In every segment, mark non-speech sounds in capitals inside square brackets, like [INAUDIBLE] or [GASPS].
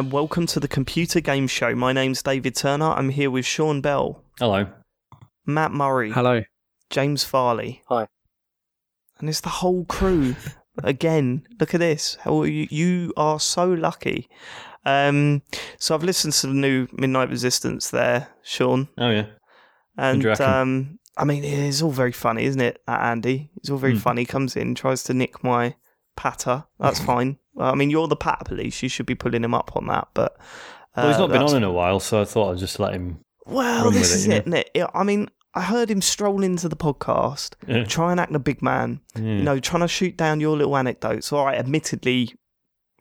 Hello and welcome to the Computer Game Show. My name's David Turner. I'm here with Sean Bell, Hello. Matt Murray, Hello. James Farley. Hi. And it's the whole crew [LAUGHS] again. Look at this. How you, you are so lucky. Um, so I've listened to the new Midnight Resistance there, Sean, Oh yeah. and do you reckon? um, I mean it's all very funny, isn't it? Andy, it's all very Hmm. funny. Comes in, tries to nick my patter. That's [LAUGHS] fine. Well, I mean, you're the pat police. You should be pulling him up on that, but. Well, he's uh, not been on in a while, so I thought I'd just let him. Well, this it, is it, isn't it? Yeah, I mean, I heard him stroll into the podcast, Yeah. try and act the big man, Yeah. you know, trying to shoot down your little anecdotes. All right, admittedly,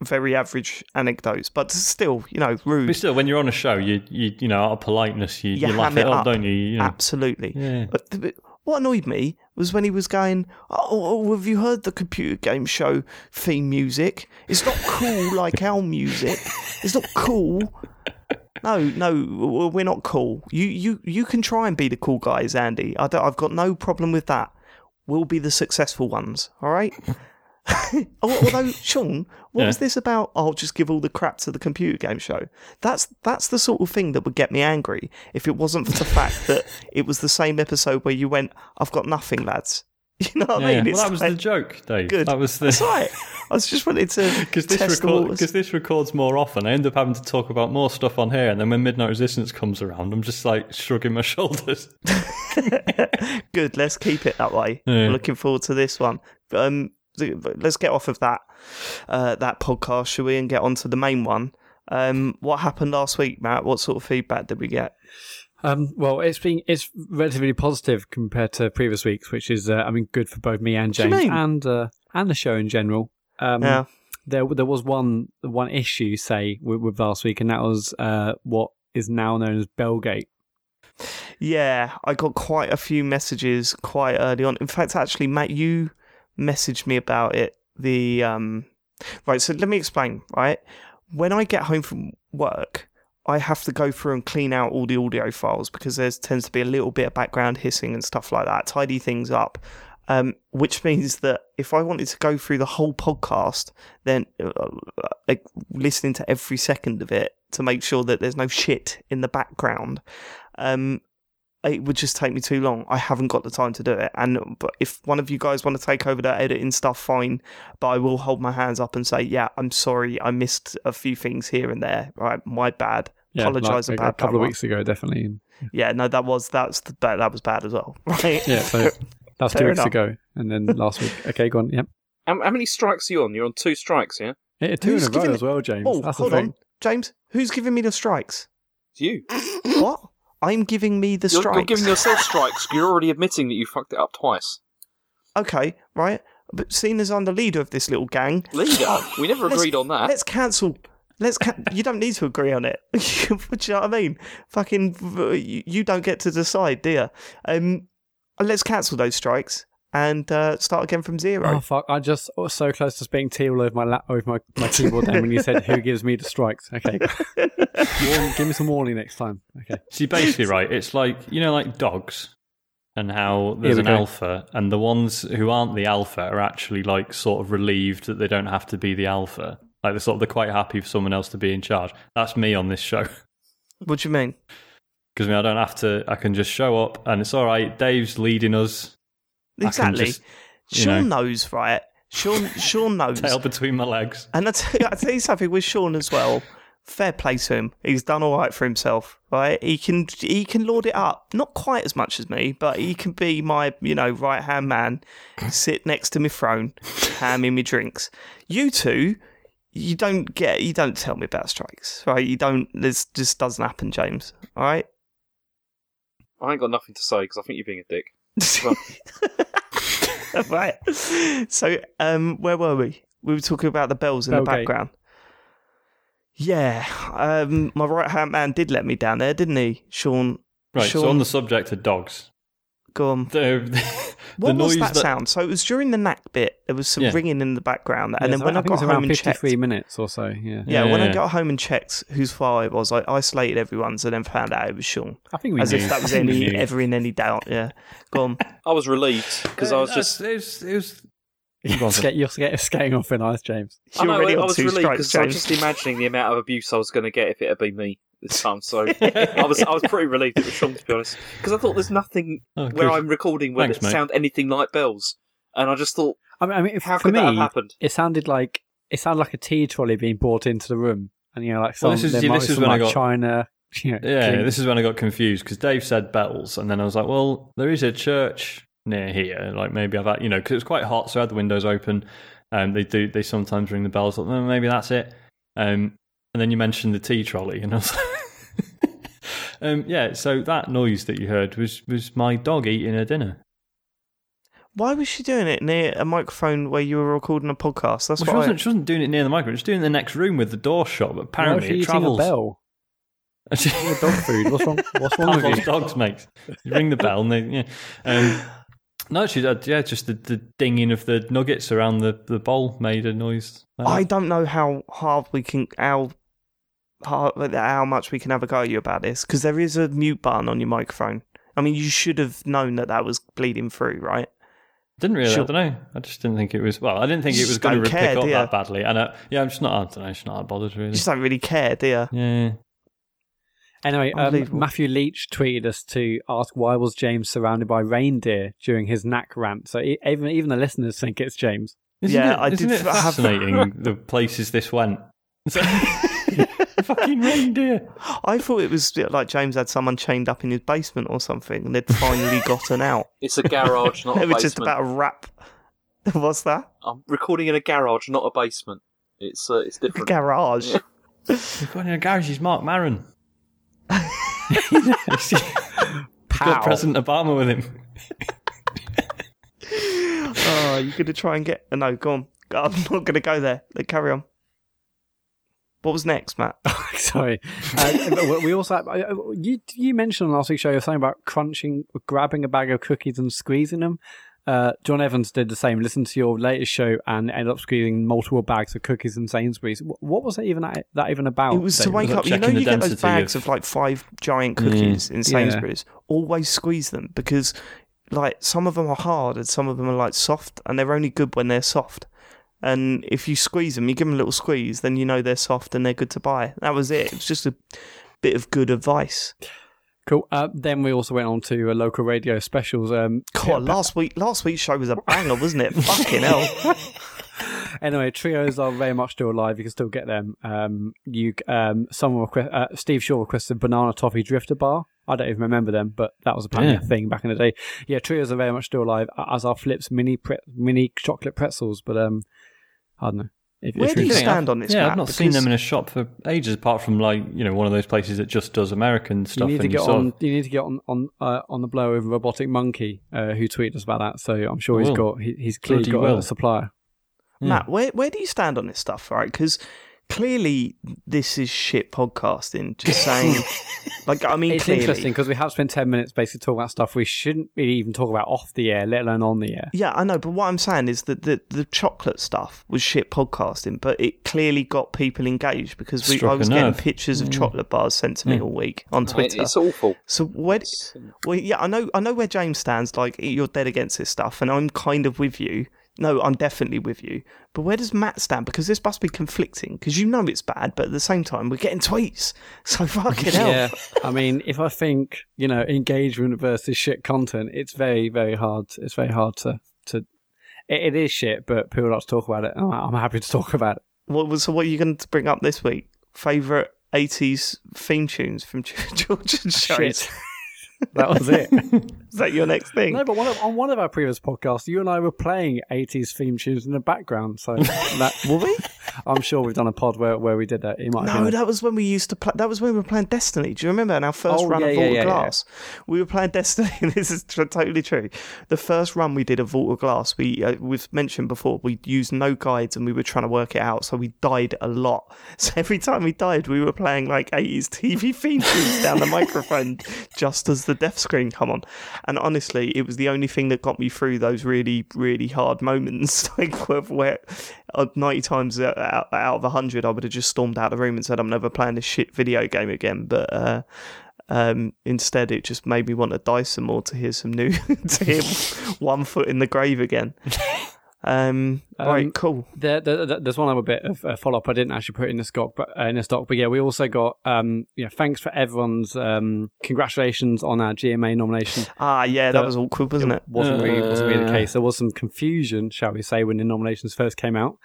very average anecdotes, but still, you know, rude. But still, when you're on a show, you you you know, out of politeness, you, You you, laugh it up, up. don't you? you know? Absolutely. Yeah. But what annoyed me was when he was going, oh, oh, oh, have you heard the computer game show theme music? It's not cool like [LAUGHS] our music. It's not cool. No, no, we're not cool. You, you, you can try and be the cool guys, Andy. I don't, I've got no problem with that. We'll be the successful ones, all right? [LAUGHS] Although, Sean, what Yeah. was this about? I'll just give all the crap to the computer game show. That's that's the sort of thing that would get me angry if it wasn't for the fact [LAUGHS] that it was the same episode where you went, "I've got nothing, lads." [LAUGHS] You know what I Yeah. mean? Well, that was like, the joke, Dave. good. That was the. That's right. I was just wanting to because this record because this records more often. I end up having to talk about more stuff on here, and then when Midnight Resistance comes around, I'm just like shrugging my shoulders. Good. Let's keep it that way. Yeah. Looking forward to this one. Um, let's get off of that uh, that podcast, shall we, and get on to the main one. Um, what happened last week, Matt? What sort of feedback did we get? Um, well, it's been it's relatively positive compared to previous weeks, which is uh, I mean good for both me and James and uh, and the show in general. Um, yeah. There there was one one issue say with, with last week, and that was uh, what is now known as Bellgate. Yeah, I got quite a few messages quite early on. In fact, actually, Matt, you messaged me about it. The um, right. So let me explain. Right, when I get home from work, I have to go through and clean out all the audio files because there tends to be a little bit of background hissing and stuff like that. Tidy things up. Um, which [LAUGHS] means that if I wanted to go through the whole podcast, then uh, like listening to every second of it to make sure that there's no shit in the background, um, it would just take me too long. I haven't got the time to do it. And but if one of you guys want to take over that editing stuff, fine. But I will hold my hands up and say, yeah, I'm sorry, I missed a few things here and there. Right, my bad. Yeah, Apologise like, about a couple that of one. weeks ago, definitely. Yeah, no, that was that's the, that, that was bad as well. [LAUGHS] Right? Yeah, so that's two weeks enough. ago, and then last week. Okay, go on. Yep, How, how many strikes are you on? You're on two strikes, yeah? yeah, two Who's in a row as well, James. Oh, that's hold on, James. Who's giving me the strikes? It's you. what? I'm giving me the You're, strikes. you're giving yourself [LAUGHS] strikes. You're already admitting that you fucked it up twice. Okay, right. But seeing as I'm the leader of this little gang, Leader, [LAUGHS] we never agreed on that. Let's cancel. Let's. Can- you don't need to agree on it. [LAUGHS] Do you know what I mean? Fucking, you don't get to decide, do you? Um, let's cancel those strikes and uh, start again from zero. Oh fuck! I just was so close to being tea all over my lap, over my, my keyboard. then when you said who gives me the strikes, okay, [LAUGHS] Warn, give me some warning next time. Okay, See, basically, right? It's like you know, like dogs, and how there's an go. alpha, and the ones who aren't the alpha are actually like sort of relieved that they don't have to be the alpha. Like they're sort of they're quite happy for someone else to be in charge. That's me on this show. [LAUGHS] What do you mean? Because I, mean, I don't have to. I can just show up, and it's all right. Dave's leading us. I can Exactly. just, Sean know. knows, right? Sean. Sean [LAUGHS] knows. tail between my legs. And I tell, you, I tell you something with Sean as well. Fair play to him. He's done all right for himself, right? He can he can lord it up. Not quite as much as me, but he can be my you know right hand man. Sit next to my throne, hand me my drinks. You two, you don't get. You don't tell me about strikes, right? You don't. This just doesn't happen, James. All right. I ain't got nothing to say because I think you're being a dick. [LAUGHS] [LAUGHS] right. So, um, where were we? We were talking about the bells in the Bellgate. background. Yeah, um, my right hand man did let me down there, didn't he, Sean? Right. Sean, So on the subject of dogs, go on. the, [LAUGHS] the What was noise that, sound? So it was during the knack bit. There was some Yeah. ringing in the background, and Yeah, then so when I, think got it's home around and checked, fifty-three minutes or so. Yeah, yeah, Yeah, when I got home and checked whose file it was, I isolated everyone's and then found out it was Sean, I think we as knew. if that was I [LAUGHS] think we any ever in any doubt. Yeah, go on. [LAUGHS] I was relieved because I was just. It was, it was Go on, Skate, you're skate, skating off in ice, James. I You're know, already I was two relieved because I was just imagining the amount of abuse I was going to get if it had been me this time. So I was I was pretty relieved it was Sean, to be honest, because I thought there's nothing Oh, where. I'm recording where Thanks, it mate. sound anything like bells, and I just thought, I mean, I mean how for could me, that have happened? it sounded like it sounded like a tea trolley being brought into the room, and you know, like some Well, this is- there yeah, this is some, when I got- China. [LAUGHS] You know, Yeah, clean- this is when I got confused because Dave said bells, and then I was like, well, there is a church near here. Like maybe I've had, you know, because it was quite hot, so I had the windows open. Um, they do, they sometimes ring the bells. I thought, "Oh, maybe that's it. Um, and then you mentioned the tea trolley, and I was like, [LAUGHS] um, yeah. So that noise that you heard was was my dog eating her dinner. Why was she doing it near a microphone where you were recording a podcast? That's Well, she what I, wasn't, she wasn't doing it near the microphone. She was doing it in the next room with the door shut. But Why was apparently she it eating travels. [LAUGHS] a bell? dog food. What's wrong? What's wrong [LAUGHS] with you? dogs, mate. You ring the bell and they, yeah. Um, no, she did. Yeah, just the, the dinging of the nuggets around the, the bowl made a noise. like I don't know how hard we can how hard, how much we can have a go at you about this because there is a mute button on your microphone. I mean, you should have known that that was bleeding through, right? didn't really. Sure. I don't know. I just didn't think it was. Well, I didn't think You it was going to pick up that badly. And uh, yeah, I'm just not. I don't know. Just not bothered really. You just don't really care, do you? yeah. Anyway, um, Matthew Leach tweeted us to ask why was James surrounded by reindeer during his knack rant. So e- even even the listeners think it's James. Isn't Yeah, it, I isn't did it [LAUGHS] fascinating the places this went? [LAUGHS] Fucking reindeer. I thought it was like James had someone chained up in his basement or something, and they'd finally [LAUGHS] gotten out. It's a garage, not a They were basement. just about to wrap. What's that? I'm recording in a garage, not a basement. It's uh, it's A different. garage. Yeah. We've got in a garage. He's Marc Maron. [LAUGHS] He's got President Obama with him. [LAUGHS] oh, you're gonna try and get? No, go on. I'm not gonna go there. Let- Carry on. What was next, Matt? [LAUGHS] Sorry. Uh, but we also uh, you you mentioned on last week's show something about crunching, grabbing a bag of cookies and squeezing them. Uh, John Evans did the same. Listened to your latest show and ended up squeezing multiple bags of cookies in Sainsbury's. What was that even that, that even about? It was to wake up. You know, you get those bags of- of like five giant cookies in Yeah. Sainsbury's. Always squeeze them because, like, some of them are hard and some of them are like soft, and they're only good when they're soft. And if you squeeze them, you give them a little squeeze, then you know they're soft and they're good to buy. That was it. It was just a bit of good advice. Cool. Uh, then we also went on to uh, local radio specials. Um, God, last week, last week's show was a banger, wasn't it? Fucking hell. [LAUGHS] Anyway, trios are very much still alive. You can still get them. Um, you, um, someone request, uh, Steve Shaw requested banana toffee drifter bar. I don't even remember them, but that was apparently Yeah. a thing back in the day. Yeah, trios are very much still alive, as are Flips mini pre- mini chocolate pretzels. But um, I don't know. If, Where if do you're you interested- stand on this, yeah, Matt? I've not seen them in a shop for ages, apart from like you know one of those places that just does American stuff. you stuff. need to get on. of- You need to get on on uh, on the blow with robotic monkey, uh, who tweeted us about that. So I'm sure I he's will. got he, he's clearly Bloody got will. a supplier. Yeah. Matt, where where do you stand on this stuff, right? Because clearly this is shit podcasting. Just [LAUGHS] saying, like I mean, It's clearly. interesting because we have spent ten minutes basically talking about stuff we shouldn't really even talk about off the air, let alone on the air. Yeah, I know, but what I'm saying is that the, the chocolate stuff was shit podcasting, but it clearly got people engaged because we, I Struck a was getting pictures of Mm. chocolate bars sent to me Yeah. all week on Twitter. It's awful. So where? It's- Well, yeah, I know, I know where James stands. Like you're dead against this stuff, and I'm kind of with you. No, I'm definitely with you. But where does Matt stand? Because this must be conflicting. Because you know it's bad, but at the same time we're getting tweets. [LAUGHS] So fucking [LAUGHS] hell. Yeah, I mean, if I think you know engagement versus shit content, it's very, very hard. It's very hard to to. It, it is shit, but people like to talk about it. I'm, I'm happy to talk about it. What so? What are you going to bring up this week? Favorite '80s theme tunes from [LAUGHS] Georgian shows. Shit. That was it. [LAUGHS] Is that your next thing? no, but one of, on one of our previous podcasts, you and I were playing 80s theme tunes in the background. So that [LAUGHS] Were we? I'm sure we've done a pod where, where we did that. It might No, been. that was when we used to play. That was when we were playing Destiny. Do you remember? In our first Oh, run yeah, of Vault yeah, of yeah. Glass, we were playing [LAUGHS] Destiny. and this is tr- totally true. The first run we did of Vault of Glass, we uh, we've mentioned before. We used no guides and we were trying to work it out. So we died a lot. So every time we died, we were playing like 80s TV theme tunes down the microphone just as the death screen come on. And honestly, it was the only thing that got me through those really, really hard moments. [LAUGHS] like where, where uh, 90 times out, out of 100, I would have just stormed out of the room and said, I'm never playing this shit video game again. But uh, um, instead, it just made me want to die some more to hear some new, [LAUGHS] to hear [LAUGHS] one foot in the grave again. Um, Um, right, cool. There, there, there- there's one other bit of uh, follow up I didn't actually put in the stock, but uh, in the stock. But yeah, we also got um, yeah, thanks for everyone's um, congratulations on our GMA nomination. Ah, yeah, that the- was awkward, wasn't it? wasn't really wasn't really the Uh. case. There was some confusion, shall we say, when the nominations first came out,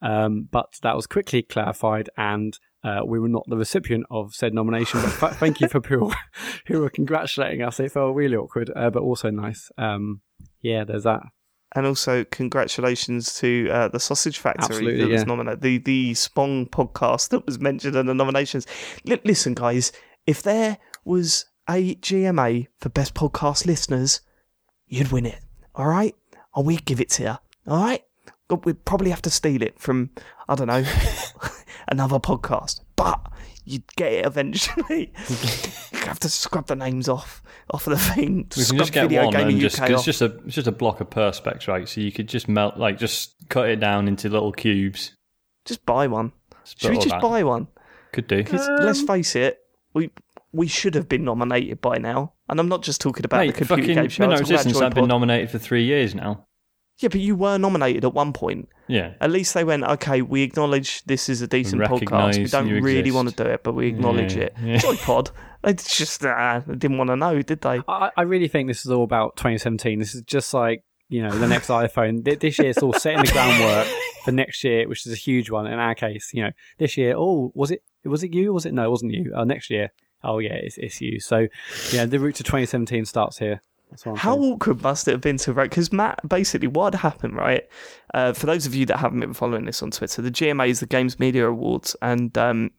um, but that was quickly clarified, and uh, we were not the recipient of said nomination. But fa- thank you for people who were congratulating us. It felt really awkward, uh, but also nice. Um, yeah, there's that. And also, congratulations to uh, the Sausage Factory Absolutely, that was nominated. The the Spong podcast that was mentioned in the nominations. Li- listen, guys, if there was a GMA for best podcast listeners, you'd win it. All right, and we'd give it to you. All right, we'd probably have to steal it from I don't know [LAUGHS] another podcast, but you'd get it eventually. [LAUGHS] have to scrub the names off off of the thing. We can Scrub just get Video one and just it's off. just a it's just a block of perspex, right? So you could just melt like just cut it down into little cubes. just buy one. Should we just that. buy one? Could do. 'Cause let's face it, we we should have been nominated by now. And I'm not just talking about Mate, the computer fucking game show. Midnight Resistance have been nominated for three years now. yeah, but you were nominated at one point. Yeah. At least they went, okay, we acknowledge this is a decent podcast. We don't really exist." want to do it, but we acknowledge Yeah, it. yeah. Joypod, [LAUGHS] they just uh, didn't want to know, did they? I, I really think this is all about 2017. This is just like you know the next iPhone. This year it's all setting the groundwork for next year, which is a huge one. In our case, you know, this year, oh, was it was it you? Was it no? It wasn't you. Uh, next year, oh yeah, it's it's you. So yeah, the route to 2017 starts here. That's what I'm How saying. awkward must it have been to write? Because Matt, basically, what happened, right? Uh, for those of you that haven't been following this on Twitter, the GMA is the Games Media Awards, and um,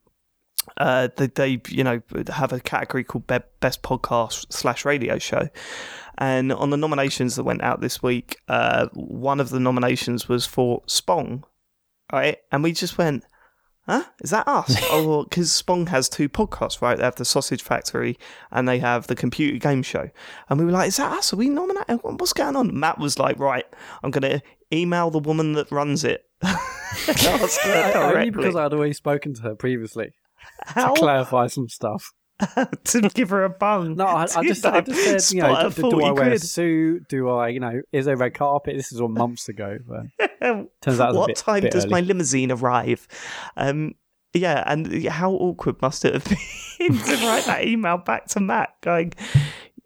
uh, they, they, you know, have a category called Be- Best Podcast slash Radio Show. And on the nominations that went out this week, uh, one of the nominations was for Spong, right? And we just went, huh? Is that us? [LAUGHS] oh, because Spong has two podcasts, right? They have the Sausage Factory and they have the Computer Game Show. And we were like, is that us? Are we nominated? What's going on? Matt was like, right, I'm going to email the woman that runs it. [LAUGHS] [LAUGHS] Only because I'd already spoken to her previously How to clarify some stuff. [LAUGHS] to give her a bung? No, I, I [LAUGHS] just, I just said, you know, Spot at do, do 40 I wear a suit? Do I, you know, is there a red carpet? This is all months ago. But [LAUGHS] turns out it was a what bit, time bit does early. my limousine arrive? Um, yeah, and how awkward must it have been to write that email back to Matt going,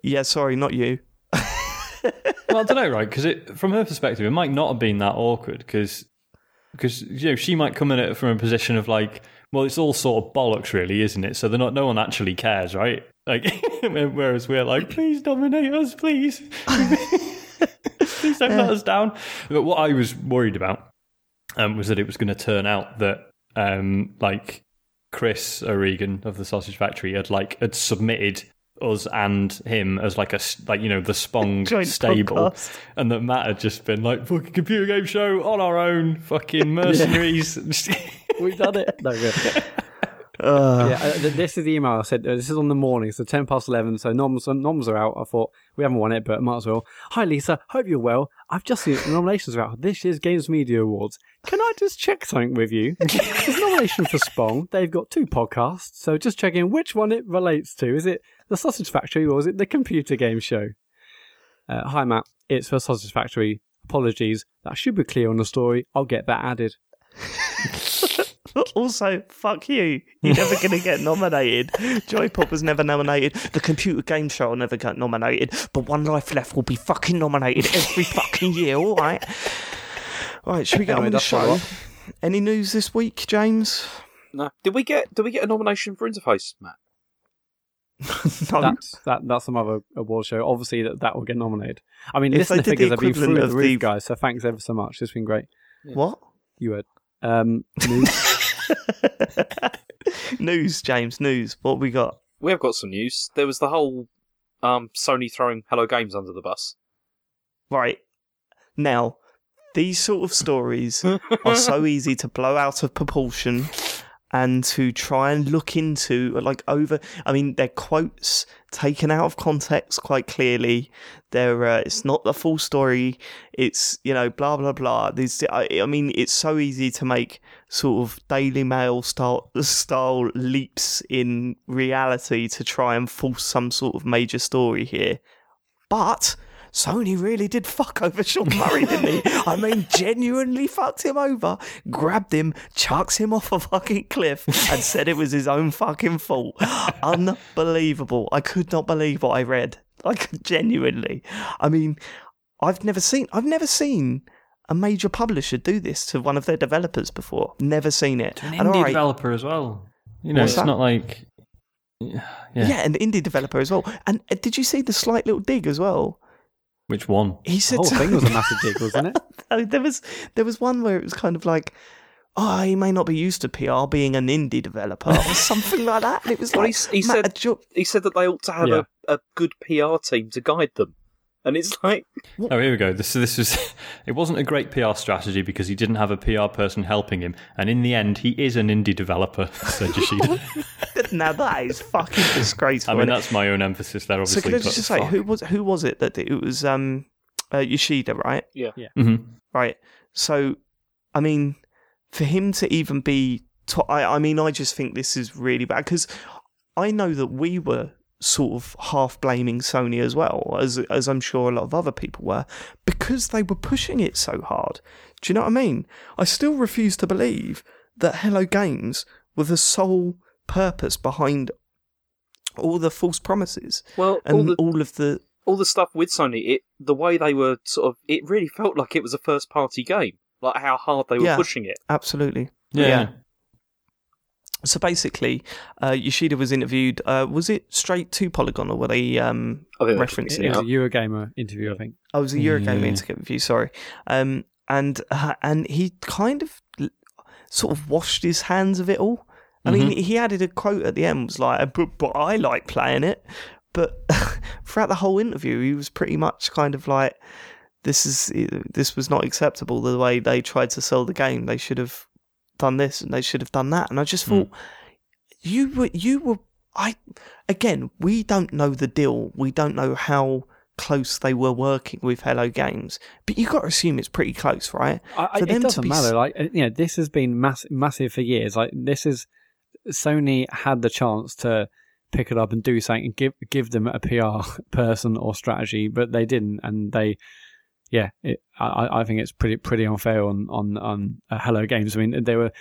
yeah, sorry, not you. well, I don't know, right? Because from her perspective, it might not have been that awkward because because you know she might come in it from a position of like, well, it's all sort of bollocks, really, isn't it? So they're not. No one actually cares, right? Like, [LAUGHS] whereas we're like, please dominate us, please, [LAUGHS] please don't let us down. But what I was worried about um, was that it was going to turn out that um, like Chris O'Regan of the Sausage Factory had like had submitted us and him as like a like you know the Spong [LAUGHS] stable, podcast. and that Matt had just been like fucking computer game show on our own, fucking [LAUGHS] mercenaries. [LAUGHS] We've done it. No, good. Uh, yeah, uh, this is the email I said. Uh, this is on the morning, so ten past eleven. So noms, noms are out. I thought we haven't won it, but might as well. Hi Lisa, hope you're well. I've just seen the nominations are out this year's Games Media Awards. Can I just check something with you? There's nomination for Spong. They've got two podcasts, so just checking which one it relates to. Is it the Sausage Factory or is it the Computer Game Show? Uh, hi Matt, it's for Sausage Factory. Apologies, that should be clear on the story. I'll get that added. [LAUGHS] also, fuck you. You're never going to get nominated. [LAUGHS] Joypod was never nominated. The computer game show will never get nominated. But One Life Left will be fucking nominated every fucking year, all right? All [LAUGHS] right, should we get Anyway, on with the show? Any news this week, James? No. Did we get did we get a nomination for Interface, Matt? no. That's that. That's some other award show. Obviously, that that will get nominated. I mean, If they listener did the figures have been equivalent through of the roof, the- guys. So thanks ever so much. It's been great. What? You heard. Um, news. [LAUGHS] news, James, news. What we got? We have got some news. There was the whole um, Sony throwing Hello Games under the bus. Right. Now, these sort of stories [LAUGHS] are so easy to blow out of proportion and to try and look into like over i mean they're quotes taken out of context quite clearly. They're uh, it's not the full story. It's you know blah blah blah. These I, I mean it's so easy to make sort of daily mail style style leaps in reality to try and force some sort of major story here. But Sony really did fuck over Sean Murray, didn't he? [LAUGHS] I mean, genuinely fucked him over, grabbed him, chucks him off a fucking cliff, and said it was his own fucking fault. [GASPS] Unbelievable. I could not believe what I read. Like, genuinely. I mean, I've never seen, I've never seen a major publisher do this to one of their developers before. Never seen it. An And indie alright, developer as well. You know, it's that? not like. Yeah. yeah. an indie developer as well. And uh, did you see the slight little dig as well? Which one? He The said whole thing was a [LAUGHS] massive dig, wasn't it? [LAUGHS] There was there was one where it was kind of like, oh, he may not be used to PR being an indie developer or [LAUGHS] something like that. And it was Well, like, he- he Matt, said- jo- He said that they ought to have Yeah. a, a good PR team to guide them, and it's like, Oh, here we go. This this was. [LAUGHS] It wasn't a great PR strategy because he didn't have a PR person helping him, and in the end, he is an indie developer," [LAUGHS] said Yoshida. [LAUGHS] now that is fucking disgraceful. I mean, that's my own emphasis there. so Obviously, can I but just say fuck. who was who was it that did- it was um uh, Yoshida, right? Mhm. Right. So, I mean, for him to even be, to- I, I mean, I just think this is really bad because I know that we were sort of half blaming Sony as well, as as I'm sure a lot of other people were, because they were pushing it so hard. Do you know what I mean? I still refuse to believe that Hello Games were the sole purpose behind all the false promises well, and all the all of the all the stuff with Sony, it the way they were sort of, it really felt like it was a first party game, like how hard they were Yeah. pushing it. absolutely. Yeah. Yeah. So basically, uh, Yoshida was interviewed. Uh, was it straight to Polygon or were they um, I think that's- referencing It it? was a Eurogamer interview, I think. I was a Eurogamer Yeah. interview. Sorry, um, and uh, and he kind of sort of washed his hands of it all. I mean, he added a quote at the end was like, "But, but I like playing it." But [LAUGHS] throughout the whole interview, he was pretty much kind of like, "This is this was not acceptable. The way they tried to sell the game, they should have done this and they should have done that." And I just hmm. thought, you were you were I again, we don't know the deal. We don't know how close they were working with Hello Games, but you've got to assume it's pretty close, right? I, them it to doesn't matter. s- Like you know, this has been mass- massive for years. Like this is Sony had the chance to pick it up and do something and give give them a PR [LAUGHS] person or strategy, but they didn't, and they. Yeah, it, I, I think it's pretty pretty unfair on on on uh, Hello Games. I mean, they were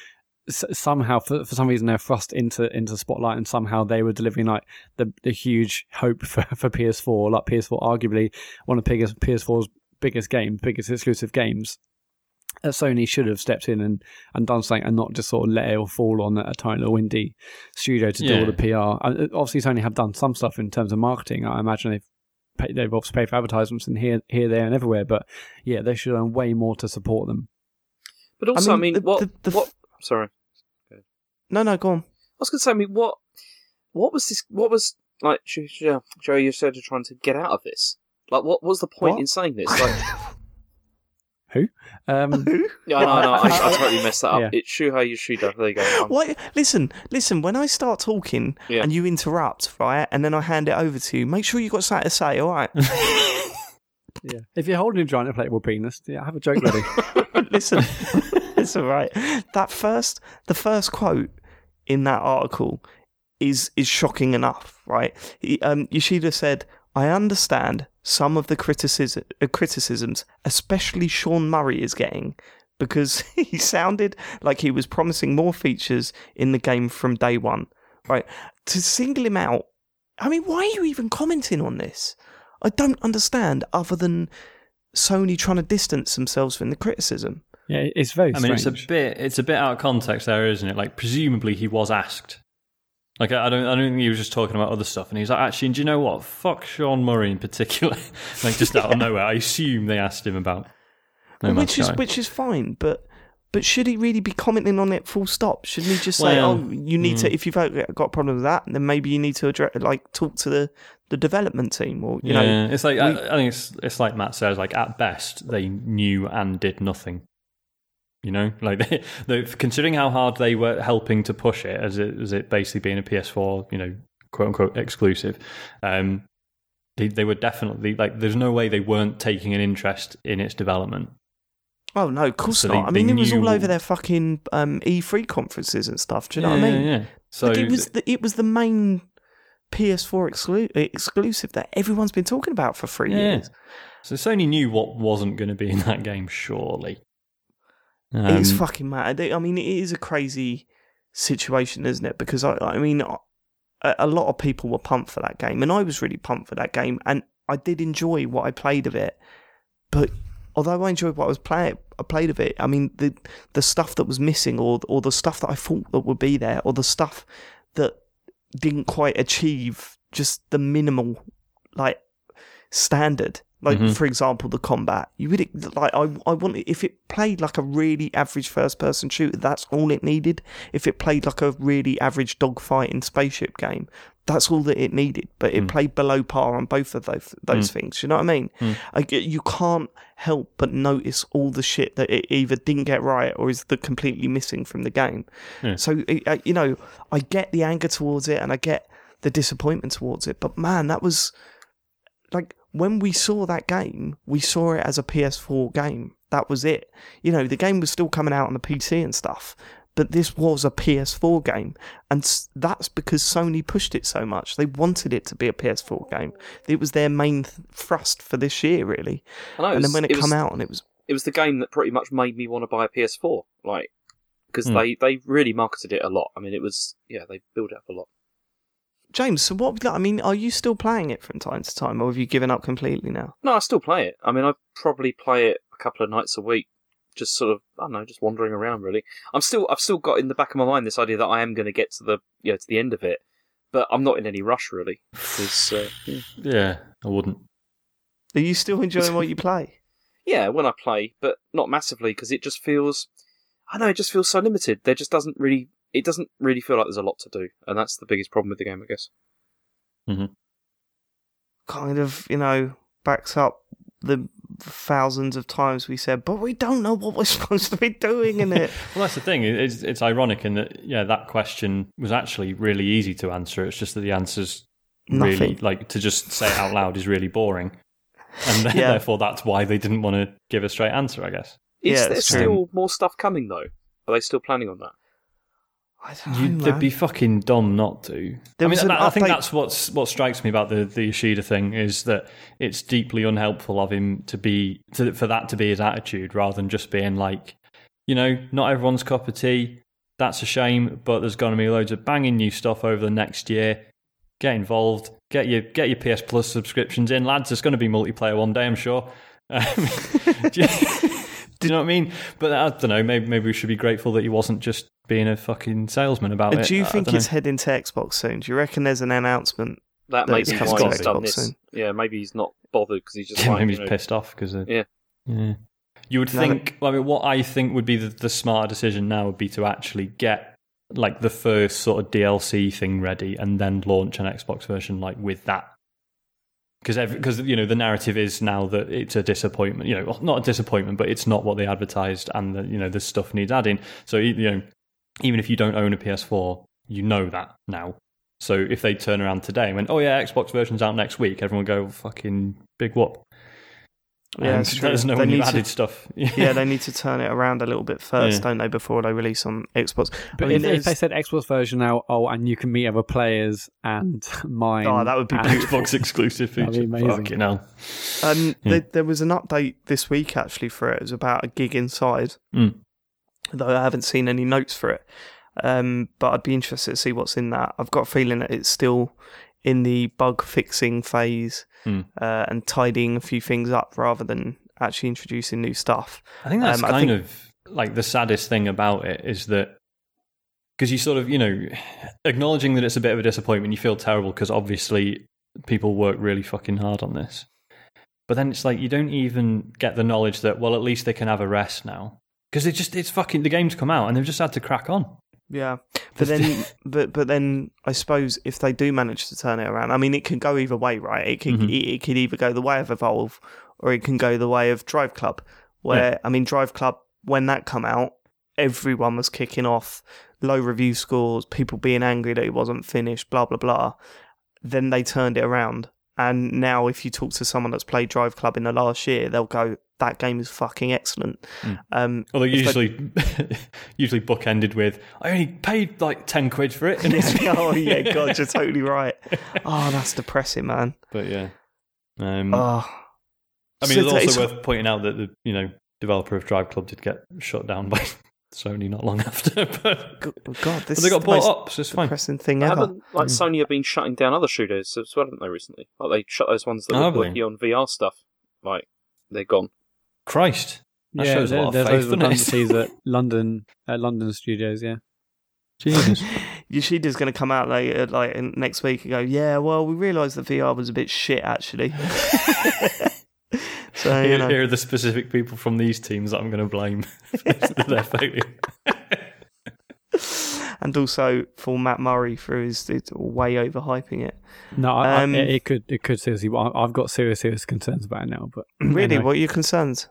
s- somehow for, for some reason they're thrust into into spotlight, and somehow they were delivering like the the huge hope [LAUGHS] for, for PS4, like PS4, arguably one of the biggest PS4's biggest games, biggest exclusive games uh, Sony should have stepped in and, and done something and not just sort of let it all fall on a tiny little indie studio to do all the PR. Uh, Obviously, Sony have done some stuff in terms of marketing. I imagine they've paid, they've obviously paid for advertisements and here, here, there, and everywhere. But yeah, they should earn way more to support them. But also, I mean, mean, the- what, the- the what? Sorry, No, no, go on. I was going to say, I mean, what, what was this? What was like, Joe? Joe, Joe you said you're trying to get out of this. Like, what was the point What? in saying this? Like, [LAUGHS] Um, [LAUGHS] yeah, no, no, I, [LAUGHS] I totally messed that up. Yeah. It's Shuhei Yoshida. There you go. I'm- [GASPS] Why? Listen, listen. When I start talking Yeah. and you interrupt, right, and then I hand it over to you, make sure you've got something to say. All right. [LAUGHS] yeah. If you're holding a giant inflatable penis, yeah, have a joke ready. listen, it's all right. That first, the first quote in that article is is shocking enough, right? He, um, Yoshida said, "I understand some of the criticism, uh, criticisms, especially Sean Murray is getting." Because [LAUGHS] he sounded like he was promising more features in the game from day one, right? To single him out, I mean, why are you even commenting on this? I don't understand, other than Sony trying to distance themselves from the criticism. yeah, it's very I mean, it's a bit it's a bit out of context there, isn't it? Like, presumably he was asked. Like, I don't I don't think he was just talking about other stuff. And he's like, actually, and do you know what? Fuck Sean Murray in particular. [LAUGHS] like, just out of [LAUGHS] nowhere, I assume they asked him about. No which is Sky. which is fine, but but should he really be commenting on it full stop? Shouldn't he just say, Well, "Oh, you need to mm. if you've got a problem with that, then maybe you need to address like talk to the the development team or you yeah, know." it's like I, I think it's it's like Matt says. Like at best, they knew and did nothing. You know, [LAUGHS] like they, they considering how hard they were helping to push it as it as it basically being a PS4, you know, quote unquote exclusive. Um, they they were definitely like. There's no way they weren't taking an interest in its development. Oh no, of course So not. they- I mean, it was all over their fucking um, E3 conferences and stuff. Do you know yeah, what I mean? Yeah. So like it was the, it was the main PS4 exclu- exclusive that everyone's been talking about for three Yeah. years. So Sony knew what wasn't going to be in that game, surely. Um, it's fucking mad. I mean, it is a crazy situation, isn't it? Because I, I mean, a, a lot of people were pumped for that game, and I was really pumped for that game, and I did enjoy what I played of it. But although I enjoyed what I was playing, I played of it. I mean, the the stuff that was missing, or or the stuff that I thought that would be there, or the stuff that didn't quite achieve just the minimal like standard. Like Mhm. for example, the combat. You would like I I want if it played like a really average first person shooter, that's all it needed. If it played like a really average dogfighting spaceship game, that's all that it needed. But it Mm. played below par on both of those those things. You know what I mean? Mm. Get- you can't help but notice all the shit that it either didn't get right or is the completely missing from the game. Yeah. So it- uh, you know, I get the anger towards it and I get the disappointment towards it, but man, that was like when we saw that game, we saw it as a PS4 game. That was it. You know, the game was still coming out on the PC and stuff, but this was a PS4 game, and that's because Sony pushed it so much. They wanted it to be a PS4 game. It was their main th- thrust for this year, really. I know. and then when it, was, come out, and it was it was the game that pretty much made me want to buy a PS4. Like, because Hmm. they they really marketed it a lot. I mean, it was yeah, they built it up a lot. James. So what? I mean, are you still playing it from time to time, or have you given up completely now? No, I still play it. I mean, I probably play it a couple of nights a week, just sort of I don't know, just wandering around. Really, I'm still I've still got in the back of my mind this idea that I am going to get to the you know to the end of it, but I'm not in any rush really. 'cause, uh, yeah. yeah, I wouldn't. Are you still enjoying what you play? [LAUGHS] yeah, when I play, but not massively because it just feels I don't know, it just feels so limited. There just doesn't really it doesn't really feel like there's a lot to do, and that's the biggest problem with the game, I guess. Mm-hmm. kind of, you know, backs up the thousands of times we said, but we don't know what we're [LAUGHS] supposed to be doing in it. [LAUGHS] Well, that's the thing. It's, it's ironic in that, yeah, that question was actually really easy to answer. It's just that the answer's really, like, to just say it out loud is really boring. And then, [LAUGHS] Yeah. therefore, that's why they didn't want to give a straight answer, I guess. Is Yeah, there it's true. still more stuff coming though? Are they still planning on that? I don't You, know, they'd be fucking dumb not to. There I mean, I think update- that's what's what strikes me about the the Yoshida thing is that it's deeply unhelpful of him to be to, for that to be his attitude rather than just being like, you know, not everyone's cup of tea. That's a shame, but there's going to be loads of banging new stuff over the next year. Get involved. Get your get your PS Plus subscriptions in, lads. There's going to be multiplayer one day, I'm sure. Um, [LAUGHS] do, you, know what I mean? But I don't know. Maybe maybe we should be grateful that he wasn't just being a fucking salesman about uh, it. Do you I think don't know. it's heading to Xbox soon? Do you reckon there's an announcement? That That maybe it's he coming to done Xbox this. soon. Yeah, maybe he's not bothered because he's just [LAUGHS] Yeah, like, maybe you he's know, pissed off because uh, Yeah. yeah. You would No, think. I mean, what I think would be the, the smart decision now would be to actually get like the first sort of DLC thing ready and then launch an Xbox version like with that. Because because you know the narrative is now that it's a disappointment. You know, not a disappointment, but it's not what they advertised, and the, you know this stuff needs adding. So you know, even if you don't own a PS4, you know that now. So if they turn around today and went, "Oh yeah, Xbox version's out next week," everyone go, "Fucking big whoop!" Yeah. There's no They when you've need to- added stuff. [LAUGHS] yeah, they need to turn it around a little bit first, Yeah. don't they, before they release on Xbox? But I mean, if, if they said Xbox version now, oh, and you can meet other players and [LAUGHS] mine. Oh, that would be and- Xbox exclusive feature. That'd be amazing. Fucking hell. Um, Yeah. there, there was an update this week actually for it. It was about a gig inside, Mm. though I haven't seen any notes for it. Um, but I'd be interested to see what's in that. I've got a feeling that it's still in the bug fixing phase Mm. uh, and tidying a few things up rather than actually introducing new stuff. I think that's Um, kind think- of like the saddest thing about it is that because you sort of, you know, acknowledging that it's a bit of a disappointment, you feel terrible because obviously people work really fucking hard on this. But then it's like you don't even get the knowledge that, well, at least they can have a rest now. Because it just, it's fucking, the game's come out and they've just had to crack on. Yeah, but then, [LAUGHS] but but then, I suppose if they do manage to turn it around, I mean, it can go either way, right? It could Mhm. it, it could either go the way of Evolve, or it can go the way of Drive Club. Where I mean, Drive Club when that come out, everyone was kicking off, low review scores, people being angry that it wasn't finished, blah blah blah. Then they turned it around, And now, if you talk to someone that's played Drive Club in the last year, they'll go, "That game is fucking excellent." Mm. Um, Although if they- usually, [LAUGHS] usually bookended with, I only paid like ten quid for it. [LAUGHS] And it's- [LAUGHS] oh yeah, God, you're totally right. Oh, that's depressing, man. but yeah, um, Oh, I mean, So it's also is- worth pointing out that the you know developer of Drive Club did get shut down by Sony not long [LAUGHS] after, but, God, this but they got is the bought most up, so it's fine. depressing thing They ever. haven't like hmm. Sony have been shutting down other shooters as well, haven't they? Recently, like they shut those ones that Oh, were have they? working on VR stuff. Like they're gone. Christ, that yeah, shows a lot of faith, those doesn't it? redundancies at [LAUGHS] London at London studios. Yeah, Jesus. [LAUGHS] Yoshida's going to come out later, like in- next week, and go, "Yeah, well, we realised that VR was a bit shit, actually." So you here, know, here are the specific people from these teams that I'm going to blame [LAUGHS] for their failure. [LAUGHS] and also for Matt Murray for his, his way overhyping it. no, I, Um, I, it, it could it could seriously. I- I've got serious serious concerns about it now. But [CLEARS THROAT] Really, anyway. what are your concerns?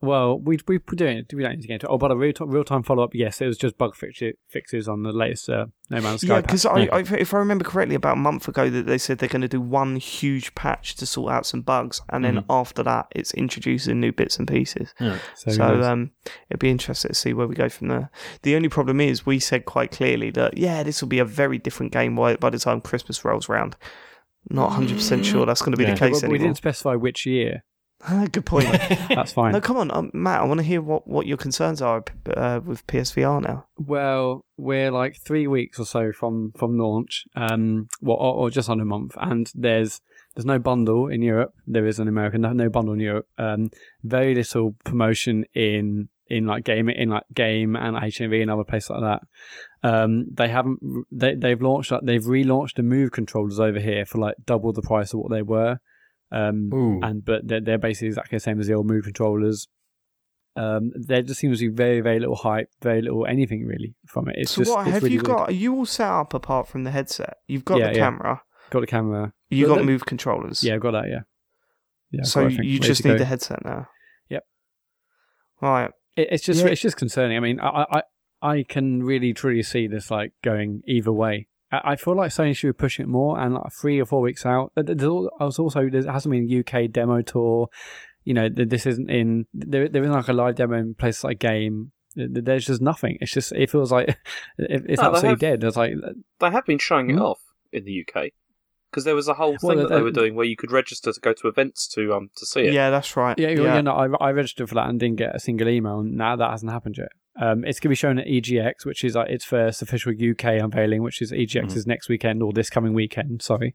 Well, we we we're doing it. We don't need to get into. it. Oh, but a real time, real time follow up. Yes, it was just bug fixi- fixes on the latest uh, No Man's Sky. Yeah, because I, Yeah. I, if I remember correctly, about a month ago, that they said they're going to do one huge patch to sort out some bugs, and then Mhm. after that, it's introducing new bits and pieces. Yeah. so, So um, it'd be interesting to see where we go from there. The only problem is we said quite clearly that yeah, this will be a very different game by, by the time Christmas rolls round. Not hundred percent sure that's going to be Yeah. the case But we anymore. didn't specify which year. [LAUGHS] Good point. [LAUGHS] That's fine. no, come on, um, Matt. I want to hear what, what your concerns are uh, with PSVR now. Well, we're like three weeks or so from from launch, um, well, or, or just under a month, and there's there's no bundle in Europe. There is in America, no, no bundle in Europe. Um, very little promotion in in like game in like game and HMV and other places like that. Um, they haven't they they've launched like, they've relaunched the Move controllers over here for like double the price of what they were. Um, Ooh. and but they're, they're basically exactly the same as the old Move controllers. Um, there just seems to be very, very little hype, very little anything really from it. It's so just what have really you weird. got? Are you all set up apart from the headset? You've got Yeah, the yeah. camera. Got the camera. You got the- Move controllers. Yeah, I've got that. Yeah. Yeah. I've so got you just need go. the headset now. Yep. Right. It, it's just Yeah. it's just concerning. I mean, I, I I can really truly see this like going either way. I, I feel like Sony should be pushing it more, and like three or four weeks out. th- th- There's I was also there hasn't been a UK demo tour. You know, th- this isn't in there. There isn't like a live demo in places like Game. Th- th- There's just nothing. It's just it feels like [LAUGHS] it's No, absolutely have- dead. It's like They have been showing it Hmm? off in the UK because there was a whole Well, thing that they- they were doing where you could register to go to events to um to see it. Yeah, that's right. Yeah, yeah. yeah. no, I, I registered for that and didn't get a single email. And now that hasn't happened yet. Um, it's going to be shown at EGX, which is like its first official UK unveiling, which is EGX Mhm. is next weekend or this coming weekend. Sorry.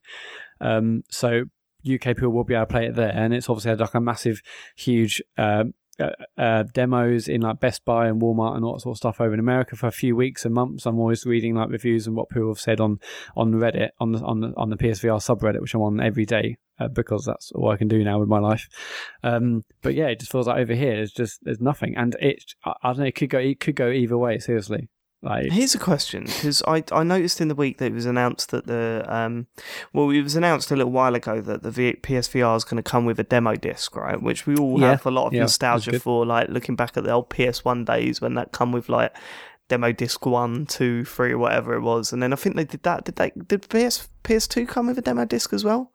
Um, so UK people will be able to play it there, and it's obviously had like a massive, huge. Um, uh, uh, demos in like Best Buy and Walmart and all that sort of stuff over in America for a few weeks and months. I'm always reading like reviews and what people have said on on Reddit on the on the on the PSVR subreddit, which I'm on every day uh, because that's all I can do now with my life. Um, but yeah, it just feels like over here there's just there's nothing, and it I, I don't know it could go it could go either way. Seriously, like Here's a question because I I noticed in the week that it was announced that the um well it was announced a little while ago that the v- PSVR is going to come with a demo disc right which we all Yeah. have a lot of Yeah, nostalgia for like looking back at the old PS1 days when that come with like demo disc one two three whatever it was and then I think they did that did they did PS PS2 come with a demo disc as well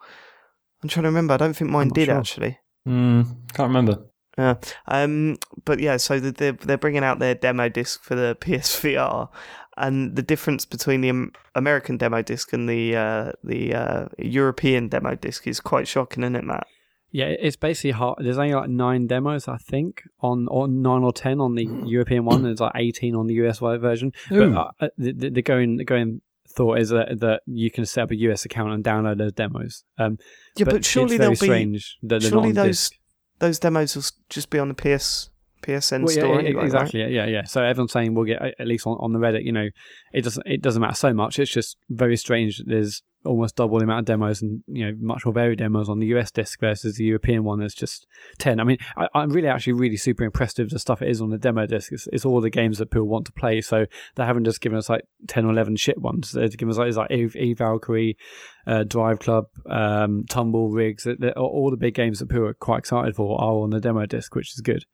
I'm trying to remember I don't think mine did sure. actually Mm, can't remember. yeah. Um, but yeah, so the- they're they're bringing out their demo disc for the [LAUGHS] PSVR, and the difference between the American demo disc and the uh, the uh, European demo disc is quite shocking, isn't it, Matt? yeah, it's basically hard. There's only like nine demos, I think, on or nine or ten on the European one. and There's like 18 on the US version. But Ooh. uh, uh, the, the the going the going thought is that that you can set up a US account and download those demos. Um, Yeah, but, surely it's they'll be that surely those disc. those demos will just be on the PS PSN Well, yeah, store yeah, anyway, exactly. Yeah, yeah, yeah. So everyone's saying we'll get at least on, on the Reddit. You know, it doesn't it doesn't matter so much. It's just very strange. that There's almost double the amount of demos and you know much more varied demos on the US disc versus the European one. There's just ten. I mean, I, I'm really actually really super impressed with the stuff it is on the demo disc. It's, it's all the games that people want to play. So they haven't just given us like ten or eleven shit ones. They've given us like, like Eve, Eve Valkyrie, uh, Drive Club, um, Tumble Rigs. All the big games that people are quite excited for are on the demo disc, which is good.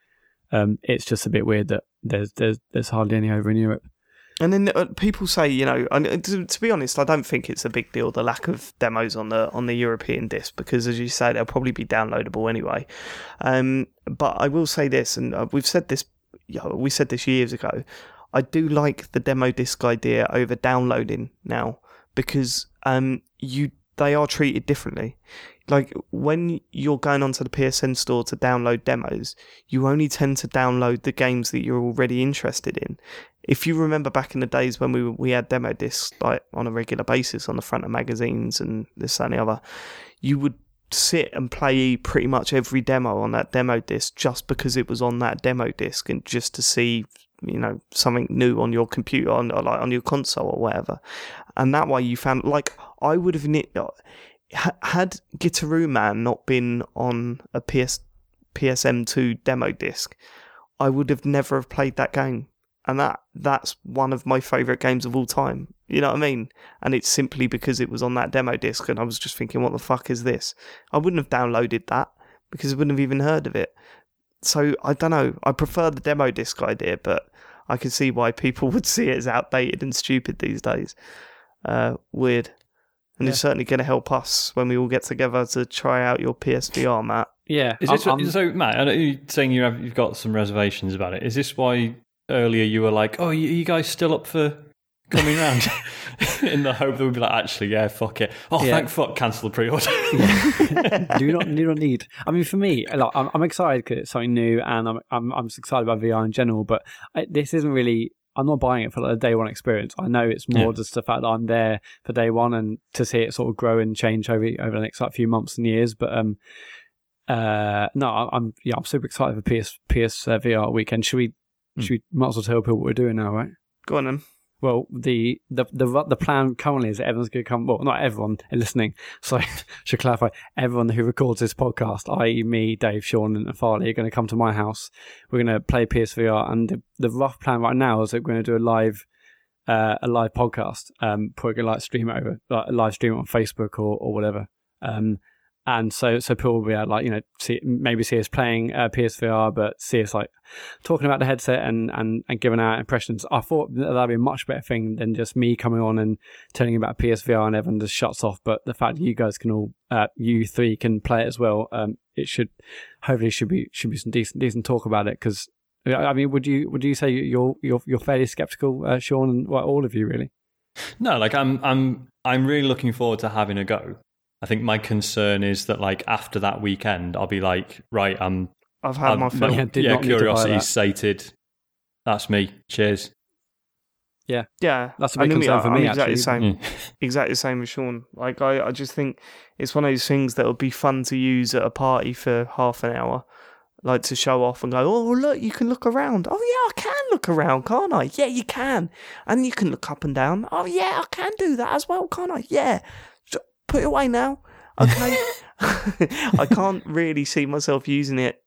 Um, it's just a bit weird that there's there's there's hardly any over in Europe. And then uh, people say, you know, and uh, to, to be honest, I don't think it's a big deal the lack of demos on the on the European disc because, as you say, they'll probably be downloadable anyway. Um, but I will say this, and uh, we've said this, you know, we said this years ago. I do like the demo disc idea over downloading now because um, you they are treated differently. Like when you're going onto the PSN store to download demos, you only tend to download the games that you're already interested in. If you remember back in the days when we we had demo discs like on a regular basis on the front of magazines and this and the other, you would sit and play pretty much every demo on that demo disc just because it was on that demo disc and just to see you know something new on your computer on or like on your console or whatever and that way you found like i would have knit uh, had Gitaroo Man not been on a PS PSM2 demo disc, I would have never have played that game. And that that's one of my favourite games of all time. You know what I mean? And it's simply because it was on that demo disc and I was just thinking, what the fuck is this? I wouldn't have downloaded that because I wouldn't have even heard of it. So I don't know. I prefer the demo disc idea, but I can see why people [LAUGHS] would see it as outdated and stupid these days. Uh, weird and yeah. it's certainly going to help us when we all get together to try out your PSVR, Matt. Yeah. Is this, I'm, so, Matt? I know you're saying you have you've got some reservations about it. Is this why earlier you were like, "Oh, you, you guys still up for coming round?" [LAUGHS] in the hope that we'd be like, "Actually, yeah, fuck it. Oh, yeah. thank fuck, cancel the pre-order." yeah. [LAUGHS] do not do not need. I mean, for me, like, I'm, I'm excited because it's something new, and I'm I'm I'm excited about VR in general. But I, this isn't really I'm not buying it for like a day one experience. I know it's more yeah. just the fact that I'm there for day one and to see it sort of grow and change over over the next like few months and years. But um, uh, no, I'm yeah, I'm super excited for PS PS uh, VR weekend. Should we? Mm. Should we might as well tell people what we're doing now, right? Go on then. Well, the, the the the plan currently is that everyone's going to come. Well, not everyone listening. [LAUGHS] So, I [LAUGHS] should clarify: everyone who records this podcast, i.e., me, Dave, Sean, and Farley, are going to come to my house. We're going to play PSVR, and the, the rough plan right now is that we're going to do a live uh, a live podcast. Um, probably going to like stream it over, like live stream it on Facebook or or whatever. Um, and so so people will be like you know see maybe see us playing uh, PSVR, but see us like talking about the headset and and and giving our impressions. I thought that that'd be a much better thing than just me coming on and telling you about PSVR and everyone just shuts off. But the fact that you guys can all uh, you three can play it as well, um, it should hopefully should be should be some decent decent talk about it because. I mean, would you would you say you're you're you're fairly skeptical, uh, Sean, and well, all of you really? No, like I'm I'm I'm really looking forward to having a go. I think my concern is that like after that weekend, I'll be like, right, I'm. I've had I'm, my fill. Yeah, yeah curiosity's sated. That's me. Cheers. Yeah, yeah. That's a big concern me, for me. I'm exactly actually. the same. Mm. [LAUGHS] exactly the same as Sean. Like I, I just think it's one of those things that would be fun to use at a party for half an hour, like to show off and go, oh look, you can look around. Oh yeah, I can look around, can't I? Yeah, you can, and you can look up and down. Oh yeah, I can do that as well, can't I? Yeah put it away now. Okay. [LAUGHS] I can't really see myself using it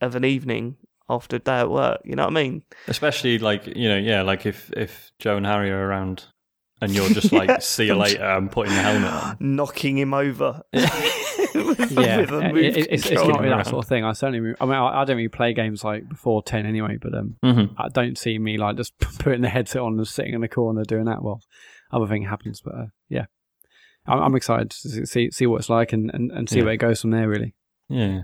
of an evening after a day at work. You know what I mean? Especially like you know, yeah, like if if Joe and Harry are around and you're [LAUGHS] just like, yeah. see you later, I'm putting the helmet on, [GASPS] knocking him over. [LAUGHS] yeah, it, it's, it's, not really that sort of thing. I certainly, I mean, I, I, don't really play games like before ten anyway, but um, mm-hmm. I don't see me like just putting the headset on and sitting in the corner doing that while other thing happens. But uh, yeah, I'm excited to see see what it's like and, and, and see yeah. where it goes from there. Really. Yeah.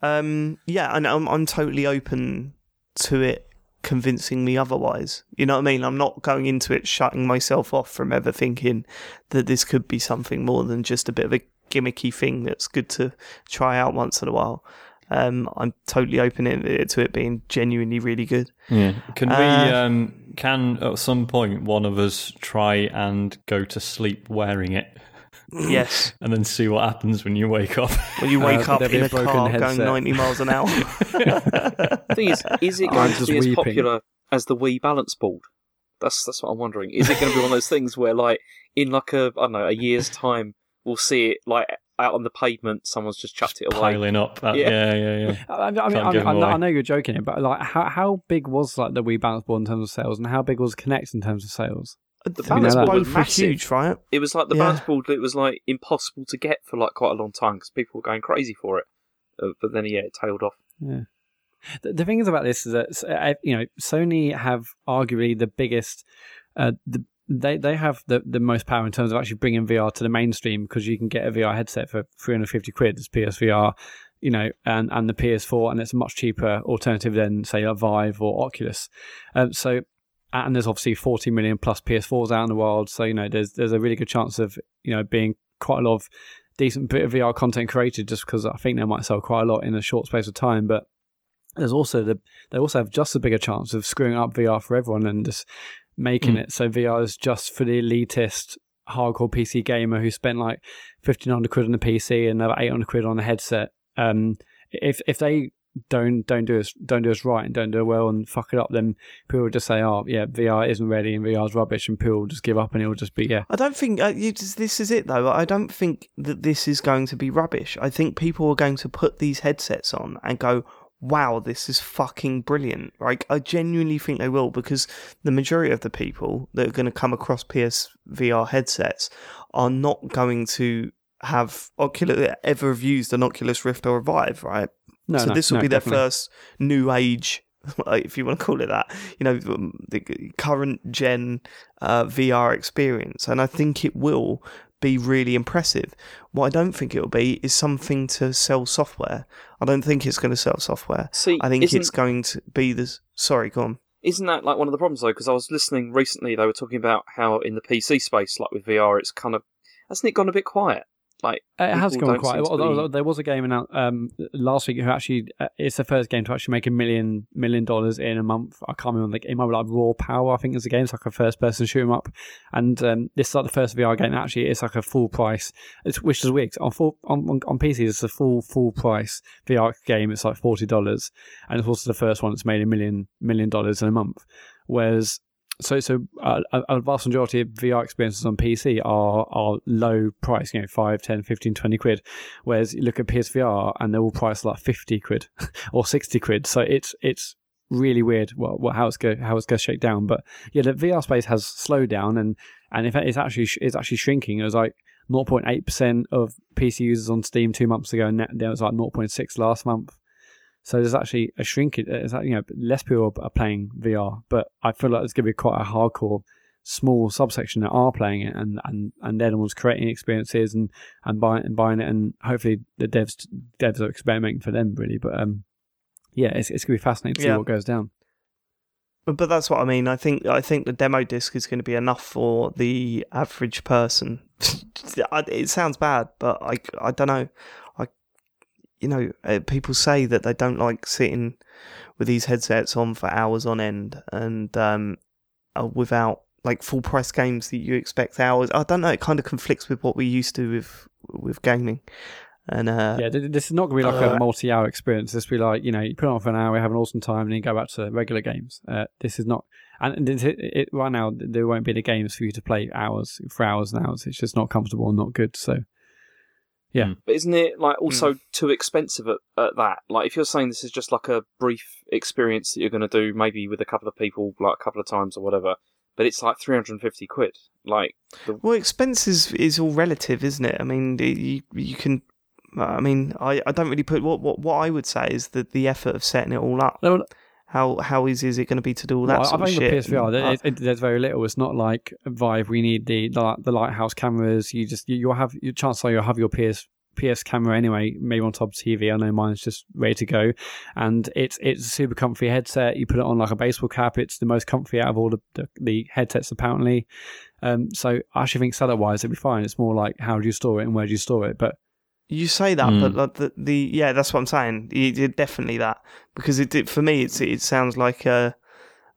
Um. Yeah, and I'm I'm totally open to it convincing me otherwise. You know what I mean? I'm not going into it shutting myself off from ever thinking that this could be something more than just a bit of a gimmicky thing that's good to try out once in a while. Um, I'm totally open to it being genuinely really good. Yeah. Can we? Uh, um, can at some point one of us try and go to sleep wearing it? Yes. [LAUGHS] and then see what happens when you wake up. When you wake uh, up in a, a car headset. going 90 miles an hour. [LAUGHS] the thing is, is it going to be weeping. as popular as the Wii balance board? That's that's what I'm wondering. Is it going to be one of those things where, like, in like a I don't know a year's time, we'll see it like out on the pavement, someone's just chucked just it away, piling up. That, yeah. yeah, yeah, yeah. I, [LAUGHS] I mean, I, mean, I, know you're joking, but like, how how big was like the Wii balance board in terms of sales, and how big was Kinect in terms of sales? The balance board was massive. huge, right? It was like the yeah. balance board. It was like impossible to get for like quite a long time because people were going crazy for it. Uh, but then, yeah, it tailed off. Yeah. The, the thing is about this is that you know Sony have arguably the biggest uh, the, they they have the, the most power in terms of actually bringing VR to the mainstream because you can get a VR headset for 350 quid as PSVR, you know, and, and the PS4, and it's a much cheaper alternative than say a Vive or Oculus. Um, so, and there's obviously 40 million plus PS4s out in the world, so you know there's there's a really good chance of you know being quite a lot of decent bit of VR content created just because I think they might sell quite a lot in a short space of time, but there's also the they also have just a bigger chance of screwing up VR for everyone and just making mm. it so VR is just for the elitist hardcore PC gamer who spent like fifteen hundred quid on the PC and another eight hundred quid on the headset. Um, if if they don't don't do us don't do us right and don't do it well and fuck it up, then people will just say, "Oh, yeah, VR isn't ready and VR is rubbish," and people will just give up and it'll just be yeah. I don't think uh, just, this is it though. I don't think that this is going to be rubbish. I think people are going to put these headsets on and go, wow, this is fucking brilliant. Like, I genuinely think they will because the majority of the people that are going to come across PSVR headsets are not going to have Oculus ever have used an Oculus Rift or a Vive, right? No, so no, this will no, be their definitely. first new age, [LAUGHS] if you want to call it that, you know, the current gen uh, VR experience, and I think it will be really impressive. What I don't think it'll be is something to sell software. I don't think it's going to sell software. See, I think it's going to be the. Sorry, go on. Isn't that like one of the problems though? Because I was listening recently, they were talking about how in the PC space, like with VR, it's kind of hasn't it gone a bit quiet? Like it has gone quite. Although be... there was a game in, um, last week who actually uh, it's the first game to actually make a million million dollars in a month. I can't remember the game. It like Raw Power. I think is a game. It's like a first person shoot 'em up, and um, this is like the first VR game. Actually, it's like a full price. It's which is weird on full on, on, on PC. It's a full full price VR game. It's like forty dollars, and it's also the first one that's made a million million dollars in a month. Whereas so so uh, a vast majority of VR experiences on PC are are low price, you know, 5, 10, 15, 20 quid. Whereas you look at PSVR and they're all priced like 50 quid [LAUGHS] or 60 quid. So it's it's really weird what, what how it's go how it's going to shake down. But yeah, the VR space has slowed down and and fact it's actually it's actually shrinking. It was like 0.8% of PC users on Steam two months ago, and there was like 0.6 last month. So there's actually a shrinkage. It's you know less people are playing VR, but I feel like there's going to be quite a hardcore small subsection that are playing it and, and, and they're the ones creating experiences and, and buying and buying it and hopefully the devs devs are experimenting for them really. But um yeah, it's it's gonna be fascinating to see what goes down. But, but that's what I mean. I think I think the demo disc is going to be enough for the average person. [LAUGHS] it sounds bad, but I, I don't know you know, uh, people say that they don't like sitting with these headsets on for hours on end and um, uh, without like full price games that you expect hours. I don't know. It kind of conflicts with what we used to with with gaming. And uh, yeah, this is not going to be like uh, a multi-hour experience. This will be like you know, you put on for an hour, you have an awesome time, and then you go back to regular games. Uh, this is not, and it, it, right now there won't be the games for you to play hours for hours and hours. It's just not comfortable and not good. So yeah. Hmm. But isn't it like also mm. too expensive at, at that? Like if you're saying this is just like a brief experience that you're going to do maybe with a couple of people like a couple of times or whatever, but it's like 350 quid. Like the... Well, expenses is all relative, isn't it? I mean, you you can I mean, I, I don't really put what, what what I would say is that the effort of setting it all up. No, how how easy is it going to be to do all that well, sort I think the PSVR, it, it, there's very little. It's not like Vive. We need the the, the lighthouse cameras. You just you, you'll have your chance are you'll have your PS PS camera anyway, maybe on top of TV. I know mine's just ready to go, and it's it's a super comfy headset. You put it on like a baseball cap. It's the most comfy out of all the the, the headsets apparently. Um, so I actually think setup wise it'd be fine. It's more like how do you store it and where do you store it, but you say that, mm. but like the, the yeah, that's what I'm saying. You, definitely that because it, it for me it's it sounds like a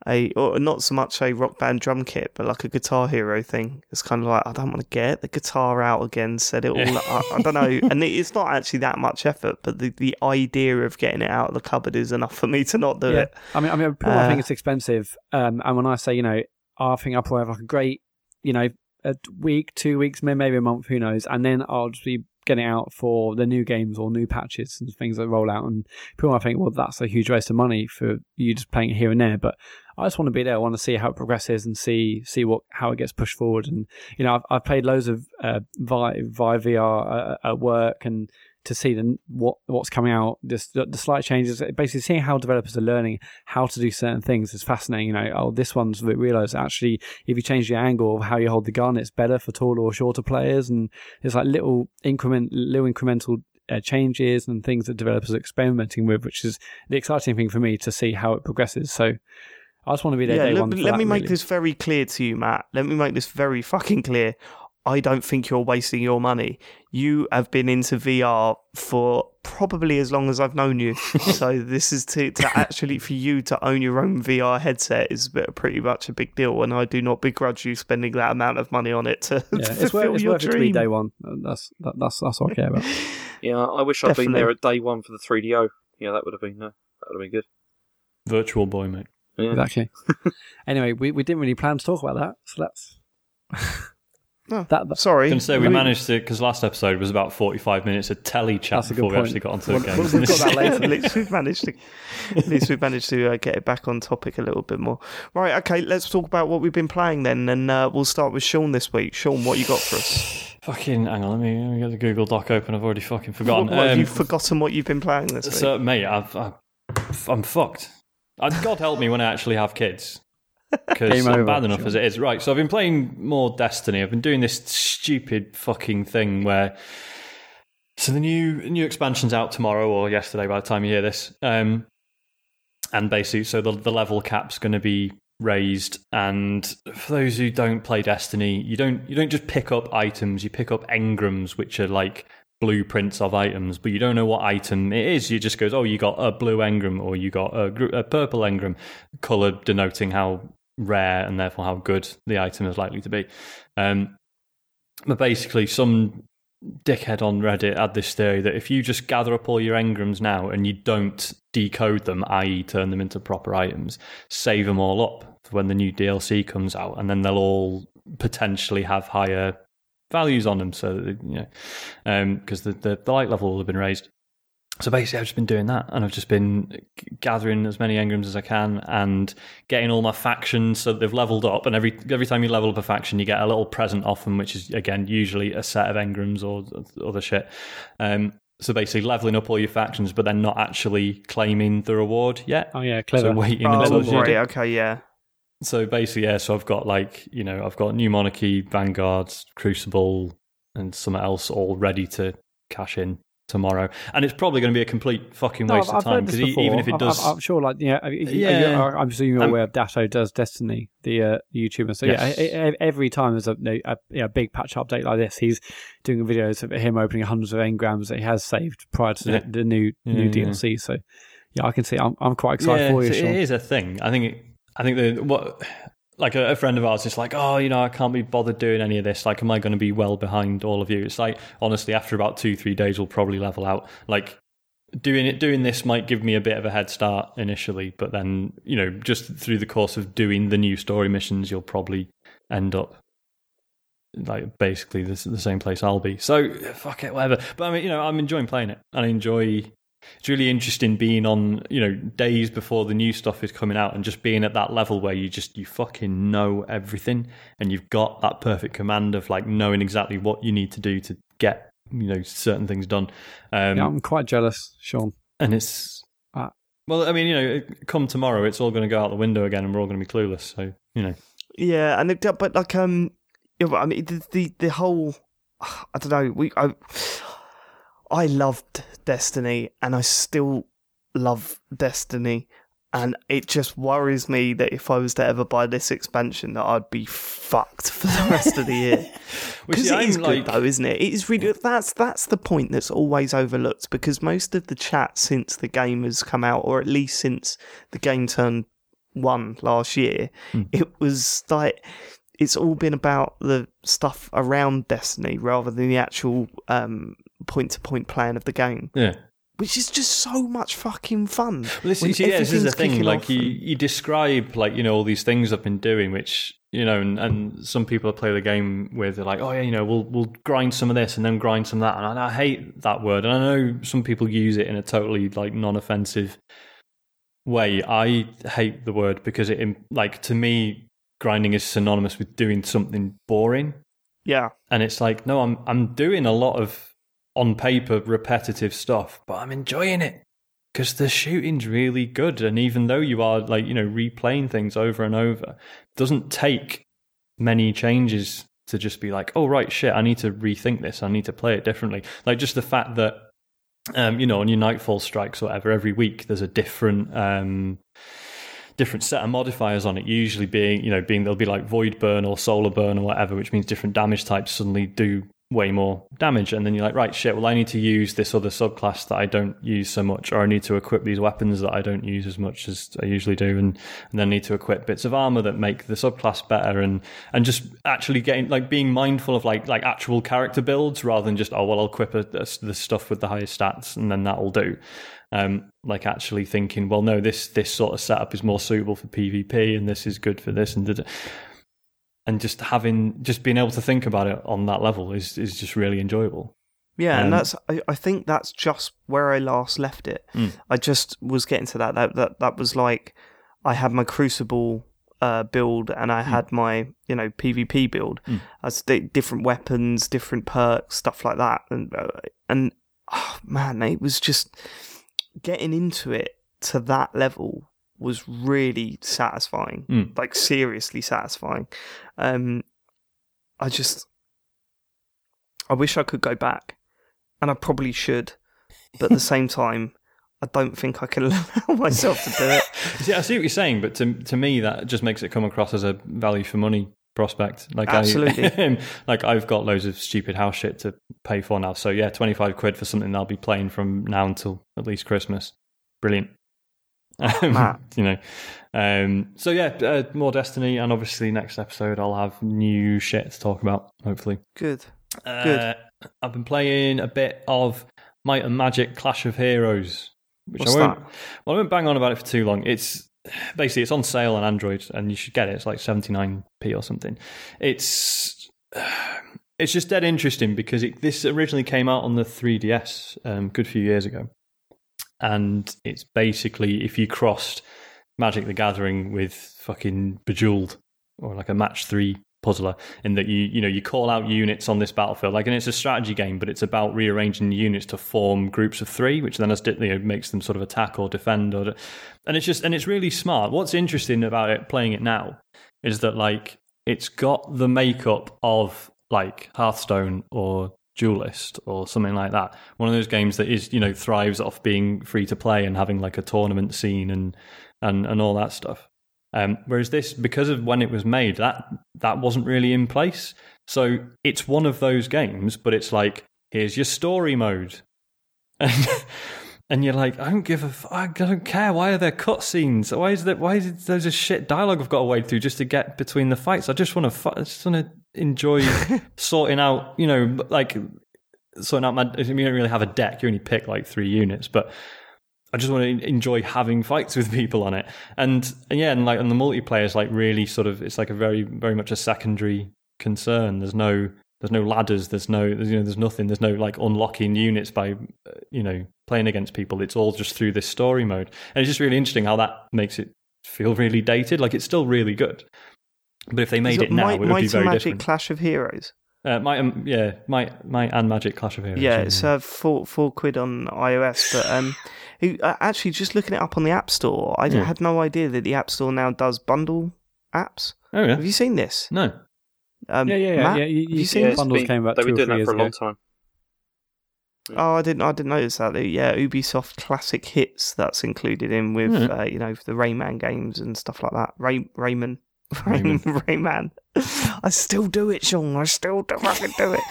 a or not so much a rock band drum kit, but like a Guitar Hero thing. It's kind of like I don't want to get the guitar out again, Said it all. I, I, don't know, [LAUGHS] and it's not actually that much effort, but the, the idea of getting it out of the cupboard is enough for me to not do yeah. it. I mean, I mean, people uh, think it's expensive, um, and when I say you know, I think I'll probably have like a great, you know, a week, two weeks, maybe a month, who knows, and then I'll just be getting out for the new games or new patches and things that roll out. And people might think, well, that's a huge waste of money for you just playing it here and there. But I just want to be there. I want to see how it progresses and see see what how it gets pushed forward. And you know, I've, I've played loads of uh, Vive, Vive VR uh, at work and to see the, what what's coming out, just the, the slight changes. Basically, seeing how developers are learning how to do certain things is fascinating. You know, oh, this one's realized actually if you change the angle of how you hold the gun, it's better for taller or shorter players, and it's like little increment, little incremental uh, changes and things that developers are experimenting with, which is the exciting thing for me to see how it progresses. So I just want to be there yeah, day let, let that, me make really. this very clear to you, Matt. Let me make this very fucking clear. I don't think you're wasting your money. You have been into VR for probably as long as I've known you. [LAUGHS] so this is to, to actually for you to own your own VR headset is pretty much a big deal, and I do not begrudge you spending that amount of money on it to Yeah, it's fulfill worth, it's your worth it to be dream. day one. Uh, That's that, that's that's what I care about. [LAUGHS] Yeah, I wish I'd been there at day one for the 3DO. Yeah, that would have been uh, that would have been good. Virtual boy, mate. Yeah. Exactly. [LAUGHS] anyway, we, we didn't really plan to talk about that, so that's Oh, that. that Sorry. I can say we Let me- managed to because last episode was about forty-five minutes of telly chat That's a before we point. actually got onto Well, the well, games. we've got that [LAUGHS] later. at least we've managed to, at least we've managed to uh, get it back on topic a little bit more. Right, okay, let's talk about what we've been playing then, and uh, we'll start with Sean this week. Sean, what you got for us? fucking hang on, let me, let me get the Google Doc open. I've already fucking forgotten. What, what, have Um, you forgotten what you've been playing this week? So, mate, I've, I've, I'm fucked. God help me when I actually have kids. Because I'm bad enough sure. as it is. Right, so I've been playing more Destiny. I've been doing this stupid fucking thing where. So the new new expansion's out tomorrow or yesterday by the time you hear this. Um, and basically, so the, the level cap's going to be raised. And for those who don't play Destiny, you don't you don't just pick up items. You pick up engrams, which are like blueprints of items, but you don't know what item it is. You just goes, oh, you got a blue engram or you got a, a purple engram, color denoting how rare and therefore how good the item is likely to be. Um, but basically, some dickhead on Reddit had this theory that if you just gather up all your engrams now and you don't decode them, i.e., turn them into proper items, save them all up for when the new DLC comes out, and then they'll all potentially have higher values on them. So that, you know, because the, the the light level will have been raised. So basically, I've just been doing that, and I've just been g- gathering as many engrams as I can, and getting all my factions so that they've leveled up. And every every time you level up a faction, you get a little present off them, which is again usually a set of engrams or other shit. Um, so basically, leveling up all your factions, but then not actually claiming the reward yet. Oh yeah, clever. So waiting oh, until right, you okay, yeah. so basically, yeah. So I've got like you know I've got New Monarchy, Vanguard, Crucible, and something else all ready to cash in tomorrow, and it's probably going to be a complete fucking waste I've, of time because even if it does, I'm, I'm sure, like yeah, yeah. I'm assuming you're aware of Datto does Destiny, the uh, YouTuber. So Yes. yeah, every time there's a, a, know, big patch update like this, he's doing videos of him opening hundreds of engrams that he has saved prior to Yeah. the, the new new Yeah, yeah. DLC. So yeah, I can see. I'm I'm quite excited for you, so Sean. is a thing. I think. It, I think the what. Like a, a friend of ours is like, oh, you know, I can't be bothered doing any of this. Like, am I going to be well behind all of you? It's like, honestly, after about two, three days, we'll probably level out. Like, doing it, doing this might give me a bit of a head start initially, but then, you know, just through the course of doing the new story missions, you'll probably end up like basically the, the same place I'll be. So fuck it, whatever. But I mean, you know, I'm enjoying playing it, I enjoy. It's really interesting being on, you know, days before the new stuff is coming out, and just being at that level where you just you fucking know everything, and you've got that perfect command of like knowing exactly what you need to do to get, you know, certain things done. Um, yeah, I'm quite jealous, Sean. and it's Ah. well, I mean, you know, come tomorrow, it's all going to go out the window again, and we're all going to be clueless. So you know, Yeah, and it, but like um, yeah, but I mean the the, the whole [SIGHS] I don't know. We I I loved Destiny, and I still love Destiny, and it just worries me that if I was to ever buy this expansion, that I'd be fucked for the rest of the year. [LAUGHS] Which, Because it is I'm good though, isn't it? It is really that's that's the point that's always overlooked because most of the chat since the game has come out, or at least since the game turned one last year, Hmm. it was like it's all been about the stuff around Destiny rather than the actual point to point plan of the game, yeah. which is just so much fucking fun. Well, this, is- yeah, this is the thing. Like you, and- you describe like you know all these things I've been doing, which you know, and, and some people I play the game with are like, oh yeah, you know, we'll we'll grind some of this and then grind some of that, and I, I hate that word, and I know some people use it in a totally like non-offensive way. I hate the word because it like to me, grinding is synonymous with doing something boring. Yeah, and it's like no i'm i'm doing a lot of on paper repetitive stuff, but I'm enjoying it because the shooting's really good. And even though you are like you know replaying things over and over, doesn't take many changes to just be like, oh right, shit, I need to rethink this. I need to play it differently. Like just the fact that um, you know on your nightfall strikes or whatever, every week there's a different. Um, different set of modifiers on it usually being you know being there'll be like void burn or solar burn or whatever which means different damage types suddenly do way more damage. And then you're like right shit well i need to use this other subclass that i don't use so much or i need to equip these weapons that i don't use as much as i usually do and, and then need to equip bits of armor that make the subclass better and and just actually getting like being mindful of like like actual character builds rather than just oh well i'll equip the stuff with the highest stats and then that'll do. Um, like actually thinking well no this this sort of setup is more suitable for pvp and this is good for this and and just having just being able to think about it on that level is is just really enjoyable. Yeah, um, and that's I, I think that's just where I last left it. Mm. I just was getting to that. That that that was like I had my Crucible uh, build and I mm. had my you know PvP build mm. as different weapons, different perks, stuff like that, and uh, and oh, man, it was just getting into it to that level was really satisfying, mm. like seriously satisfying. Um, I just, I wish I could go back, and I probably should, but at the same time, I don't think I can [LAUGHS] allow myself to do it. [LAUGHS] see, I see what you're saying, but to to me, that just makes it come across as a value for money prospect. Like absolutely, I, [LAUGHS] like I've got loads of stupid house shit to pay for now. So yeah, twenty five quid for something I'll be playing from now until at least Christmas. Brilliant. Um, [LAUGHS] you know, um, so yeah, uh, more Destiny, and obviously next episode I'll have new shit to talk about. Hopefully, good. Uh, good. I've been playing a bit of Might and Magic Clash of Heroes, which What's I won't. that? Well, I won't bang on about it for too long. It's basically it's on sale on Android, and you should get it. It's like seventy nine p or something. It's [SIGHS] it's just dead interesting because it, this originally came out on the 3DS um, good few years ago and it's basically if you crossed Magic the Gathering with fucking Bejeweled or like a match three puzzler in that you you know you call out units on this battlefield like and it's a strategy game but it's about rearranging units to form groups of three which then you know, makes them sort of attack or defend or and it's just and it's really smart. What's interesting about it playing it now is that like it's got the makeup of like Hearthstone or Duelyst or something like that. One of those games that is, you know, thrives off being free to play and having like a tournament scene and and and all that stuff. Um, whereas this, because of when it was made, that that wasn't really in place. So it's one of those games, but it's like here's your story mode, and [LAUGHS] and you're like, I don't give a, f- I don't care. Why are there cutscenes? Why is there? Why is it, there's a shit dialogue I've got to wade through just to get between the fights? I just want to, I just want to enjoy sorting out, you know, like sorting out my. You don't really have a deck; you only pick like three units, but I just want to enjoy having fights with people on it. And, and yeah, and like and the multiplayer is like really sort of it's like a very very much a secondary concern. There's no there's no ladders. There's no there's, you know there's nothing. There's no like unlocking units by you know playing against people. It's all just through this story mode, and it's just really interesting how that makes it feel really dated. Like it's still really good. But if they made it, it, now, Might, it would Mighty be very Magic different. Clash of Heroes. Uh, might, um, yeah, might, might, and Magic Clash of Heroes. Yeah, it's uh, four four quid on iOS, but [LAUGHS] um, who, uh, actually just looking it up on the App Store, I Yeah. had no idea that the App Store now does bundle apps. oh yeah, Have you seen this? no, Um, yeah, yeah, yeah. Matt, yeah. You, have you you seen see this? it's bundles been- came about They've two been or doing three that years for a ago. long time. Oh, I didn't. I didn't notice that. Yeah, Ubisoft Classic Hits that's included in with uh, you know the Rayman games and stuff like that. Ray Rayman, Rayman. [LAUGHS] Rayman. I still do it, Sean. I still do fucking do it.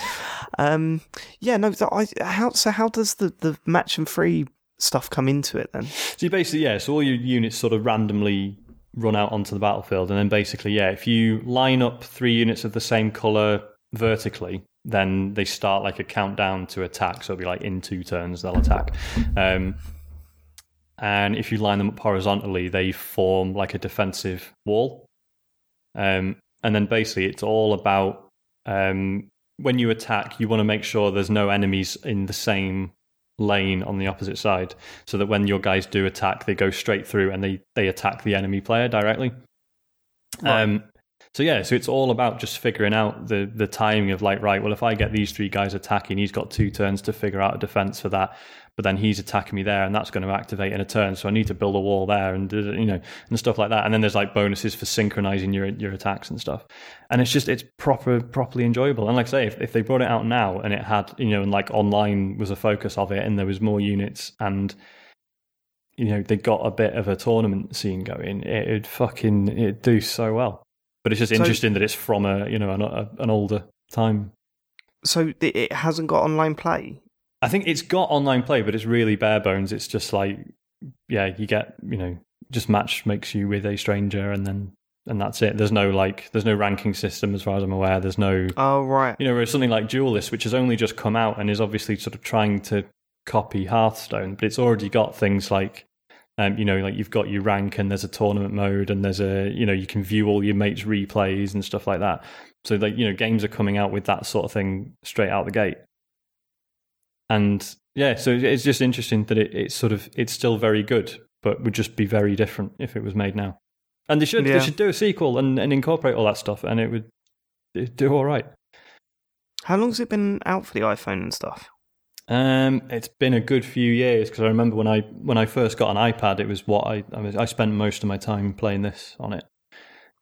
Um, yeah, no. So, I, how so? How does the the match and free stuff come into it then? So you basically, yeah, so all your units sort of randomly run out onto the battlefield, and then basically, yeah, if you line up three units of the same color vertically, then they start like a countdown to attack. So it'll be like in two turns they'll attack. Um, and if you line them up horizontally, they form like a defensive wall. Um, and then basically, it's all about um, when you attack, you want to make sure there's no enemies in the same lane on the opposite side, so that when your guys do attack, they go straight through and they they attack the enemy player directly. Right. Um, So yeah, so it's all about just figuring out the the timing of like, right, well, if I get these three guys attacking, he's got two turns to figure out a defense for that. But then he's attacking me there, and that's going to activate in a turn. So I need to build a wall there, and uh, you know, and stuff like that. And then there's like bonuses for synchronizing your your attacks and stuff. And it's just it's proper properly enjoyable. And like I say, if, if they brought it out now and it had you know, and like online was a focus of it, and there was more units and you know they got a bit of a tournament scene going, it'd fucking it'd do so well. But it's just So- interesting that it's from a you know an, a, an older time. So it hasn't got online play. I think it's got online play, but it's really bare bones. It's just like yeah, you get you know just match makes you with a stranger, and then and that's it. There's no like there's no ranking system as far as I'm aware. There's no Oh right. you know, whereas something like Duelyst, which has only just come out and is obviously sort of trying to copy Hearthstone, but it's already got things like, um, you know, like you've got your rank and there's a tournament mode and there's a, you know, you can view all your mates' replays and stuff like that. So, like, you know, games are coming out with that sort of thing straight out the gate. And yeah, so it's just interesting that it, it's sort of, it's still very good, but would just be very different if it was made now. And they should, Yeah. they should do a sequel and, and incorporate all that stuff and it would it'd do all right. How long's it been out for the iPhone and stuff? Um, it's been a good few years because I remember when I when I first got an iPad, it was what I I, was, I spent most of my time playing this on it.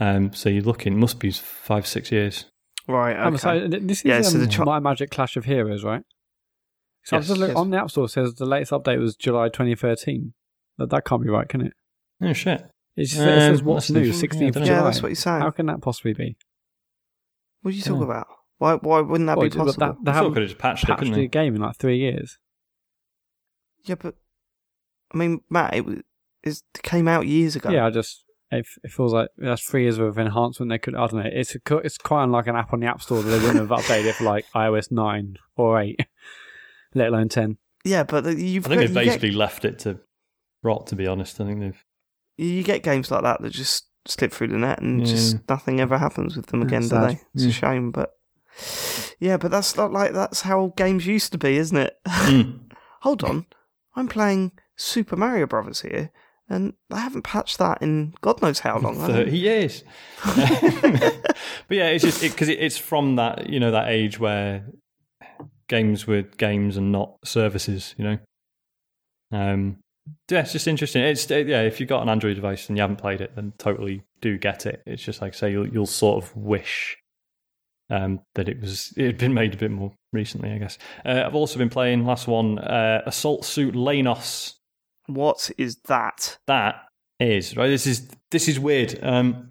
Um, so you're looking must be five six years. Right. Um, Okay. so th- this is Yeah, so um, the cho- My Magic Clash of Heroes, right? So I've Yes. just looked Yes. on the App Store. It says the latest update was July 2013. That that can't be right, can it? Oh shit! It's, Um, it says what's new, interesting. 16th Yeah, of. July. yeah, that's what you're saying. How can that possibly be? What are you talking Yeah. about? Why? Why wouldn't that Well, be possible? that- they I thought haven't could have just patched, it, couldn't the they? game in like three years. Yeah, but I mean, Matt, it, was, it came out years ago. Yeah, I just it, it feels like that's three years of enhancement. They could I don't know. It's a, it's quite unlike an app on the App Store that they wouldn't have updated it for like iOS nine or eight, [LAUGHS] let alone ten. Yeah, but you've I think got, they've you, get, basically left it to rot. To be honest, I think they've. you get games like that that just slip through the net and Yeah. just nothing ever happens with them again, do they? It's Yeah. a shame, but yeah, but that's not like that's how games used to be, isn't it? Mm. [LAUGHS] Hold on, I'm playing Super Mario Brothers here, and I haven't patched that in God knows how long. Thirty years. [LAUGHS] [LAUGHS] but yeah, it's just because it, it's from that you know that age where games were games and not services. You know. Um. Yeah, it's just interesting. It's yeah. If you've got an Android device and you haven't played it, then totally do get it. It's just like say you'll you'll sort of wish um, that it was it had been made a bit more recently. I guess. Uh, I've also been playing last one, uh, Assault Suit Leynos What is that? that is right. This is this is weird. Um,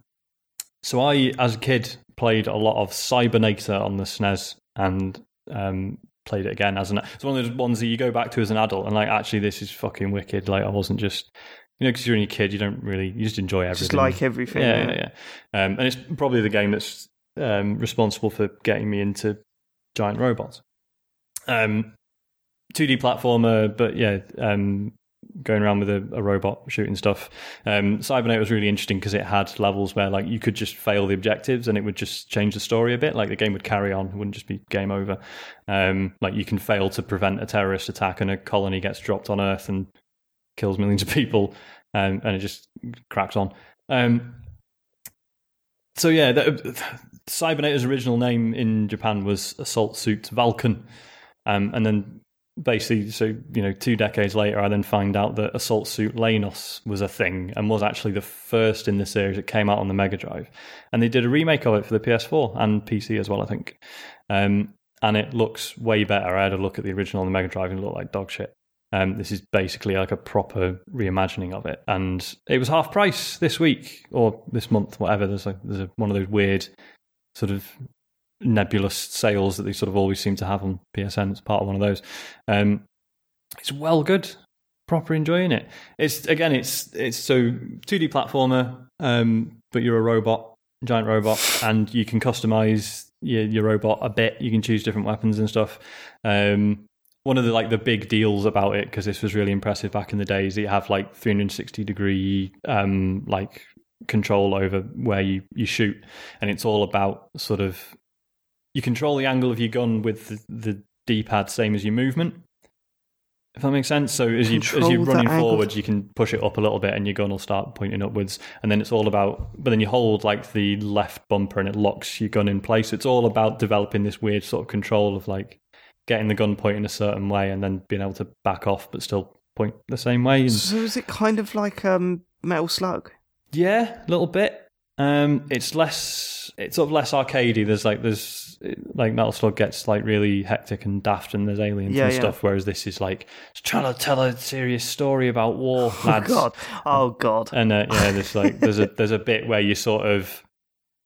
so I, as a kid, played a lot of Cybernator on the SNES and um, played it again as an. It's one of those ones that you go back to as an adult and like, actually, this is fucking wicked. Like I wasn't just, you know, because you're a kid, you don't really, you just enjoy everything. Just like everything. yeah, yeah, yeah. Um, and it's probably the game that's um, responsible for getting me into giant robots. Um, 2D platformer, but yeah, um, going around with a, a robot shooting stuff. Um, Cybernaut was really interesting because it had levels where like you could just fail the objectives and it would just change the story a bit. Like the game would carry on, it wouldn't just be game over. Um, like you can fail to prevent a terrorist attack and a colony gets dropped on Earth and kills millions of people, um, and it just cracks on. Um, so yeah, the, Cybernator's original name in Japan was Assault Suit Valken. um, and then basically, so you know, two decades later, I then find out that Assault Suit Leynos was a thing and was actually the first in the series. It came out on the Mega Drive, and they did a remake of it for the PS4 and PC as well, I think. Um, and it looks way better. I had a look at the original on the Mega Drive and it looked like dog shit. Um, this is basically like a proper reimagining of it, and it was half price this week or this month, whatever. There's like there's a, one of those weird sort of nebulous sales that they sort of always seem to have on PSN. It's part of one of those. Um, it's well good, proper enjoying it. It's again, it's it's so 2D platformer, um, but you're a robot, giant robot, and you can customize your, your robot a bit. You can choose different weapons and stuff. Um, one of the like the big deals about it because this was really impressive back in the days. You have like 360 degree um, like control over where you you shoot, and it's all about sort of you control the angle of your gun with the, the D-pad same as your movement. If that makes sense. So as you as you're running forward, you can push it up a little bit, and your gun will start pointing upwards. And then it's all about. But then you hold like the left bumper, and it locks your gun in place. It's all about developing this weird sort of control of like getting the gun pointing a certain way, and then being able to back off, but still point the same way. And So is it kind of like um, Metal Slug? Yeah, a little bit. Um, it's less. It's sort of less arcadey. There's like there's like Metal Slug gets like really hectic and daft, and there's aliens Yeah, and yeah. stuff. Whereas this is like it's trying to tell a serious story about war, lads. Oh God! Oh God! And uh, yeah, there's like there's a there's a bit where you sort of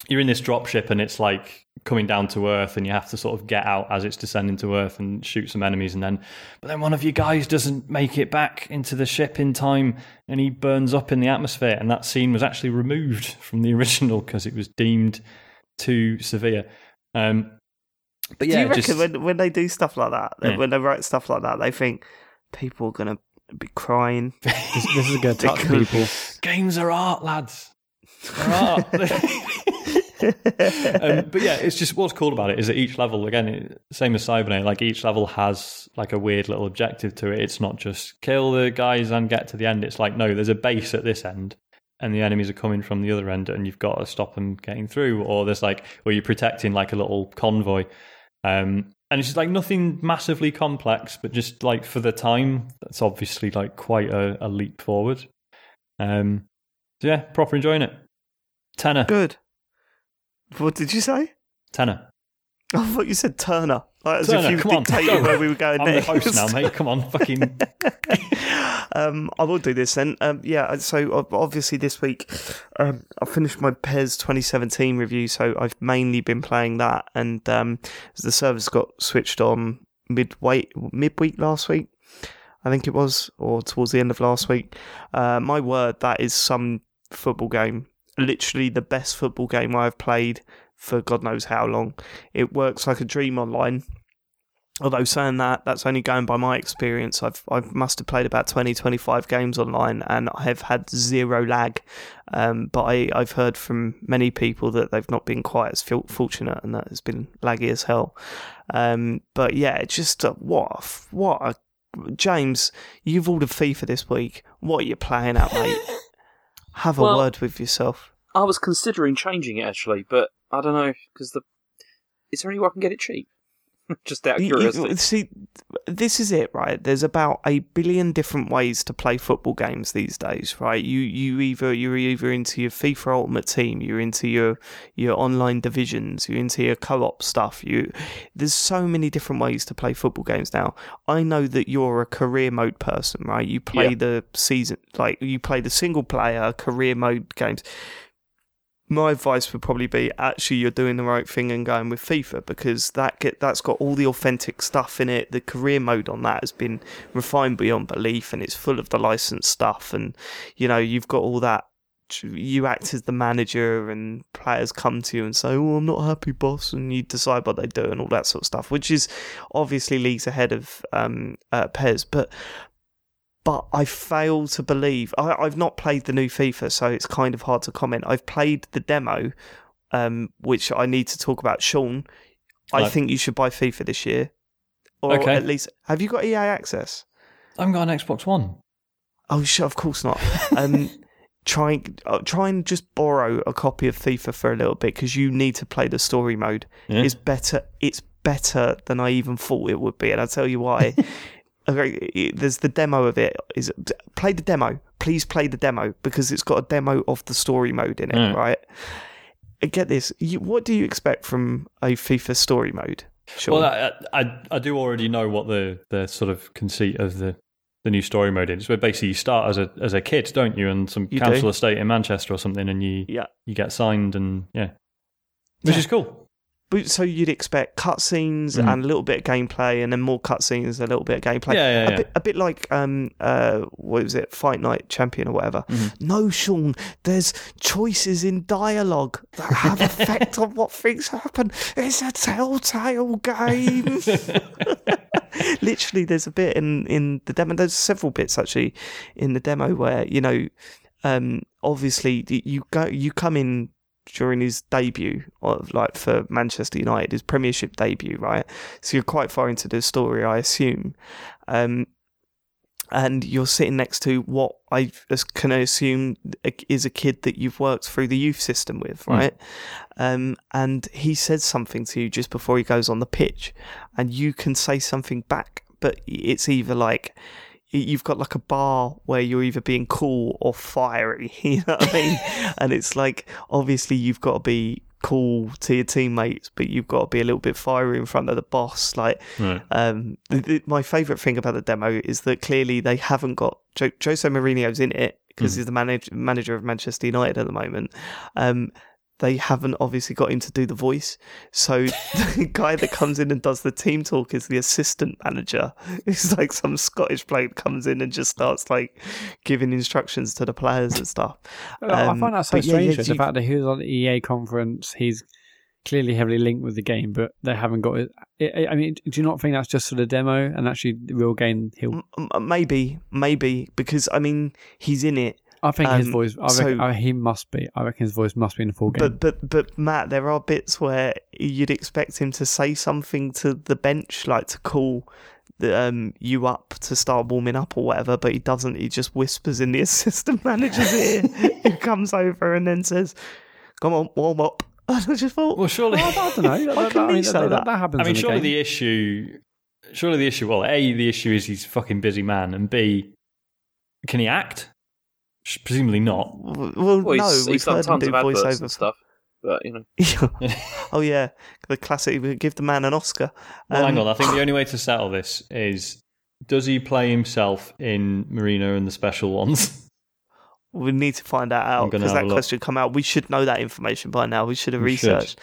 you're in this dropship and it's like coming down to earth and you have to sort of get out as it's descending to earth and shoot some enemies and then but then one of you guys doesn't make it back into the ship in time and he burns up in the atmosphere and that scene was actually removed from the original because it was deemed too severe um but yeah do you reckon just, when when they do stuff like that, Yeah. when they write stuff like that, they think people are gonna be crying? [LAUGHS] This, this is going [LAUGHS] to touch people. games are art lads They're [LAUGHS] art um, but yeah, it's just what's cool about it is that each level, again, same as Cybernet, like each level has like a weird little objective to it. It's not just kill the guys and get to the end. It's like no, there's a base at this end, and the enemies are coming from the other end, and you've got to stop them getting through. Or there's like where you're protecting like a little convoy, um, and it's just like nothing massively complex, but just like for the time, that's obviously like quite a, a leap forward. Um, so yeah, proper enjoying it. Tenner, Good. What did you say? tenner. I thought you said Turner. Like, as Turner, if you come dictated go. where we were going I'm the host now, mate. Come on, fucking. [LAUGHS] um, I will do this then. Um, yeah, so obviously this week um, I finished my PES 2017 review, so I've mainly been playing that, and um, the servers got switched on midway midweek last week, I think it was, or towards the end of last week. Uh, my word, that is some football game. Literally the best football game I've played for God knows how long. It works like a dream online. Although saying that, that's only going by my experience. I've I must have played about 20, 25 games online, and I have had zero lag. Um, but I, I've heard from many people that they've not been quite as fortunate, and that it's been laggy as hell. Um, but yeah, it's just uh, what a what a James. You've ordered FIFA this week. What are you playing at, mate? [LAUGHS] Have a Well- word with yourself. I was considering changing it actually, but I don't know because the. Is there any way I can get it cheap? [LAUGHS] Just out of You- you- curiosity. see, this is it, right? There's about a billion different ways to play football games these days, right? You you either you're either into your FIFA Ultimate Team, you're into your your online divisions, you're into your co-op stuff. You there's so many different ways to play football games now. I know that you're a career mode person, right? You play Yeah. the season like you play the single player career mode games my advice would probably be actually you're doing the right thing and going with FIFA because that get that's got all the authentic stuff in it. The career mode on that has been refined beyond belief and it's full of the licensed stuff and you know you've got all that you act as the manager and players come to you and say, "Oh, I'm not happy, boss," and you decide what they do and all that sort of stuff, which is obviously leagues ahead of um, uh, PES, but but I fail to believe I, I've not played the new FIFA, so it's kind of hard to comment. I've played the demo, um, which I need to talk about. Sean, I think you should buy FIFA this year, or Okay. at least have you got EA access? I haven't got an Xbox One. Oh, sure, of course not. Um, [LAUGHS] try uh, try and just borrow a copy of FIFA for a little bit because you need to play the story mode. Yeah. It's better. It's better than I even thought it would be, and I'll tell you why. [LAUGHS] okay, there's the demo of it. Is play the demo, please play the demo because it's got a demo of the story mode in it, Mm. right? Uh, Get this. You, what do you expect from a FIFA story mode? Sure. Well, I, I I do already know what the, the sort of conceit of the, the new story mode is. Where basically you start as a as a kid, don't you, and some You council do. estate in Manchester or something, and you yeah. you get signed and yeah, which Yeah. is cool. But so you'd expect cutscenes Mm. and a little bit of gameplay, and then more cutscenes, a little bit of gameplay. Yeah, yeah, a bit, a bit like um, uh, what was it, Fight Night Champion or whatever. Mm-hmm. No, Sean, there's choices in dialogue that have [LAUGHS] effect on what things happen. It's a telltale game. [LAUGHS] Literally, there's a bit in in the demo. There's several bits actually in the demo where you know, um, obviously you go you come in during his debut of like for Manchester United, his Premiership debut, right? So you're quite far into the story, I assume. Um, and you're sitting next to what I can assume is a kid that you've worked through the youth system with, Hmm. right? Um, and he says something to you just before he goes on the pitch, and you can say something back, but it's either like you've got like a bar where you're either being cool or fiery, [LAUGHS] you know what I mean? [LAUGHS] and it's like obviously you've got to be cool to your teammates, but you've got to be a little bit fiery in front of the boss, like. Right. Um, the, the, my favourite thing about the demo is that clearly they haven't got jo- Jose Mourinho's in it because Mm. he's the manage- manager of Manchester United at the moment. Um, they haven't obviously got him to do the voice, so [LAUGHS] the guy that comes in and does the team talk is the assistant manager. [LAUGHS] It's like some Scottish bloke comes in and just starts like giving instructions to the players and stuff. I Um, find that so strange. yeah, the you- fact that he was on the EA conference, he's clearly heavily linked with the game, but they haven't got it. I I mean, do you not think that's just for the demo and actually the real game? He'll. Maybe, maybe because I mean he's in it, I think his Um, voice. I so- reckon, I, he must be. I reckon his voice must be in the full game. But but but Matt, there are bits where you'd expect him to say something to the bench, like to call the, um you up to start warming up or whatever, but he doesn't. He just whispers in the [LAUGHS] assistant manager's ear, who [LAUGHS] comes over and then says, "Come on, warm up." And [LAUGHS] I just thought, Well, surely. I don't know. Why That, couldn't I mean, he say that, that? that happens. I mean, in the surely game. the issue, surely the issue. Well, a the issue is he's a fucking busy man, and b can he act? Sh- Presumably not. well, Well, no, he's, we've he's done heard him tons do of adverts voiceover and stuff, but you know, [LAUGHS] oh yeah, the classic. Give the man an Oscar. Well, hang Um, on. I think the only way to settle this is: does he play himself in Mourinho and the special ones? [LAUGHS] We need to find that out because that question come out. We should know that information by now. We should have We should. researched.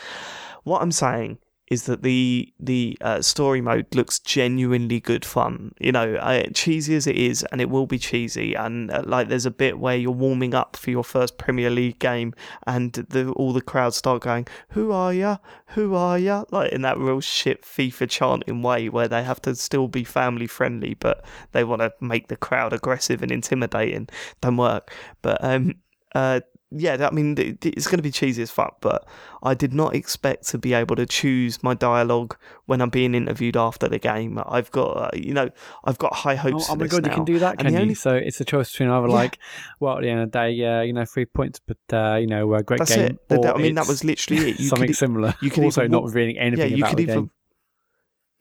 What I'm saying is that the the uh, story mode looks genuinely good fun. You know, uh, cheesy as it is, and it will be cheesy. And uh, like, there's a bit where you're warming up for your first Premier League game, and the, all the crowd start going, "Who are ya? Who are ya?" Like in that real shit FIFA chanting way, where they have to still be family friendly, but they want to make the crowd aggressive and intimidating. Don't work. But um, uh, yeah, I mean, it's going to be cheesy as fuck, but I did not expect to be able to choose my dialogue when I'm being interviewed after the game. I've got, uh, you know, I've got high Oh, hopes. oh for my god, you can do that, And can you? only- So it's a choice between either Yeah. like, well, at the end of the day, uh, you know, three points, but uh, you know, a great That's game. it. I mean, that was literally it. You [LAUGHS] something could- similar. you could also even not revealing anything yeah, you about could the either game.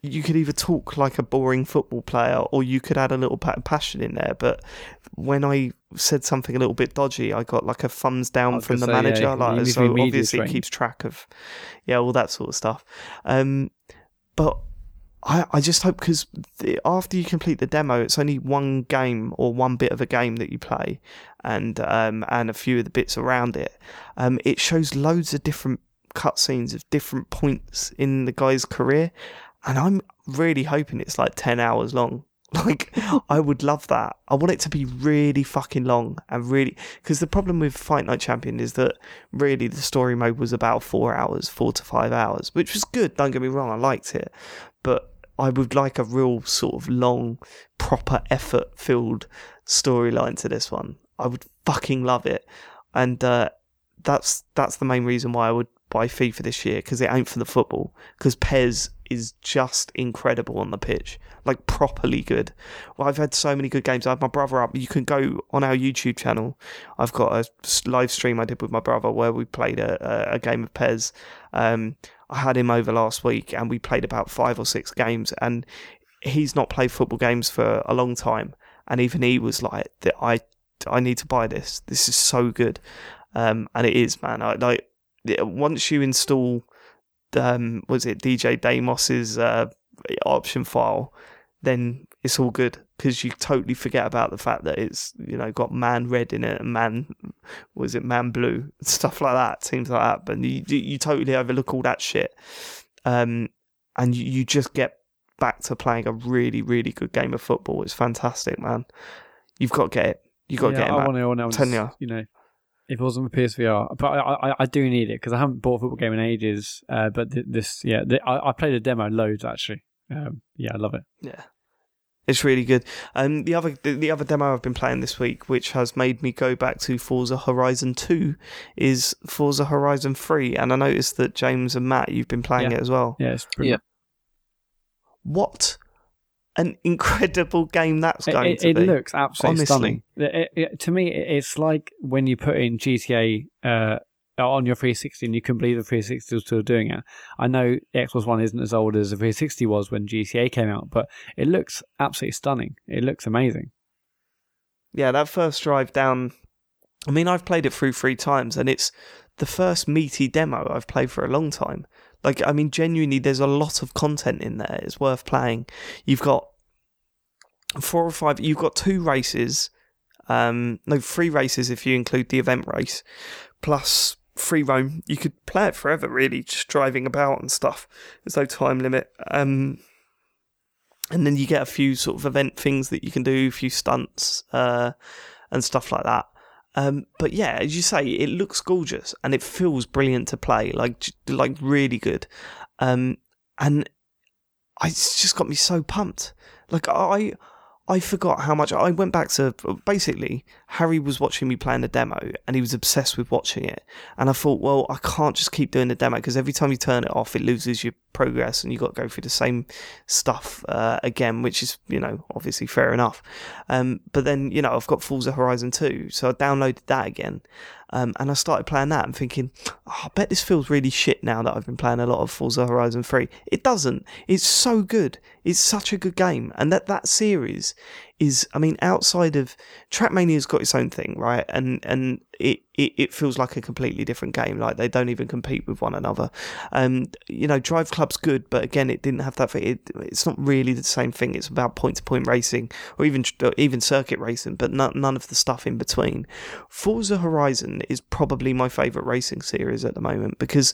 You could either talk like a boring football player or you could add a little bit of passion in there. But when I said something a little bit dodgy, I got like a thumbs down from the say, manager. yeah, like you need to so, obviously it keeps track of yeah all that sort of stuff. Um, but I I just hope because after you complete the demo, it's only one game or one bit of a game that you play, and um and a few of the bits around it. Um, it shows loads of different cutscenes of different points in the guy's career, and I'm really hoping it's like ten hours long. [LAUGHS] Like, I would love that. I want it to be really fucking long and really because the problem with Fight Night Champion is that really the story mode was about four hours, four to five hours, which was good. Don't get me wrong, I liked it, but I would like a real sort of long, proper effort filled storyline to this one. I would fucking love it, and uh, that's that's the main reason why I would buy FIFA this year because it ain't for the football. Because PES is just incredible on the pitch, like properly good. Well, I've had so many good games. I have my brother up. You can go on our YouTube channel. I've got a live stream I did with my brother where we played a, a, game of PES. Um, I had him over last week and we played about five or six games. And he's not played football games for a long time. And even he was like, "That I, I need to buy this. This is so good." Um, and it is, man. I like once you install, um, was it DJ Damos's uh, option file, then it's all good because you totally forget about the fact that it's you know got man red in it and man was it man blue [LAUGHS] stuff like that things like that but you you totally overlook all that shit um and you, you just get back to playing a really really good game of football it's fantastic man you've got to get it you've got to yeah, get it I man. want to. I want telling to. ya. You know, if it wasn't for PSVR, but I, I, I do need it because I haven't bought a football game in ages. Uh, but th- this, yeah, th- I, I played a demo loads actually. Um, yeah, I love it. Yeah. It's really good. Um, the other the, the other demo I've been playing this week, which has made me go back to Forza Horizon Two, is Forza Horizon Three, and I noticed that James and Matt, you've been playing Yeah. it as well. Yeah, it's pretty Yeah. What an incredible game that's going it, to it be. It looks absolutely Honestly. stunning. It- to me, it's like when you put in GTA uh, on your 360 and you can't believe the 360 was still doing it. I know the Xbox One isn't as old as the 360 was when GTA came out, but it looks absolutely stunning. It looks amazing. yeah, that first drive down. I mean, I've played it through three times, and it's the first meaty demo I've played for a long time. Like, I mean, genuinely, there's a lot of content in there. It's worth playing. You've got four or five. You've got two races. Um, no, three races if you include the event race, plus free roam. You could play it forever, really, just driving about and stuff. There's no time limit. Um, and then you get a few sort of event things that you can do, a few stunts, uh, and stuff like that. Um, but yeah, as you say, it looks gorgeous and it feels brilliant to play, like like really good. Um, and it's just got me so pumped. Like I, I forgot how much I went back to. Basically, Harry was watching me playing the demo, and he was obsessed with watching it. And I thought, well, I can't just keep doing the demo because every time you turn it off, it loses your progress, and you got to go through the same stuff uh, again, which is, you know, obviously fair enough. Um, but then, you know, I've got Forza Horizon 2, so I downloaded that again. Um, and I started playing that and thinking, oh, I bet this feels really shit now that I've been playing a lot of Forza Horizon 3. It doesn't. It's so good. It's such a good game. And that, that series is, I mean, outside of Trackmania's got its own thing, right? And, and it, it, it feels like a completely different game. Like they don't even compete with one another. Um, you know, Drive Club's good, but again, it didn't have that. It, it's not really the same thing. It's about point to point racing or even even circuit racing, but none, none of the stuff in between. Forza Horizon is probably my favorite racing series at the moment because,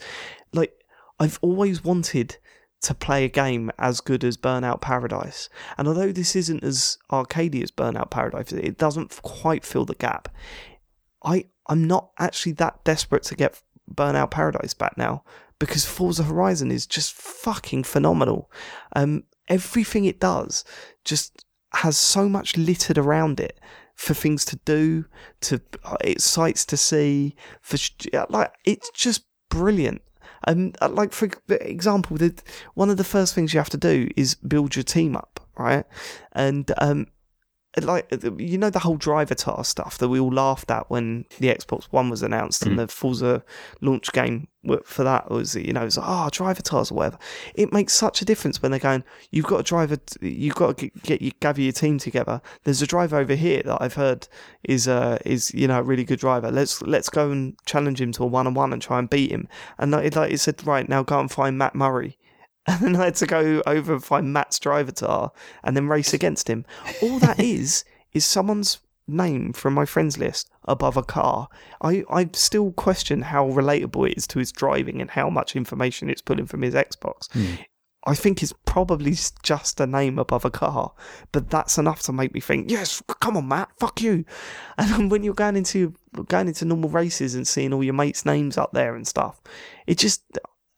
like, I've always wanted to play a game as good as Burnout Paradise. And although this isn't as arcadey as Burnout Paradise, it doesn't quite fill the gap. I I'm not actually that desperate to get Burnout Paradise back now because Forza Horizon is just fucking phenomenal. Um, everything it does just has so much littered around it for things to do, to uh, sights to see. For like, it's just brilliant. Uh, like for example, the, one of the first things you have to do is build your team up, right? And um, like uh, you know the whole Drivatar stuff that we all laughed at when the Xbox One was announced and mm. the Forza launch game for that was you know it's like oh Drivatars or whatever. It makes such a difference when they're going. You've got a driver. You've got to get, get you gather your team together. There's a driver over here that I've heard is uh is you know a really good driver. Let's let's go and challenge him to a one on one and try and beat him. And like, like it said, right now go and find Matt Murray. [LAUGHS] And then I had to go over and find Matt's Drivatar and then race against him. All that [LAUGHS] is is someone's name from my friends list above a car. I, I still question how relatable it is to his driving and how much information it's pulling from his Xbox. Hmm. I think it's probably just a name above a car, but that's enough to make me think, yes, come on, Matt, fuck you. [LAUGHS] And then when you're going into going into normal races and seeing all your mates' names up there and stuff, it just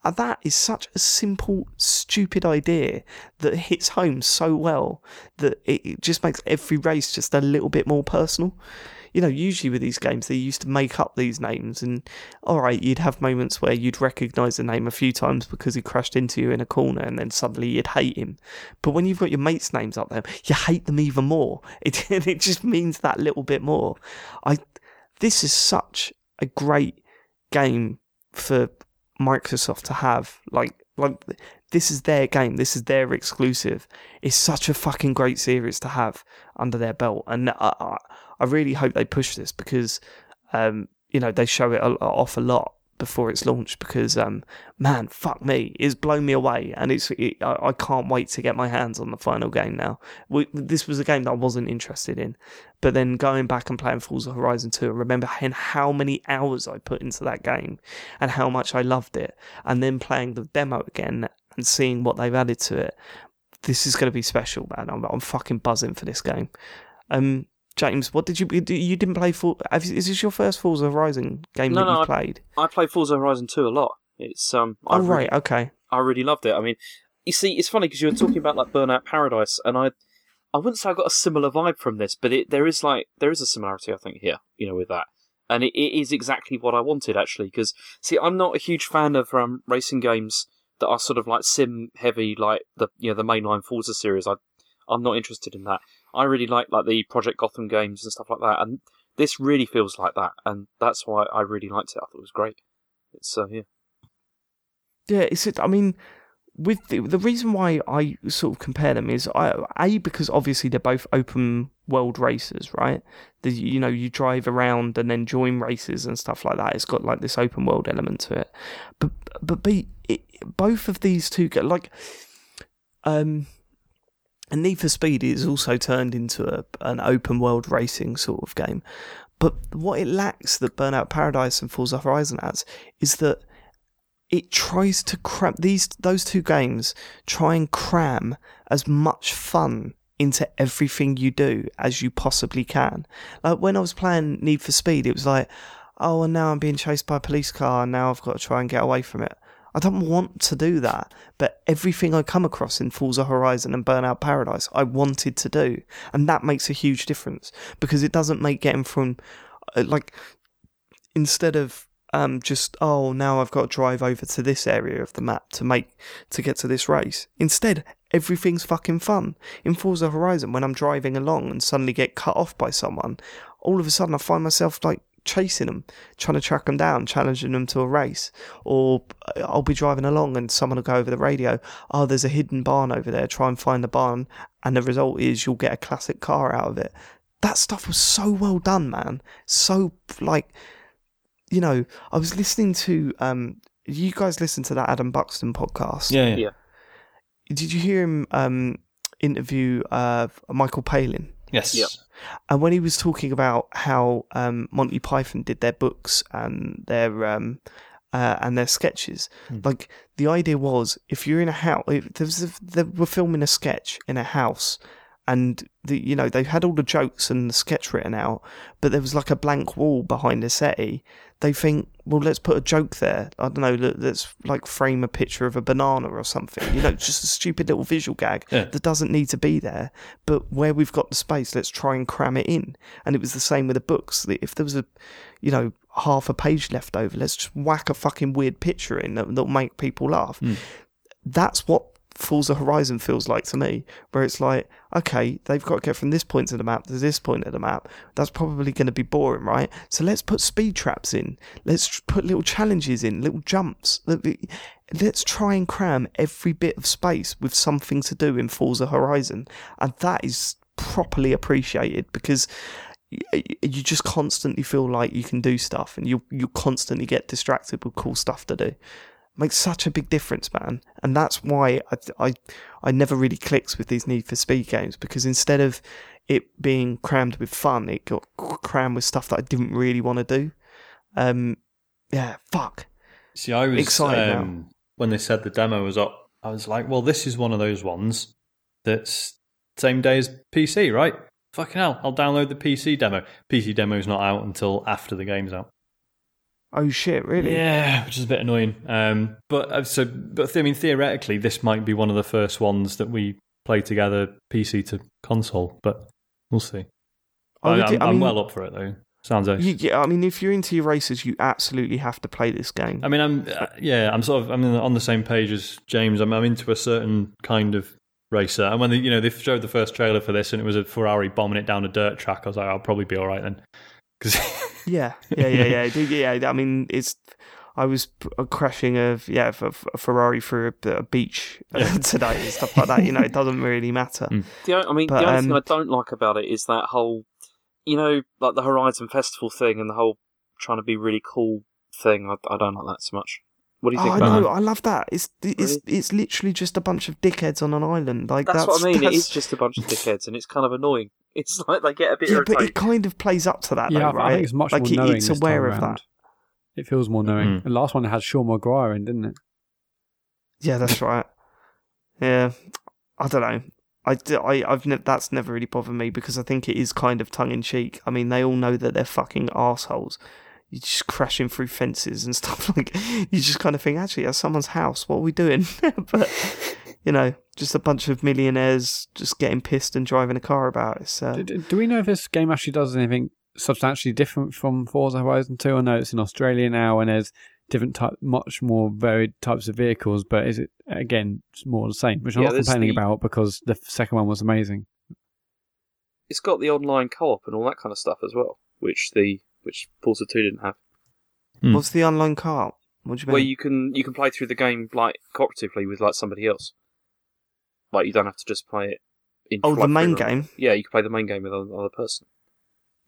that is such a simple, stupid idea that hits home so well that it, just makes every race just a little bit more personal. You know, usually with these games, they used to make up these names, and all right, you'd have moments where you'd recognise the name a few times because he crashed into you in a corner, and then suddenly you'd hate him. But when you've got your mates' names up there, you hate them even more. [LAUGHS] It it just means that little bit more. I this is such a great game for Microsoft to have. Like, like this is their game. This is their exclusive. It's such a fucking great series to have under their belt, and I, I, really hope they push this because, um, you know, they show it off a lot before it's launched. Because, um, man, fuck me, it's blown me away, and it's it, I, I can't wait to get my hands on the final game now. We, this was a game that I wasn't interested in, but then going back and playing Forza Horizon 2 and remembering how many hours I put into that game and how much I loved it, and then playing the demo again and seeing what they've added to it. This is going to be special, man. I'm, I'm fucking buzzing for this game. Um, James, what did you you didn't play for? Is this your first Forza Horizon game No, that no, you I- played? I play Forza Horizon 2 a lot. It's um, I Oh really- right, okay. I really loved it. I mean, you see, it's funny because you were talking about like Burnout Paradise, and I, I wouldn't say I got a similar vibe from this, but it there is like there is a similarity I think here, you know, with that, and it, it is exactly what I wanted actually. Because see, I'm not a huge fan of um, racing games that are sort of like sim heavy, like the you know the mainline Forza series. I I'm not interested in that. I really like like the Project Gotham games and stuff like that, and this really feels like that, and that's why I really liked it. I thought it was great. It's uh, yeah. Yeah, it's. I mean, with the, the reason why I sort of compare them is I, a because obviously they're both open world races, right? The, you know, you drive around and then join races and stuff like that. It's got like this open world element to it, but but b it, both of these two get like, um, and Need for Speed is also turned into a, an open world racing sort of game, but what it lacks that Burnout Paradise and Forza Horizon has is that it tries to cram these those two games try and cram as much fun into everything you do as you possibly can. Like when I was playing Need for Speed, it was like, oh, and now I'm being chased by a police car, and now I've got to try and get away from it. I don't want to do that, but everything I come across in Forza Horizon and Burnout Paradise, I wanted to do, and that makes a huge difference because it doesn't make getting from uh, like instead of um, just oh now I've got to drive over to this area of the map to make to get to this race. Instead, everything's fucking fun. In Forza Horizon, when I'm driving along and suddenly get cut off by someone, all of a sudden I find myself like chasing them, trying to track them down, challenging them to a race. Or uh, I'll be driving along and someone will go over the radio, oh, there's a hidden barn over there, try and find the barn. And the result is you'll get a classic car out of it. That stuff was so well done, man. So, like, you know, I was listening to, um, you guys listen to that Adam Buxton podcast? Yeah, yeah. Yeah. Did you hear him um, interview uh, Michael Palin? Yes. Yep. And when he was talking about how um, Monty Python did their books and their um, uh, and their sketches, Hmm. like the idea was if you're in a house, there was a, they were filming a sketch in a house, and the you know they had all the jokes and the sketch written out, but there was like a blank wall behind the settee. They think, well, let's put a joke there. I don't know, let- let's like frame a picture of a banana or something. You know, just a stupid little visual gag Yeah. that doesn't need to be there. But where we've got the space, let's try and cram it in. And it was the same with the books. If there was a, you know, half a page left over, let's just whack a fucking weird picture in that, that'll make people laugh. Hmm. That's what Forza Horizon feels like to me, where it's like, okay, they've got to get from this point of the map to this point of the map. That's probably going to be boring, right? So let's put speed traps in. Let's put little challenges in, little jumps. Let- Let's try and cram every bit of space with something to do in Forza Horizon. And that is properly appreciated because you just constantly feel like you can do stuff and you you constantly get distracted with cool stuff to do makes such a big difference, man. And that's why I, I, I never really clicks with these Need for Speed games because instead of it being crammed with fun, it got crammed with stuff that I didn't really want to do. Um, yeah, fuck. See, I was Excited um, when they said the demo was up. I was like, well, this is one of those ones that's same day as PC, right? Fucking hell, I'll download the PC demo. PC demo's not out until after the game's out. Oh shit, really? Yeah, which is a bit annoying. Um, but uh, so, but I mean, theoretically, this might be one of the first ones that we play together, PC to console. But we'll see. I would I, do- am mean- well up for it though. Sounds ace. You, yeah, I mean, if you're into your races, you absolutely have to play this game. I mean, I'm uh, yeah, I'm sort of I'm on the same page as James. I'm, I'm into a certain kind of racer, and when they, you know they showed the first trailer for this, and it was a Ferrari bombing it down a dirt track, I was like, I'll probably be all right then. Because [LAUGHS] Yeah, yeah, yeah, yeah, Dude, yeah. I mean, it's. I was uh, crashing a yeah a, a Ferrari through a, a beach uh, Yeah. [LAUGHS] today and stuff like that. You know, it doesn't really matter. Mm. The, o- I mean, But, the only thing um, I don't like about it is that whole, you know, like the Horizon Festival thing and the whole trying to be really cool thing. I, I don't like that so much. What do you Oh, think I know, that? I love that. It's it's it's literally just a bunch of dickheads on an island. Like That's, that's, what I mean. It that's- is just a bunch of dickheads, and it's kind of annoying. It's [LAUGHS] like they get a bit yeah, but irritated. it kind of plays up to that, yeah, though, I- right? I think it's much like more it- knowing. it's this aware time of round. that. It feels more knowing. Mm. The last one had Sean Maguire in, didn't it? Yeah, that's [LAUGHS] right. Yeah, I don't know. I, d- I, have ne- that's never really bothered me because I think it is kind of tongue in cheek. I mean, they all know that they're fucking assholes. You're just crashing through fences and [LAUGHS] stuff like. You just kind of think, actually, that's someone's house. What are we doing? but you know, just a bunch of millionaires just getting pissed and driving a car about. It's, uh, Do, do- do we know if this game actually does anything substantially different from Forza Horizon 2? I know it's in Australia now and there's different type, much more varied types of vehicles. But is it again it's more the same, which I'm Yeah, not complaining the- about because the second one was amazing. It's got the online co-op and all that kind of stuff as well, which the which Forza Two didn't have. Hmm. What's the online car? What do you mean? Where you can you can play through the game like cooperatively with like somebody else. Like you don't have to just play it. In oh, the main game. Yeah, you can play the main game with another person.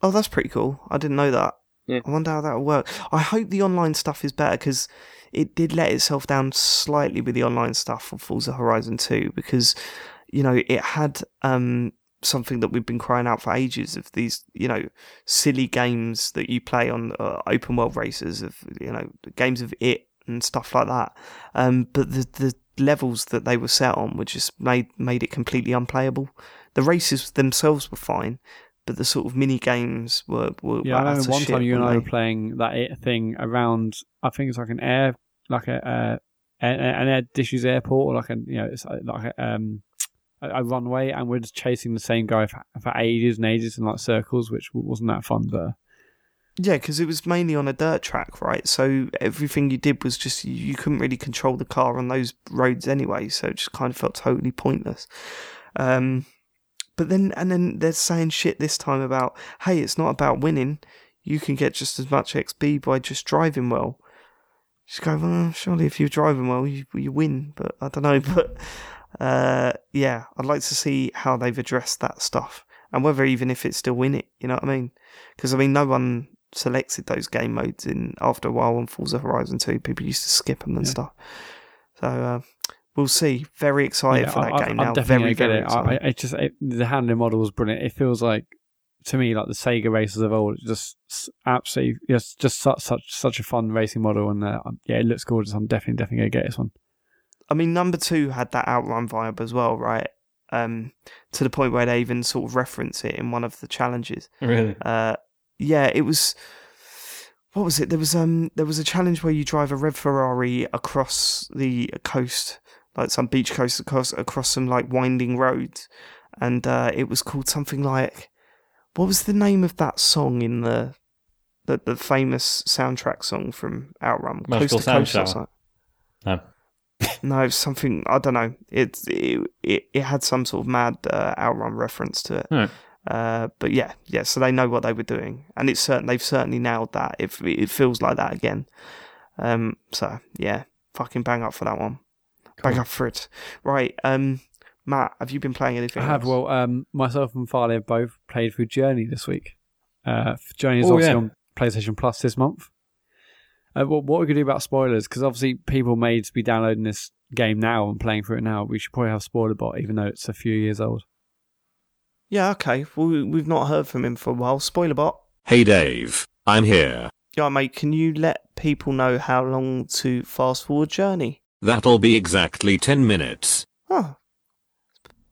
Oh, that's pretty cool. I didn't know that. Yeah. I wonder how that'll work. I hope the online stuff is better because it did let itself down slightly with the online stuff for Forza Horizon 2 because, you know, it had um, something that we've been crying out for ages of these, you know, silly games that you play on uh, open world races, of, you know, games of it and stuff like that. Um, but the, the levels that they were set on were just made, made it completely unplayable. The races themselves were fine, but the sort of mini games were, were Yeah, were I remember one shit, time you and I were playing that it thing around. I think it's like an air, like a uh, an, an air dishes airport, or like a you know, it's like a, um a, a runway, and we're just chasing the same guy for, for ages and ages in like circles, which wasn't that fun. But Yeah, because it was mainly on a dirt track, right? So everything you did was just you, couldn't really control the car on those roads anyway, so it just kind of felt totally pointless. Um, but then and then they're saying shit this time about hey, it's not about winning. You can get just as much XP by just driving well. Just go, well, surely if you're driving well, you you win. But I don't know. [LAUGHS] But uh, yeah, I'd like to see how they've addressed that stuff and whether even if it's still in it. You know what I mean? Because I mean, no one selected those game modes in after a while on Forza Horizon 2. People used to skip them and Yeah. stuff. So uh, we'll see. Very excited yeah, for that I, game I, now. I'm definitely very, gonna very get it. I. I it just it, the handling model was brilliant. It feels like to me like the Sega races of old. Just absolutely, just just such such such a fun racing model, and uh, yeah, it looks gorgeous. I'm definitely definitely gonna get this one. I mean, number two had that outrun vibe as well, right? Um, to the point where they even sort of reference it in one of the challenges. Really? Uh, yeah, it was. What was it? There was um there was a challenge where you drive a red Ferrari across the coast, like some beach coast across across some like winding roads, and uh, it was called something like, what was the name of that song in the, the the famous soundtrack song from Outrun? Magical Coast to Coast Sound or Shower. something. No. [LAUGHS] No, something I don't know. It it it, had some sort of mad uh, outrun reference to it. Right. Uh, but yeah, yeah. So they know what they were doing, and it's certain they've certainly nailed that. If it feels like that again, um. So yeah, fucking bang up for that one. Bang up for it. Right. Um. Matt, have you been playing anything? I have. else? Well, um, myself and Farley have both played through Journey this week. Uh, Journey is Oh, obviously yeah. on PlayStation Plus this month. Uh, what, what we could do about spoilers? Because obviously people may be downloading this game now and playing through it now. We should probably have spoiler bot, even though it's a few years old. Yeah. Okay. Well, we- we've not heard from him for a while. Spoiler bot. Hey Dave, I'm here. Yeah, mate. Can you let people know how long to fast forward Journey? That'll be exactly 10 minutes. Oh,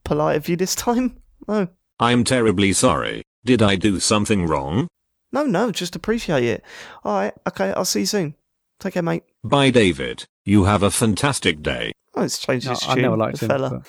polite of you this time. [LAUGHS] No. I'm terribly sorry. Did I do something wrong? No, no, just appreciate it. All right, okay, I'll see you soon. Take care, mate. Bye, David. You have a fantastic day. Oh, it's changed No, its I never liked the him. fella. but-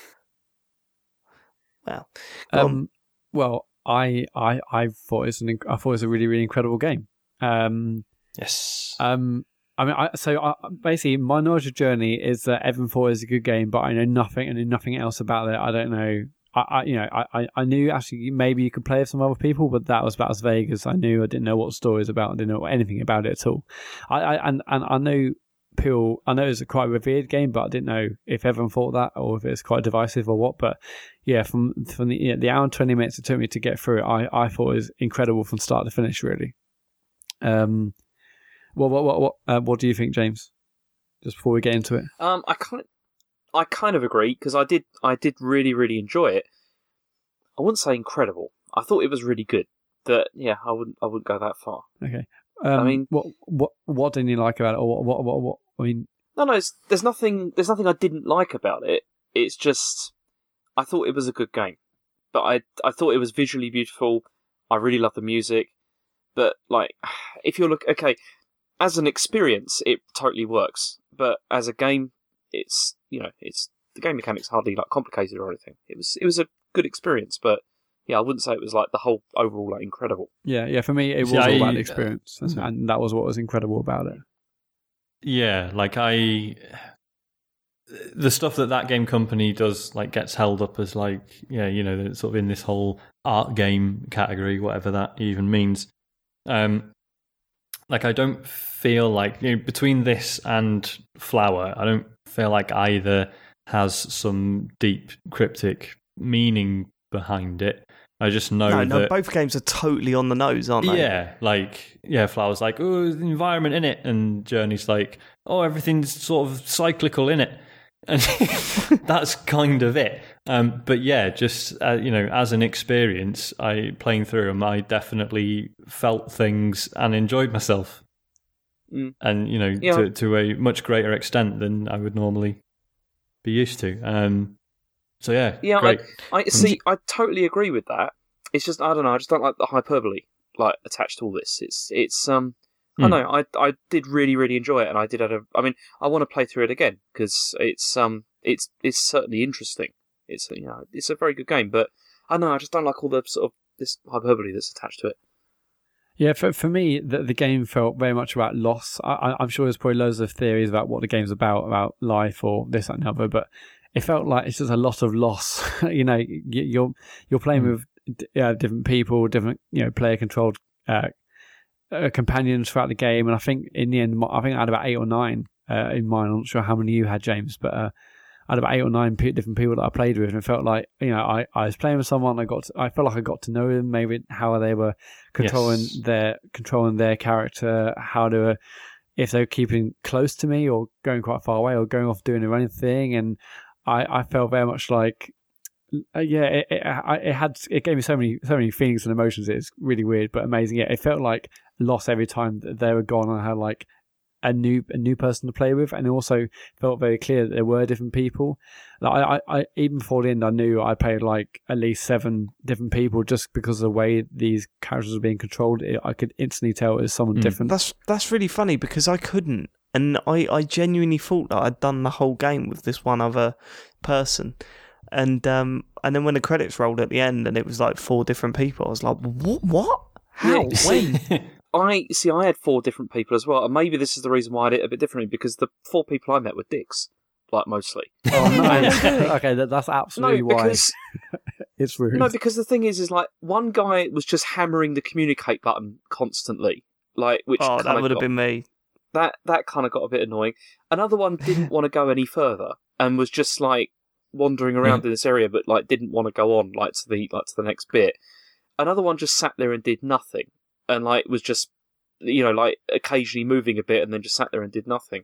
Well, go on. Um, well, I, I, I thought it's an, inc- I thought it was a really, really incredible game. Um, Yes. um, I mean, I, so I, basically, my knowledge of Journey is that Evan Four is a good game, but I know nothing, and nothing else about it. I don't know. I, I you know, I, I- I knew actually maybe you could play with some other people, but that was about as vague as I knew. I didn't know what the story was about. I didn't know anything about it at all. I, I and, and I know people. I know it's a quite revered game, but I didn't know if everyone thought that or if it's quite divisive or what. But yeah, from from the yeah, the hour and twenty minutes it took me to get through it, I, I thought it was incredible from start to finish. Really. Um, what what what what, uh, what do you think, James? Just before we get into it, Um, I kind, I kind of agree because I did, I did really, really enjoy it. I wouldn't say incredible. I thought it was really good. That yeah, I wouldn't, I wouldn't go that far. okay. Um, mean- what what what didn't you like about it, or what what what, what I mean? No, no, it's, there's nothing, there's nothing I didn't like about it. It's just, I thought it was a good game, but I, I thought it was visually beautiful. I really love the music, but like, [SIGHS] if you're look, okay, as an experience, it totally works, but as a game, it's, you know, it's the game mechanics hardly like complicated or anything. It was, it was a good experience, but yeah, I wouldn't say it was like the whole overall like incredible. Yeah, yeah. For me, it was See, all I- about the experience, and, and that was what was incredible about it. yeah, like I, the stuff that that game company does like gets held up as like yeah, you know, sort of in this whole art game category, whatever that even means. Um, like I don't feel like you know, between this and Flower, I don't feel like either has some deep cryptic meaning behind it. I just know No, that no, both games are totally on the nose, aren't they? yeah, like yeah, Flower's like, oh, the environment in it, and Journey's like, oh, everything's sort of cyclical in it, and [LAUGHS] that's kind of it. Um, but yeah, just uh, you know, as an experience, I playing through them, I definitely felt things and enjoyed myself, Mm. and you know, Yeah. to to a much greater extent than I would normally be used to. Um, so yeah, Yeah, great. I see. I totally agree with that. It's just I don't know. I just don't like the hyperbole like attached to all this. It's it's um. I Hmm. know. I I did really really enjoy it, and I did have a. I mean, I want to play through it again because it's um it's it's certainly interesting. It's you know it's a very good game, but I don't know I just don't like all the sort of this hyperbole that's attached to it. Yeah, for for me, the, the game felt very much about loss. I, I, I'm sure there's probably loads of theories about what the game's about, about life or this that, and the other, but it felt like it's just a lot of loss. [LAUGHS] you know, you, you're you're playing Mm. with uh, different people, different you know player controlled uh, uh, companions throughout the game, and I think in the end, I think I had about eight or nine uh, in mine. I'm not sure how many you had, James, but. Uh, I had about eight or nine pe- different people that I played with, and it felt like you know I, I was playing with someone. I got to, I felt like I got to know them, maybe how they were controlling Yes. their controlling their character, how to uh, if they're keeping close to me or going quite far away or going off doing their own thing, and I, I felt very much like uh, yeah, it, it, I, it had it gave me so many so many feelings and emotions. It's really weird but amazing. Yeah, it felt like loss every time that they were gone. I had like a new a new person to play with, and it also felt very clear that there were different people. Like I, I, I even before the end, I knew I played like at least seven different people just because of the way these characters were being controlled. It, I could instantly tell it was someone Mm. different. That's that's really funny because I couldn't, and I, I genuinely thought that I'd done the whole game with this one other person, and um and then when the credits rolled at the end and it was like four different people, I was like, what what how Yeah, when [LAUGHS] I see. I had four different people as well, and maybe this is the reason why I did it a bit differently because the four people I met were dicks, like mostly. Oh no! [LAUGHS] [LAUGHS] okay, that, that's absolutely no, why because it's rude. no, because the thing is, is like one guy was just hammering the communicate button constantly, like which oh that would have got, been me. That that kind of got a bit annoying. Another one [LAUGHS] didn't want to go any further and was just like wandering around in this area, but like didn't want to go on like to the like to the next bit. Another one just sat there and did nothing, and like was just you know like occasionally moving a bit and then just sat there and did nothing.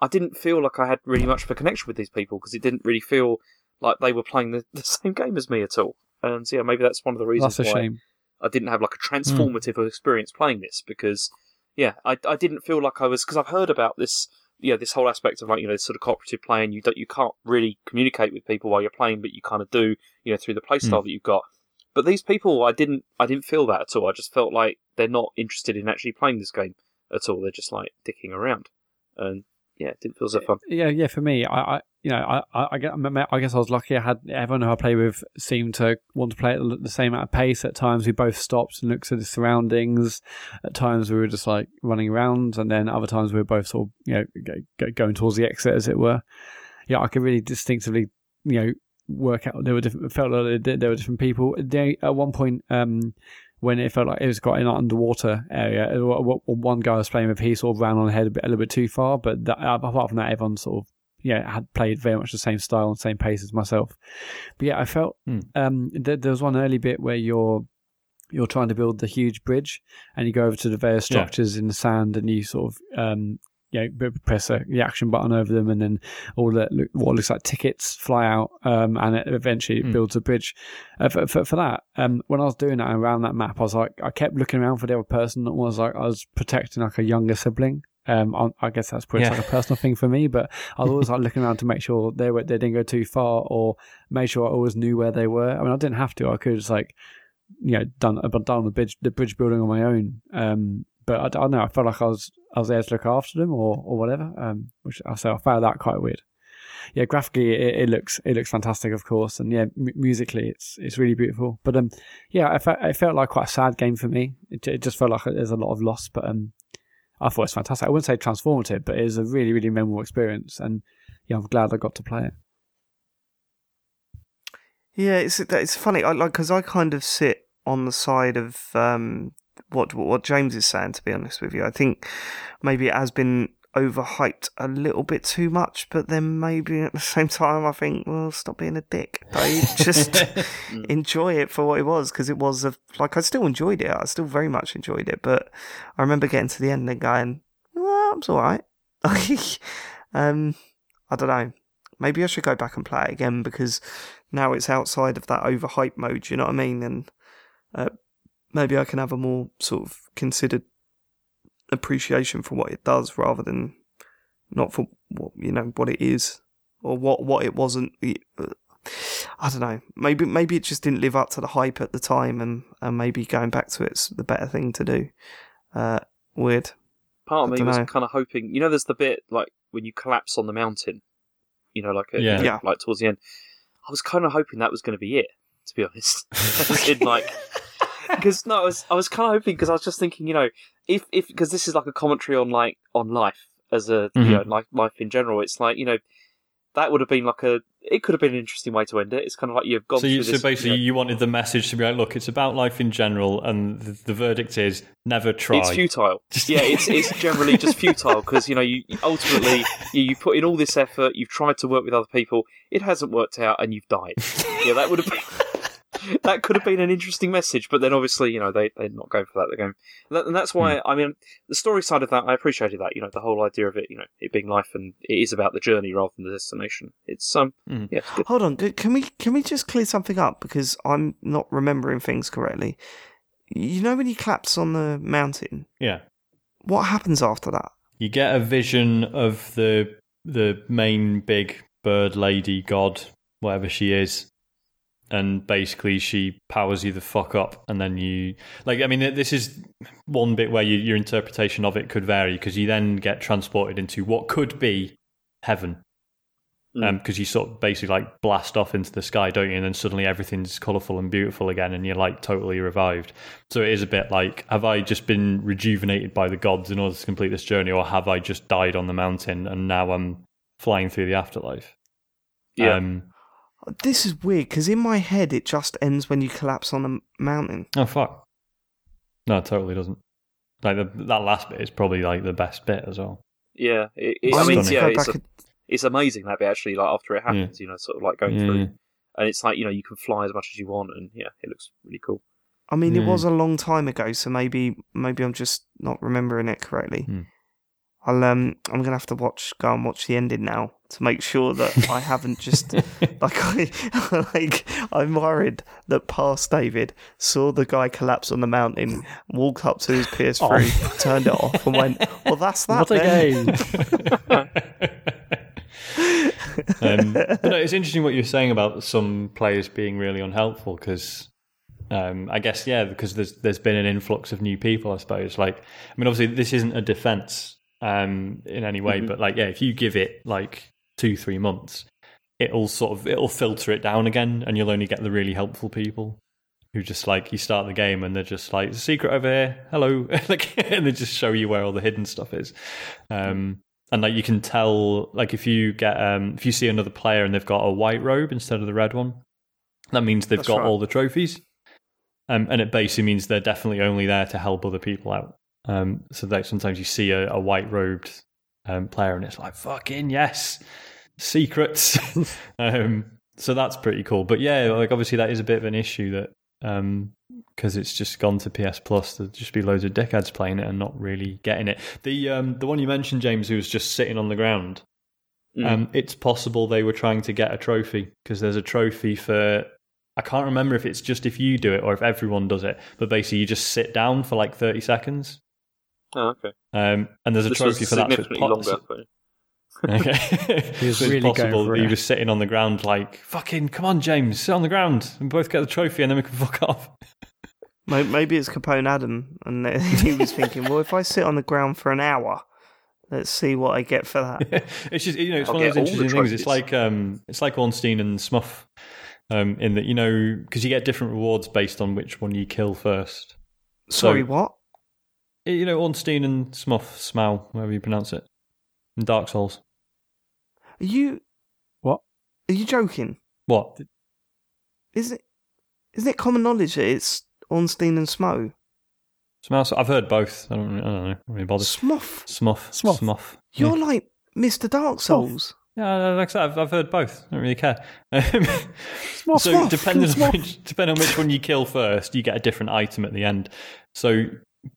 I didn't feel like I had really much of a connection with these people because it didn't really feel like they were playing the, [LAUGHS] the same game as me at all. And so, yeah, maybe that's one of the reasons that's a why shame. I didn't have like a hmm. transformative experience playing this because, yeah, I, I didn't feel like I was because I've heard about this, you know, this whole aspect of like you know this sort of cooperative playing. You don't you can't really communicate with people while you're playing, but you kind of do, you know, through the play hmm. style that you've got. But these people, I didn't, I didn't feel that at all. I just felt like they're not interested in actually playing this game at all. They're just like dicking around, and yeah, it didn't feel so fun. Yeah, yeah. For me, I, I you know, I, I, I, guess I was lucky. I had everyone who I play with seemed to want to play at the same pace. At times, we both stopped and looked at the surroundings. At times, we were just like running around, and then other times we were both sort of you know go, go, going towards the exit, as it were. Yeah, I could really distinctively, you know, work out there were different. Felt like there were different people. They, at one point, um, when it felt like it was got in an underwater area. uh, One guy I was playing with, he sort of ran on ahead a, bit, a little bit too far, but that, apart from that, everyone sort of yeah had played very much the same style and same pace as myself. But yeah, I felt Hmm. um, th- there was one early bit where you're you're trying to build the huge bridge, and you go over to the various Yeah. structures in the sand, and you sort of um, you know, press a, the action button over them, and then all the what looks like tickets fly out, um, and it eventually Hmm. builds a bridge. Uh, for, for, for that, um, when I was doing that around that map, I was like, I kept looking around for the other person. It was like I was protecting like a younger sibling. Um, I, I guess that's pretty Yeah. like a personal thing for me, but I was always like looking around to make sure they were they didn't go too far, or make sure I always knew where they were. I mean, I didn't have to. I could just like you know done uh, done the bridge the bridge building on my own. Um, but I, don't know. I felt like I was I was there to look after them or or whatever. Um, which I say I found that quite weird. Yeah, graphically it, it looks it looks fantastic, of course, and yeah, m- musically it's it's really beautiful. But um, yeah, I felt it felt like quite a sad game for me. It, it just felt like there's a lot of loss, but um, I thought it was fantastic. I wouldn't say transformative, but it was a really, really memorable experience. And yeah, I'm glad I got to play it. Yeah, it's it's funny. I like because I kind of sit on the side of um, what what James is saying. To be honest with you, I think maybe it has been overhyped a little bit too much, but then maybe at the [LAUGHS] same time, I think, well, stop being a dick. Like, [LAUGHS] just enjoy it for what it was because it was a like I still enjoyed it. I still very much enjoyed it, but I remember getting to the end and going, well, it's all right. [LAUGHS] um, I don't know. Maybe I should go back and play it again because now it's outside of that overhype mode. You know what I mean? And uh, maybe I can have a more sort of considered appreciation for what it does rather than not for what you know what it is or what what it wasn't. Uh, I don't know. Maybe maybe it just didn't live up to the hype at the time, and, and maybe going back to it's the better thing to do. Uh, weird. Part of I me was dunno. kind of hoping, you know, there's the bit like when you collapse on the mountain, you know, like a, Yeah. Yeah. like towards the end. I was kind of hoping that was going to be it, to be honest. [LAUGHS] In, like, [LAUGHS] because no, I was I was kind of hoping because I was just thinking, you know, if if because this is like a commentary on like on life as a you Mhm. know like life in general. It's like you know that would have been like a it could have been an interesting way to end it. It's kind of like you've gone So, you, so this. basically, you know, you wanted the message to be like, look, it's about life in general, and the, the verdict is never try. It's futile. [LAUGHS] Yeah, it's it's generally just futile because you know you ultimately you, you put in all this effort, you've tried to work with other people, it hasn't worked out, and you've died. yeah, that would have been [LAUGHS] that could have been an interesting message, but then obviously you know they they're not going for that. They're going, and, that, and that's why I mean the story side of that I appreciated that you know the whole idea of it you know it being life and it is about the journey rather than the destination. It's um Mhm. yeah it's. Hold on, can we can we just clear something up because I'm not remembering things correctly. You know when he collapses on the mountain, yeah. what happens after that? You get a vision of the the main big bird lady god, whatever she is, and basically she powers you the fuck up, and then you like. I mean, this is one bit where you, your interpretation of it could vary because you then get transported into what could be heaven. Mm. Because you sort of basically like blast off into the sky, don't you? And then suddenly everything's colourful and beautiful again, and you're like totally revived. So it is a bit like, have I just been rejuvenated by the gods in order to complete this journey, or have I just died on the mountain and now I'm flying through the afterlife? Yeah. Um, This is weird because in my head it just ends when you collapse on a mountain. oh fuck! No, it totally doesn't. Like the, that last bit is probably like the best bit as well. Yeah, it, it, I I mean it's, yeah, it's, back a, it's amazing that bit actually. Like after it happens, you know, sort of like going Yeah. through, and it's like you know you can fly as much as you want, and yeah, it looks really cool. I mean, it was a long time ago, so maybe maybe I'm just not remembering it correctly. Hmm. I'll um I'm gonna have to watch go and watch the ending now to make sure that I haven't just [LAUGHS] like I [LAUGHS] like I'm worried that past David saw the guy collapse on the mountain, walked up to his PS3, turned it off, and went, "Well, that's that." What a then." game! [LAUGHS] um, but no, it's interesting what you're saying about some players being really unhelpful because um, I guess yeah, because there's there's been an influx of new people. I suppose like I mean, obviously this isn't a defense um, in any way, Mhm. but like yeah, if you give it like two three months, it'll sort of it'll filter it down again, and you'll only get the really helpful people. Who just like you start the game and they're just like "There's a secret over here, hello, [LAUGHS] like, and they just show you where all the hidden stuff is. Um, and like you can tell like if you get um if you see another player and they've got a white robe instead of the red one that means they've That's got right. all the trophies um and it basically means they're definitely only there to help other people out um so that sometimes you see a, a white robed um player and it's like fucking yes secrets [LAUGHS] um so that's pretty cool but yeah like obviously that is a bit of an issue that um because it's just gone to PS Plus. There'd just be loads of dickheads playing it and not really getting it. The um, the one you mentioned, James, who was just sitting on the ground. Mm. Um, it's possible they were trying to get a trophy because there's a trophy for. I can't remember if it's just if you do it or if everyone does it, but basically you just sit down for like thirty seconds. Oh, okay. Um, and there's a this trophy was for that. so it's significantly po- longer. [LAUGHS] Okay. He was So really going possible that he was sitting on the ground like, fucking, come on, James, sit on the ground and both get the trophy and then we can [LAUGHS] fuck off. Maybe it's Capone Adam, and [LAUGHS] he was thinking, well, if I sit on the ground for an hour, let's see what I get for that. it's just you know it's I'll one of those interesting things. It's like um it's like Ornstein and Smuff, um in that you know because you get different rewards based on which one you kill first. Sorry, So- what? Eh, you know, Ornstein and Smuff, Smal, whatever you pronounce it, in Dark Souls. Are you? What? Are you joking? What? Isn't it? Isn't it common knowledge that it's Ornstein and Smo? Smal, I've heard both. I don't, really- I don't know. I'm really bothered. Smuff. Smuff. Smuff. Smuff. You're like Mr. Dark Souls. Yeah, like I said, I've, I've heard both. I don't really care. [LAUGHS] Smuff, so smuff, depending smuff. on which, depending on which one you kill first, you get a different item at the end. So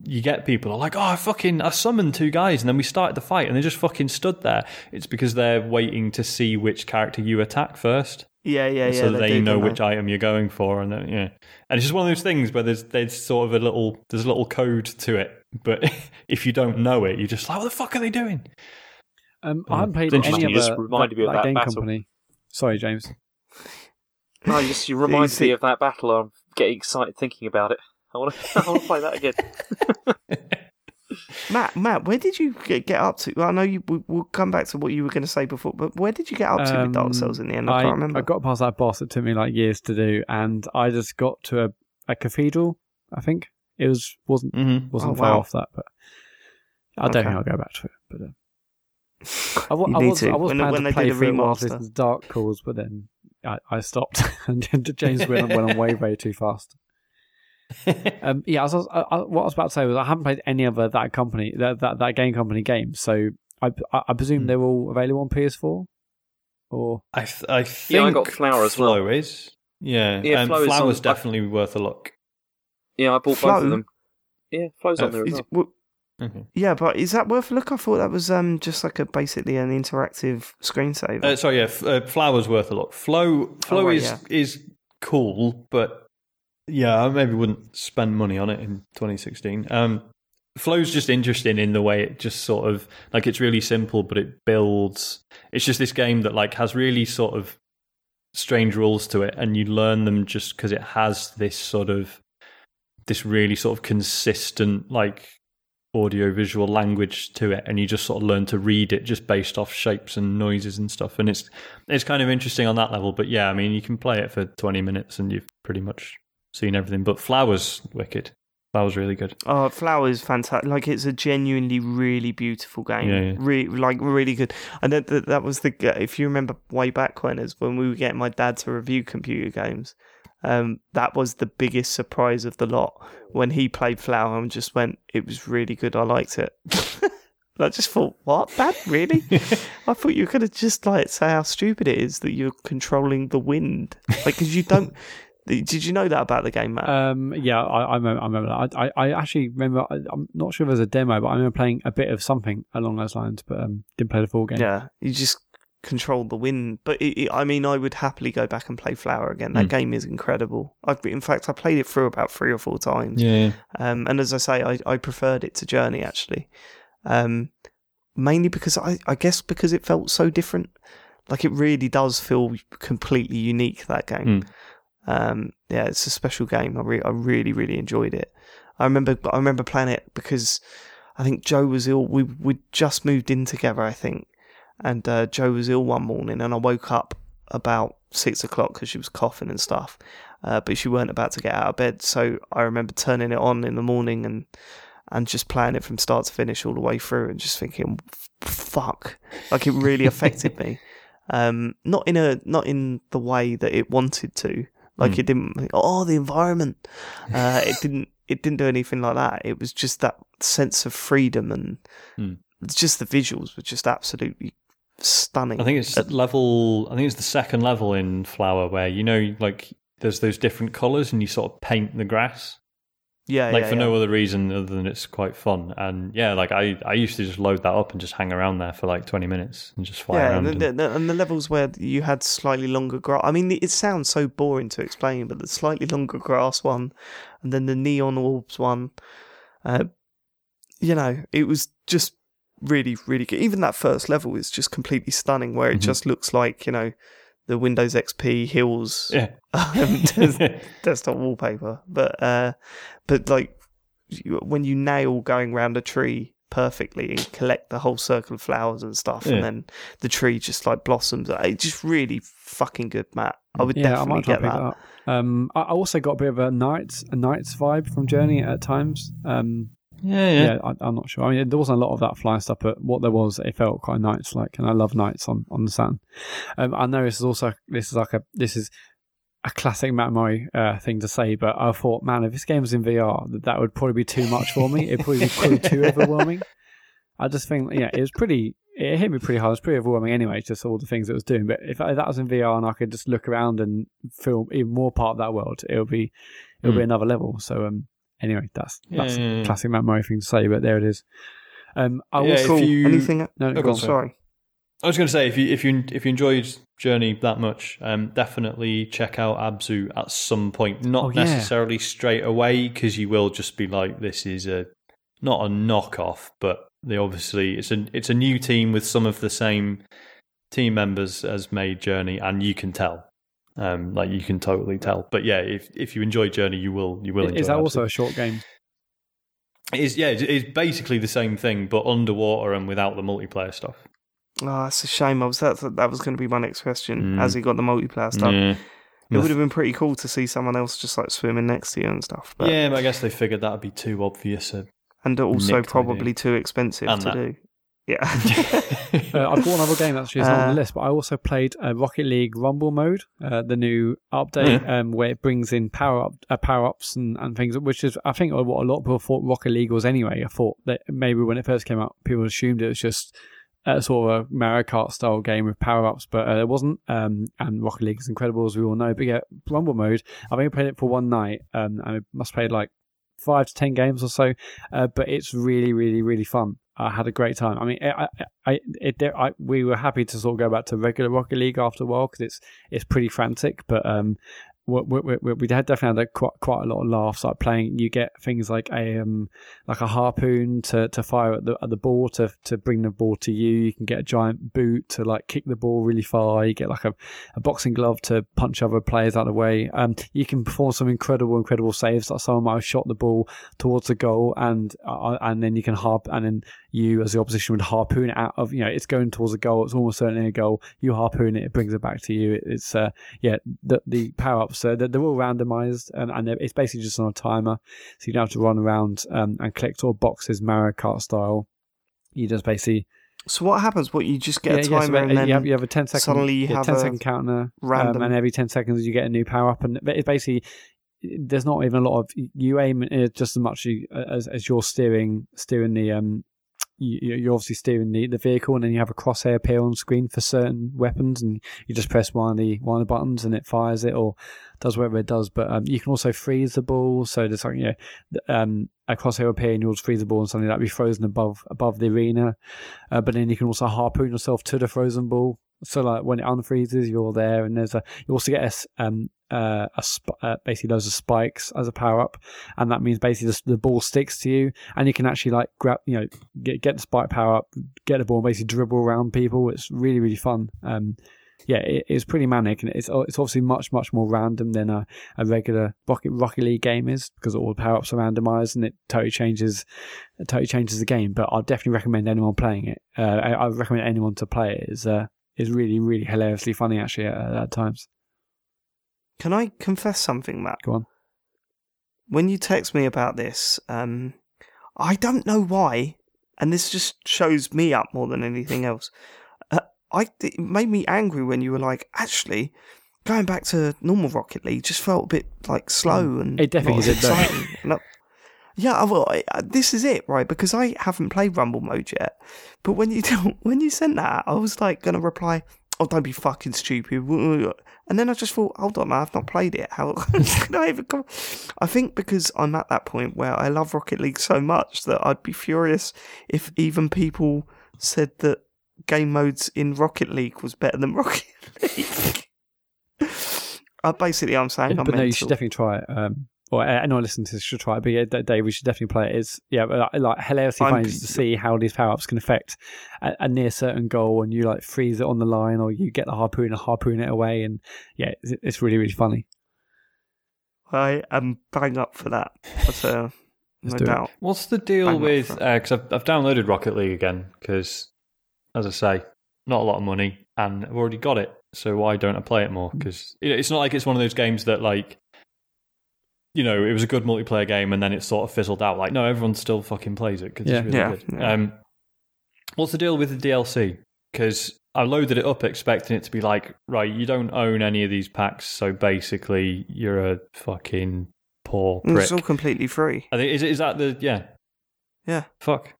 you get people are like, "Oh, I fucking I summoned two guys, and then we started the fight, and they just fucking stood there." It's because they're waiting to see which character you attack first, Yeah, yeah, yeah. so that they do, know don't which item you're going for, and then, yeah. And it's just one of those things where there's there's sort of a little there's a little code to it, but [LAUGHS] if you don't know it, you're just like, "What the fuck are they doing?" Um, Yeah. I haven't played It's any interesting. other You just reminded me of that, that game battle. company. Sorry, James. [LAUGHS] No, you just you reminded [LAUGHS] me of that battle. I'm getting excited thinking about it. I want to, [LAUGHS] I want to play that again. [LAUGHS] Matt, Matt, where did you get, get up to? Well, I know you. we- We'll come back to what you were going to say before, but where did you get up to with Dark Um, Souls in the end? I, I, can't remember. I got past that boss. It took me like years to do, and I just got to a, a cathedral. I think it was wasn't Mm-hmm. wasn't Oh, far wow. off that, but I don't Okay. think I'll go back to it. But uh, [LAUGHS] I, wa- You I need was to. I was When- planning when to they play did a through it whilst remaster. listening Dark Calls, but then I, I stopped, and James went, went on way way too fast. [LAUGHS] Um, yeah, I was, I, I, what I was about to say was I haven't played any other that company that that, that game company games, so I I, I presume Hmm. they're all available on PS4. Or I th- I think Yeah, I got Flower as well. Flow is yeah, Yeah, um, Flow is Flower's on- definitely worth a look. Yeah, I bought both of them. Yeah, Flow's Uh, on there as Is well. it- w- Okay. yeah, but is that worth a look? I thought that was um just like a basically an interactive screensaver. Uh, sorry, yeah, F- uh, Flower's worth a look. Flow Flow Oh, right, is yeah. is cool, but yeah, I maybe wouldn't spend money on it in 2016. Um, Flow's just interesting in the way it just sort of like it's really simple, but it builds. It's just this game that like has really sort of strange rules to it, and you learn them just because it has this sort of this really sort of consistent like audio visual language to it and you just sort of learn to read it just based off shapes and noises and stuff and it's it's kind of interesting on that level but yeah i mean you can play it for 20 minutes and you've pretty much seen everything but flowers wicked flowers really good Oh, Flowers, fantastic! Like it's a genuinely really beautiful game. Yeah, yeah. Re- like really good. And that, that that was the if you remember way back when, is when we were getting my dad to review computer games. Um, that was the biggest surprise of the lot when he played Flower and just went, "It was really good. I liked it." [LAUGHS] I just thought, "What, Dad? Really?" [LAUGHS] I thought you were gonna just like say how stupid it is that you're controlling the wind, like because you don't. Did you know that about the game, Matt? Um, yeah, I, I remember. I remember that. I, I, I actually remember. I, I'm not sure if there's a demo, but I remember playing a bit of something along those lines, but um, didn't play the full game. Yeah, you just control the wind. But it, it, I mean, I would happily go back and play Flower again. That Mm. game is incredible. I've, in fact, I played it through about three or four times. yeah Um, and as I say, I, I preferred it to Journey actually. Um, mainly because I, I guess because it felt so different. Like it really does feel completely unique that game. Um, yeah, it's a special game. I, re- I really really enjoyed it. I remember I remember playing it because I think Joe was ill. We we just moved in together, I think, and uh, Joe was ill one morning, and I woke up about six o'clock because she was coughing and stuff. Uh, but she weren't about to get out of bed, so I remember turning it on in the morning and and just playing it from start to finish all the way through, and just thinking, "Fuck!" Like it really affected me. [LAUGHS] Um, not in a not in the way that it wanted to. Like Mm. it didn't. Oh, the environment. Uh, it didn't. It didn't do anything like that. It was just that sense of freedom and Mm. it's just the visuals were just absolutely stunning. i think it's Uh, level i think it's the second level in flower where you know like there's those different colors and you sort of paint the grass yeah, like yeah, for yeah. no other reason other than it's quite fun. And yeah, like I, I used to just load that up and just hang around there for like twenty minutes and just fly yeah, around. and and- the, the- and the levels where you had slightly longer grass. I mean, it sounds so boring to explain, but the slightly longer grass one, and then the neon orbs one, uh, you know, it was just really, really good. Even that first level is just completely stunning, where it Mhm. just looks like you know the Windows XP hills yeah, um, [LAUGHS] des- desktop wallpaper. But uh, but like you, when you nail going round a tree perfectly and collect the whole circle of flowers and stuff, Yeah. and then the tree just like blossoms. It's just really fucking good, Matt. I would yeah, I definitely might try get that. Um, I I also got a bit of a night a NiGHTS vibe from Journey at times. Um, Yeah, yeah. yeah, I, I'm not sure. I mean, there wasn't a lot of that flying stuff, but what there was, it felt quite nice. Like, and I love NiGHTS on on the Saturn. Um, I know this is also this is like a this is a classic Matt Murray uh, thing to say, but I thought, man, if this game was in VR, that, that would probably be too much for me. It'd probably be probably too [LAUGHS] overwhelming. I just think, yeah, it was pretty. It hit me pretty hard. It was pretty overwhelming anyway, just all the things it was doing. But if, if that was in VR and I could just look around and feel even more part of that world, it would be it would be Mm. another level. So um, anyway, that's Yeah, that's yeah, a yeah. classic Matt Murray thing to say, but there it is. Um, I Yeah, also if you- Anything? no, Oh, go go on, on, Sorry. I was going to say if you if you if you enjoyed Journey that much, um, definitely check out Abzu at some point. Not Oh, yeah. necessarily straight away because you will just be like, this is a not a knockoff, but they obviously it's a it's a new team with some of the same team members as made Journey, and you can tell. Um, like you can totally tell. But yeah, if if you enjoy Journey, you will you will enjoy. Is that also a short game? It is yeah, it's- it's basically the same thing, but underwater and without the multiplayer stuff. Oh, that's a shame. I was that that was going to be my next question. Mm. As he got the multiplayer stuff, Yeah. it would have been pretty cool to see someone else just like swimming next to you and stuff. But, yeah, but I guess they figured that would be too obvious. and also probably idea. too expensive And to that. do. Yeah. [LAUGHS] Uh, I've got one other game actually. It's not on Uh, the list, but I also played uh, Rocket League Rumble mode, uh, the new update Yeah. um, where it brings in power up, uh, power ups and, and things, which is I think what a lot of people thought Rocket League was anyway. I thought that maybe when it first came out, people assumed it was just uh, sort of a Mario Kart style game with power ups, but uh, it wasn't. Um, and Rocket League is incredible as we all know. But yeah, Rumble mode. I've only played it for one night, um, and I must have played like five to ten games or so. Uh, but it's really, really, really fun. I had a great time. I mean, I, I, it, I, we were happy to sort of go back to regular Rocket League after a while because it's it's pretty frantic. But um, we, we, we, we had definitely had quite quite a lot of laughs. Like playing, you get things like a um like a harpoon to, to fire at the at the ball to to bring the ball to you. You can get a giant boot to like kick the ball really far. You get like a, a boxing glove to punch other players out of the way. Um, you can perform some incredible incredible saves. Like someone might have shot the ball towards the goal and uh, and then you can harp and then you as the opposition would harpoon it out of you know it's going towards a goal it's almost certainly a goal you harpoon it it brings it back to you It- it's uh yeah the the power ups uh, they're, they're all randomized and, and it's basically just on a timer so you don't have to run around um, and collect all boxes Mario Kart style you just basically so what happens? What you just get yeah, a yeah, timer so and then you have you have a 10 second suddenly you yeah, have 10 a second counter um, random. and every 10 seconds you get a new power up and it's basically there's not even a lot of you aim it just as much as, as you're steering steering the um you, you're obviously steering the, the vehicle and then you have a crosshair appear on screen for certain weapons and you just press one of the one of the buttons and it fires it or does whatever it does. But um, you can also freeze the ball. So there's like you know um, a crosshair appear and you'll freeze the ball and something that be frozen above above the arena. Uh, but then you can also harpoon yourself to the frozen ball. So like when it unfreezes you're there and there's a you also get a um uh, sp- uh, basically loads of spikes as a power up and that means basically the, the ball sticks to you and you can actually like grab you know get get the spike power up get the ball and basically dribble around people it's really really fun um yeah, it, it's pretty manic, and it's it's obviously much much more random than a, a regular Rocket Rocket League game is because all the power ups are randomized, and it totally changes it totally changes the game. But I'd definitely recommend anyone playing it. Uh, I, I recommend anyone to play it. is uh, is really really hilariously funny actually at, at times. Can I confess something, Matt? Go on. When you text me about this, um, I don't know why, and this just shows me up more than anything else. Uh, I it made me angry when you were like, actually, going back to normal Rocket League just felt a bit like slow and Mm. It definitely did, though. exciting. Yeah, well, I, I- this is it, right? Because I haven't played Rumble mode yet. But when you [LAUGHS] when you sent that, I was like gonna reply, "Oh, don't be fucking stupid." And then I just thought, hold on, I've not played it. How [LAUGHS] can I even come? I think because I'm at that point where I love Rocket League so much that I'd be furious if even people said that game modes in Rocket League was better than [LAUGHS] Rocket League. [LAUGHS] uh, basically, I'm saying I'm but no, you should definitely try it. Um, or anyone listening to this should try it. But yeah, D- Dave, we should definitely play it. It's yeah, like, like hilariously I'm- funny just to see how these power ups can affect a, a near certain goal, and you like freeze it on the line, or you get the harpoon and harpoon it away, and yeah, it's, it's really really funny. I am bang up for that. But, [LAUGHS] uh, Let's no do it. What's the deal Bang with? for Because I've I've downloaded Rocket League again because, as I say, not a lot of money and I've already got it. So why don't I play it more? Because it's not like it's one of those games that like you know, it was a good multiplayer game, and then it sort of fizzled out. Like, no, everyone still fucking plays it because Yeah. it's really Yeah, good. yeah. Um, what's the deal with the DLC? Because I loaded it up expecting it to be like, right, you don't own any of these packs, so basically you're a fucking poor prick. It's all completely free. I think is is that the yeah Yeah, fuck.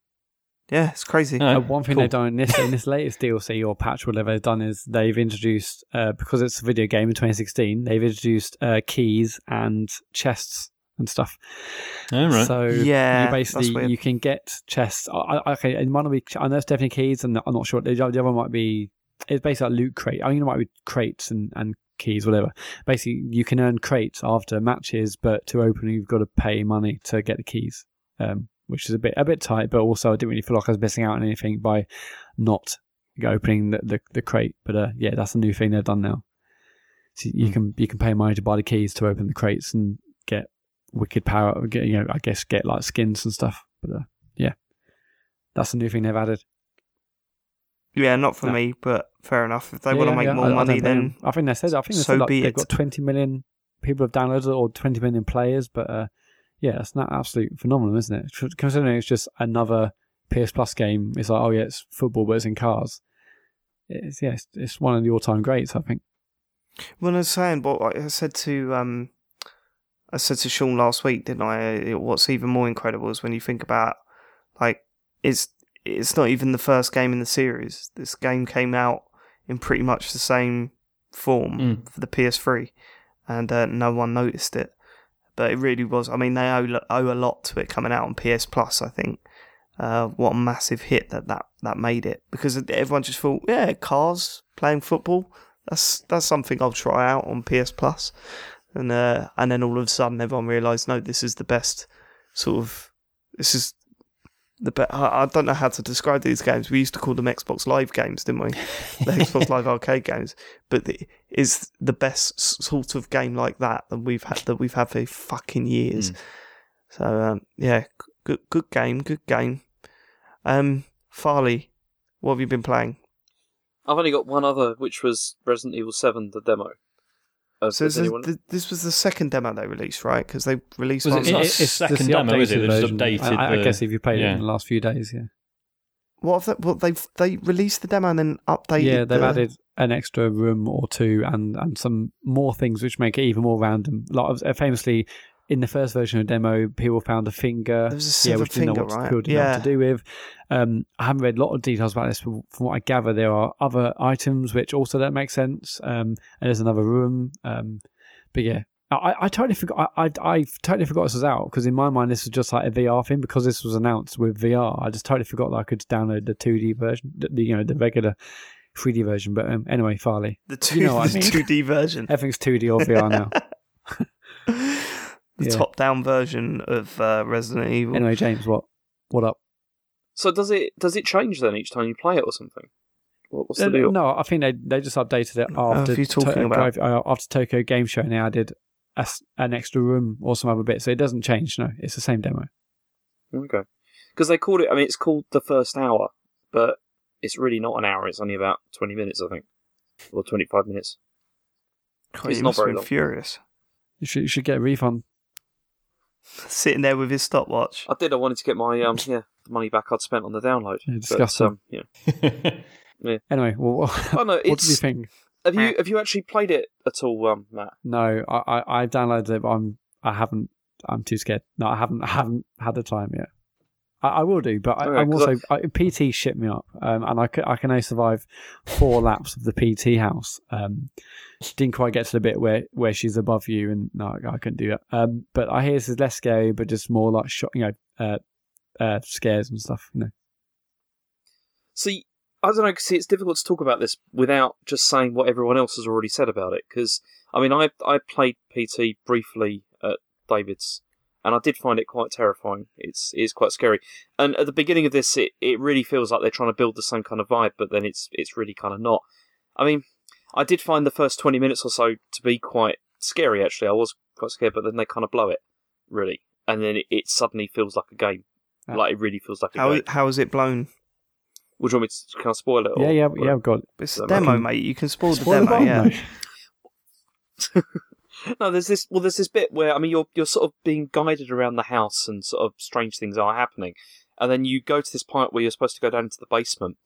Yeah, it's crazy. No, Uh, one thing cool. they've done in this in this latest DLC or patch, whatever they've done is they've introduced uh, because it's a video game in 2016. They've introduced uh, keys and chests and stuff. All right. So Yeah, you basically you can get chests. I, I- okay, and one will be. I know it's definitely keys, and I'm not sure. The other one might be. It's basically like loot crate. I think it might be crates and, and keys, whatever. Basically, you can earn crates after matches, but to open, you've got to pay money to get the keys, um, which is a bit a bit tight. But also, I didn't really feel like I was missing out on anything by not opening the the, the crate. But uh, yeah, that's a new thing they've done now. So you Hmm. can you can pay money to buy the keys to open the crates and get wicked power. Get you know, I guess get like skins and stuff. But uh, yeah, that's a new thing they've added. Yeah, not for No. me, but fair enough. If they Yeah, want to make yeah, more I- I money, don't then. I think they said I think they so said like, be they've it. got 20 million people have downloaded it or 20 million players. But uh, yeah, that's not absolute phenomenal, isn't it? Considering it's just another PS Plus game, it's like oh yeah, it's football, but it's in cars. It's yeah, it's, it's one of the all-time greats, I think. Well, I was saying what I said to um, I said to Sean last week, didn't I? What's even more incredible is when you think about like it's it's not even the first game in the series. This game came out in pretty much the same form Mm. for the PS3, and uh, no one noticed it. But it really was. I mean, they owe, owe a lot to it coming out on PS Plus. I think. Uh, what a massive hit that, that that made it because everyone just thought, yeah, cars playing football. That's that's something I'll try out on PS Plus, and uh, and then all of a sudden everyone realised, no, this is the best sort of this is the best. I, I don't know how to describe these games. We used to call them Xbox Live games, didn't we? [LAUGHS] the Xbox Live arcade games, but the, is the best sort of game like that that we've had that we've had for fucking years. So um, yeah, good good game, good game. Um, Farley, what have you been playing? I've only got one other, which was Resident Evil Seven, the demo. So does this, anyone? th- this was the second demo they released, right? Because they released Was one. It's not It- a second the demo, is it? updated They just updated I, I the- guess if you played it in the last few days, yeah. What have they, what they've they released the demo and then updated? yeah, they've the- added an extra room or two and, and some more things which make it even more random. Like uh, famously, in the first version of the demo, people found a finger, There was a yeah, severed which didn't know finger, what, to- right? know Yeah. what to do with. Um, I haven't read a lot of details about this, but from what I gather, there are other items which also don't make sense. Um, and there's another room. Um, but yeah. I, I totally forgot. I, I, I totally forgot this was out because in my mind this was just like a VR thing because this was announced with VR. I just totally forgot that I could download the 2D version, the, the, you know, the regular 3D version. But um, anyway, Farley, the two you know what I [LAUGHS] mean. two D version, everything's 2D or VR now. [LAUGHS] the Yeah. top down version of uh, Resident Evil. anyway, James, what what up? So does it does it change then each time you play it or something? What, what's the Uh, deal? No, I think they they just updated it after if you're talking about- uh, after Tokyo Game Show and they added a s an extra room or some other bit. So it doesn't change. No, it's the same demo. Okay, because they called it. I mean, it's called the first hour, but it's really not an hour. It's only about twenty minutes, I think, or twenty-five minutes. God, it's not very been long. Furious, You should you should get a refund. Sitting there with his stopwatch. I did. I wanted to get my um yeah the money back I'd spent on the download. Yeah, But, um, [LAUGHS] yeah. Anyway, well, [LAUGHS] what, Oh no, what did you think? Have you have you actually played it at all, um, Matt? No, I, I I downloaded it, but I'm I haven't. I'm too scared. No, I haven't. I haven't had the time yet. I, I will do, but I, 'cause also I, PT shipped me up, um, and I could, I can only survive four [LAUGHS] laps of the PT house. Um, didn't quite get to the bit where, where she's above you, and no, I couldn't do that. Um, but I hear this is less scary, but just more like shot, you know, uh, uh, scares and stuff. You know, See, I don't know. See, it's difficult to talk about this without just saying what everyone else has already said about it. Because I mean, I I played PT briefly at David's, and I did find it quite terrifying. It's it's quite scary. And at the beginning of this, it, it really feels like they're trying to build the same kind of vibe, but then it's it's really kind of not. I mean, I did find the first twenty minutes or so to be quite scary. Actually, I was quite scared, but then they kind of blow it, really, and then it, it suddenly feels like a game. Ah. Like it really feels like a How game. how is it blown? Would you want me to can I spoil it? or- yeah, yeah, or- yeah. I've got it. It's a demo, can- mate. You can spoil the Spoil demo. bomb, yeah. [LAUGHS] No, there's this. Well, there's this bit where I mean, you're you're sort of being guided around the house, and sort of strange things are happening, and then you go to this point where you're supposed to go down into the basement,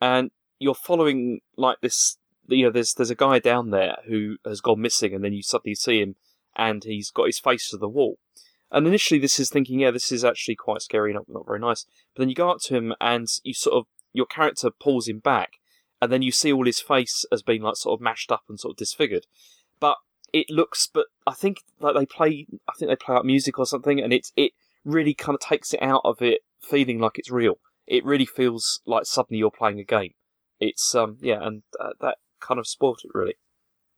and you're following like this. You know, there's there's a guy down there who has gone missing, and then you suddenly see him, and he's got his face to the wall. And initially, this is thinking, yeah, this is actually quite scary, not not very nice. But then you go up to him, and you sort of your character pulls him back, and then you see all his face as being like sort of mashed up and sort of disfigured. But it looks, but I think like they play, I think they play out music or something, and it's it really kind of takes it out of it feeling like it's real. It really feels like suddenly you're playing a game. It's um yeah, and uh, that kind of spoiled it really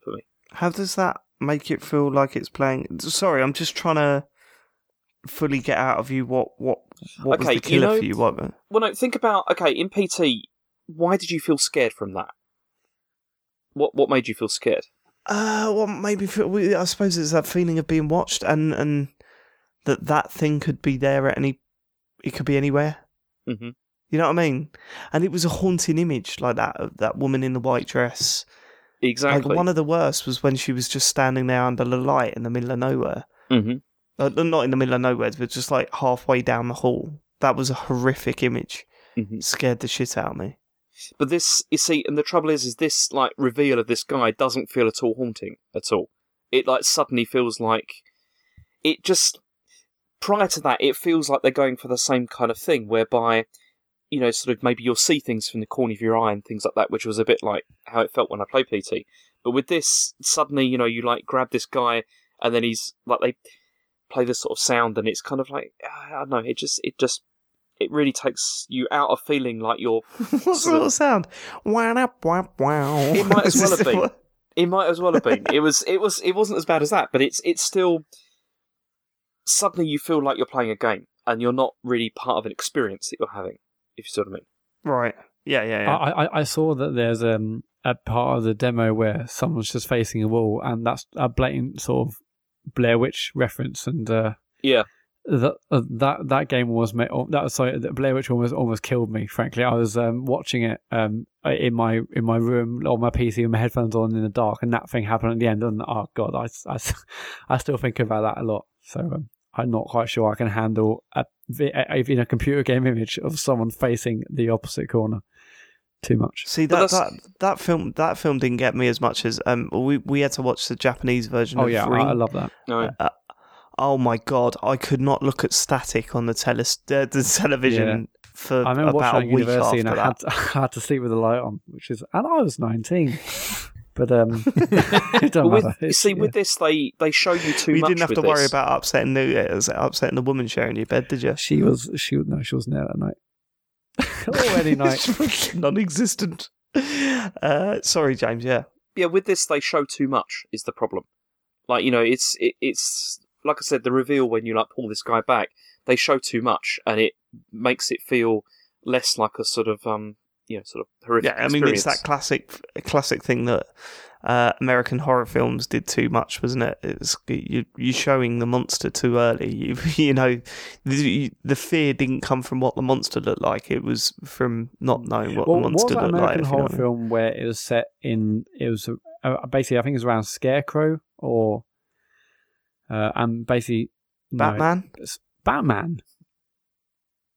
for me. How does that make it feel like it's playing? Sorry, I'm just trying to fully get out of you what what what was Okay, the you killer know- for you. What? Well, no, think about okay in PT. Why did you feel scared from that? What what made you feel scared? Uh, well, maybe I suppose it's that feeling of being watched and and that that thing could be there at any, it could be anywhere. hmm You know what I mean? And it was a haunting image like that of that woman in the white dress. Exactly. Like one of the worst was when she was just standing there under the light in the middle of nowhere. hmm Uh, not in the middle of nowhere, but just like halfway down the hall. That was a horrific image. hmm Scared the shit out of me. But this, you see, and the trouble is, is this like reveal of this guy doesn't feel at all haunting at all. It like suddenly feels like it just. Prior to that, it feels like they're going for the same kind of thing, whereby, you know, sort of maybe you'll see things from the corner of your eye and things like that, which was a bit like how it felt when I played PT. But with this, suddenly, you know, you like grab this guy, and then he's like they play this sort of sound, and it's kind of like I don't know, it just, it just, it really takes you out of feeling like you're [LAUGHS] what sort of sound? Wow, wow, wow. It might as well have been. It might as [LAUGHS] well have been. It was. It was. It wasn't as bad as that, but it's. It's still. Suddenly, you feel like you're playing a game, and you're not really part of an experience that you're having. If you see what I mean. Right. Yeah, yeah, yeah. I, I, I saw that there's um, a part of the demo where someone's just facing a wall, and that's a blatant sort of Blair Witch reference. And uh, Yeah. That uh, that that game was ma- oh, that was sorry, the Blair Witch almost almost killed me. Frankly, I was um, watching it um, in my in my room on my PC with my headphones on in the dark, and that thing happened at the end. And oh god, I, I, [LAUGHS] I still think about that a lot. So um, I'm not quite sure I can handle a, a, even a computer game image of someone facing the opposite corner too much. See that, that that film that film didn't get me as much as um we we had to watch the Japanese version Oh of yeah, I, I love that. No. Uh, oh my god, I could not look at static on the tele uh, the television for I remember about a watching it at week university after and I that. had, to, [LAUGHS] I had to sleep with the light on, which is, and I was 19. [LAUGHS] But um, [LAUGHS] it don't with, matter. It's- see, yeah. with this, they they show you too you much. didn't have with to worry this. about upsetting the uh, upsetting the woman sharing your bed, did you? she was she was no she wasn't there that night. or any night. non-existent. Uh, sorry, James. Yeah, yeah, with this they show too much is the problem. Like you know, it's it, it's like I said, the reveal when you like pull this guy back, they show too much, and it makes it feel less like a sort of um you know sort of horrific. yeah. I mean, it's that classic classic thing that uh, American horror films did too much, wasn't it? It's you you're showing the monster too early. [LAUGHS] You you know, the, the fear didn't come from what the monster looked like. It was from not knowing what Well, the what was monster that looked American like. if you know horror I mean. film where it was set in? It was uh, basically I think it was around Scarecrow or uh, and basically no, Batman. it's Batman.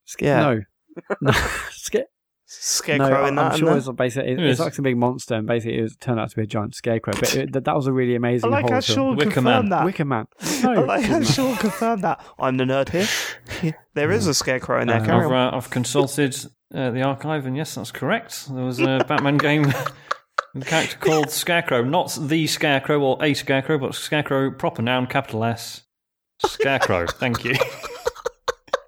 Sca- Yeah. No. [LAUGHS] no. [LAUGHS] Sca- Scarecrow no, in that. I'm and sure that. it's basically it, Yes. it's like a big monster, and basically it was, turned out to be a giant scarecrow. But it, that, that was a really I amazing like horror how film. Sean Wicker confirmed Man. that. Wicker Man. I No, like how Sean confirmed that. I'm the nerd here. [LAUGHS] There is a scarecrow in there. Uh, Carry I've, on. uh, I've consulted uh, the archive, and yes, that's correct. There was a Batman game with a character called Scarecrow, not the Scarecrow or a Scarecrow, but Scarecrow, proper noun, capital S. Scarecrow. [LAUGHS] Thank you.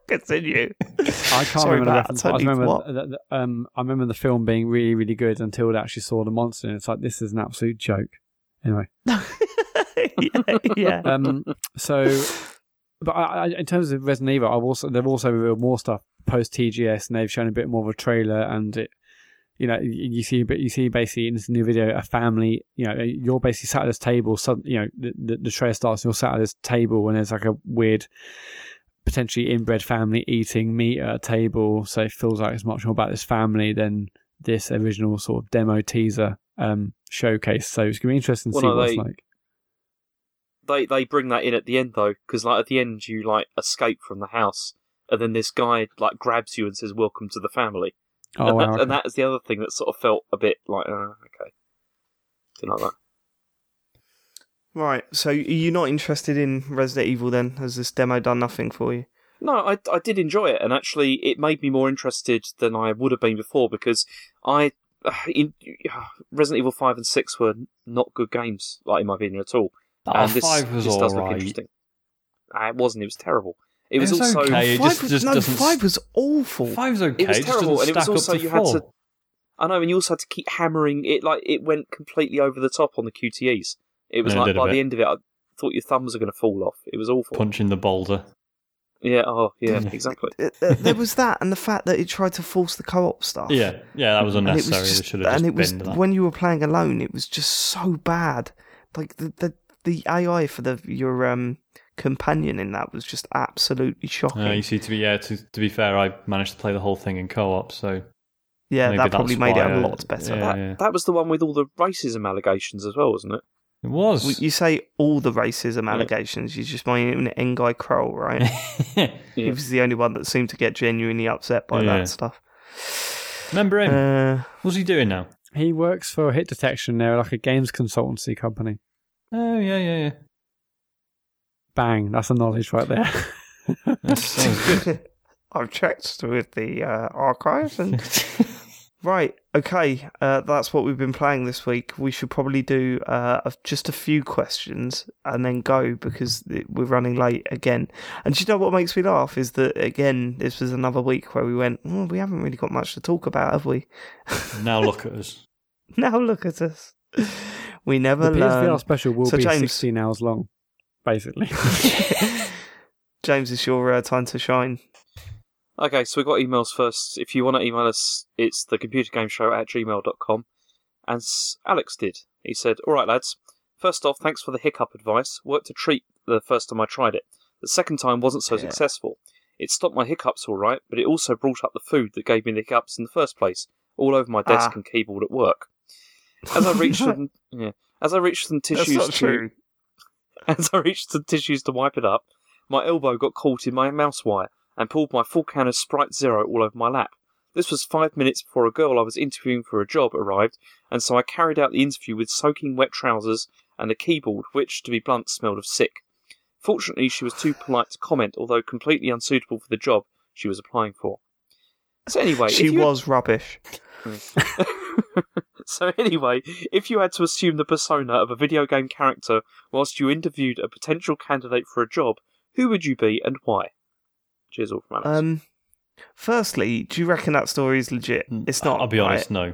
Continue. I can't Sorry, remember the I reference. but I remember, what? the, the, um, I remember the film being really, really good until they actually saw the monster, and it's like this is an absolute joke. Anyway, [LAUGHS] yeah, yeah. um, so, but I, I, in terms of Resident Evil, I've also they've also revealed more stuff post TGS, and they've shown a bit more of a trailer, and it, you know, you, see, but you see basically in this new video a family. You know, you're basically sat at this table. So, you know, the, the, the trailer starts, and you're sat at this table, and there's like a weird. Potentially inbred family eating meat at a table, so it feels like it's much more about this family than this original sort of demo teaser um, showcase. So it's gonna be interesting to Well, see no, what it's like. they they bring that in at the end though, because like at the end you like escape from the house, and then this guy like grabs you and says, "Welcome to the family." Oh, and, wow. that, and that is the other thing that sort of felt a bit like, uh, okay, didn't like that. Right. So are you're not interested in Resident Evil then? Has this demo done nothing for you? No, I, I did enjoy it, and actually, it made me more interested than I would have been before because I, [SIGHS] in, [SIGHS] Resident Evil Five and Six were not good games, like in my opinion at all. Oh, and this, five was this does look alright. interesting. Uh, it wasn't. It was terrible. It was, It was also okay. It five just- was, just no, doesn't- five was awful. Five's okay. it was terrible, doesn't and it was also to you had to. I know, and you also had to keep hammering it. Like it went completely over the top on the QTEs. It was Yeah, it like did a by the end of it, I thought your thumbs are going to fall off. It was awful. punching the boulder. Yeah. Oh, yeah. Yeah. [LAUGHS] Exactly. Uh, there was that, and the fact that it tried to force the co-op stuff. Yeah, yeah, that was and it was just, they should have just and it was when you were playing alone, it was just so bad. Like the the, the AI for the your um companion in that was just absolutely shocking. Uh, you see, to be yeah, to, to be fair, I managed to play the whole thing in co-op, so yeah, maybe that probably that's made it a lot better. yeah. that, that was the one with all the racism allegations as well, wasn't it? it was. Well, You say all the racism allegations. You just mean N'Gai Croal, right? [LAUGHS] Yeah. He was the only one that seemed to get genuinely upset by Yeah. that stuff. Remember him? Uh, What's he doing now? He works for Hit Detection. They're like a games consultancy company. Oh yeah, yeah, yeah. Bang, that's a knowledge right there. That sounds [LAUGHS] good. I've checked with the uh, archives and [LAUGHS] right. Okay, uh, that's what we've been playing this week. We should probably do uh, just a few questions and then go because we're running late again. And do you know what makes me laugh is that again this was another week where we went. Oh, we haven't really got much to talk about, have we? [LAUGHS] now look at us. now look at us. We never the learn. PSVR special will So, be James- 16 hours long, basically. [LAUGHS] [LAUGHS] James, it's your uh, time to shine. Okay, so we've got emails first. If you want to email us, it's the computer game show at gmail.com. And Alex did. He said, Alright, lads. First off, thanks for the hiccup advice. Worked a treat the first time I tried it. The second time wasn't so Yeah. successful. It stopped my hiccups alright, but it also brought up the food that gave me the hiccups in the first place, all over my desk Ah. and keyboard at work. As I reached [LAUGHS] for yeah, as I reached some That's tissues not to, true. [LAUGHS] as I reached the tissues to wipe it up, my elbow got caught in my mouse wire and pulled my full can of Sprite Zero all over my lap. This was five minutes before a girl I was interviewing for a job arrived, and so I carried out the interview with soaking wet trousers and a keyboard, which, to be blunt, smelled of sick. Fortunately, she was too polite to comment, although completely unsuitable for the job she was applying for. So anyway, she was rubbish. [LAUGHS] so anyway, if you had to assume the persona of a video game character whilst you interviewed a potential candidate for a job, who would you be and why? Cheers all from Alex. Um, firstly, do you reckon that story is legit? It's not. I'll be right? honest, no.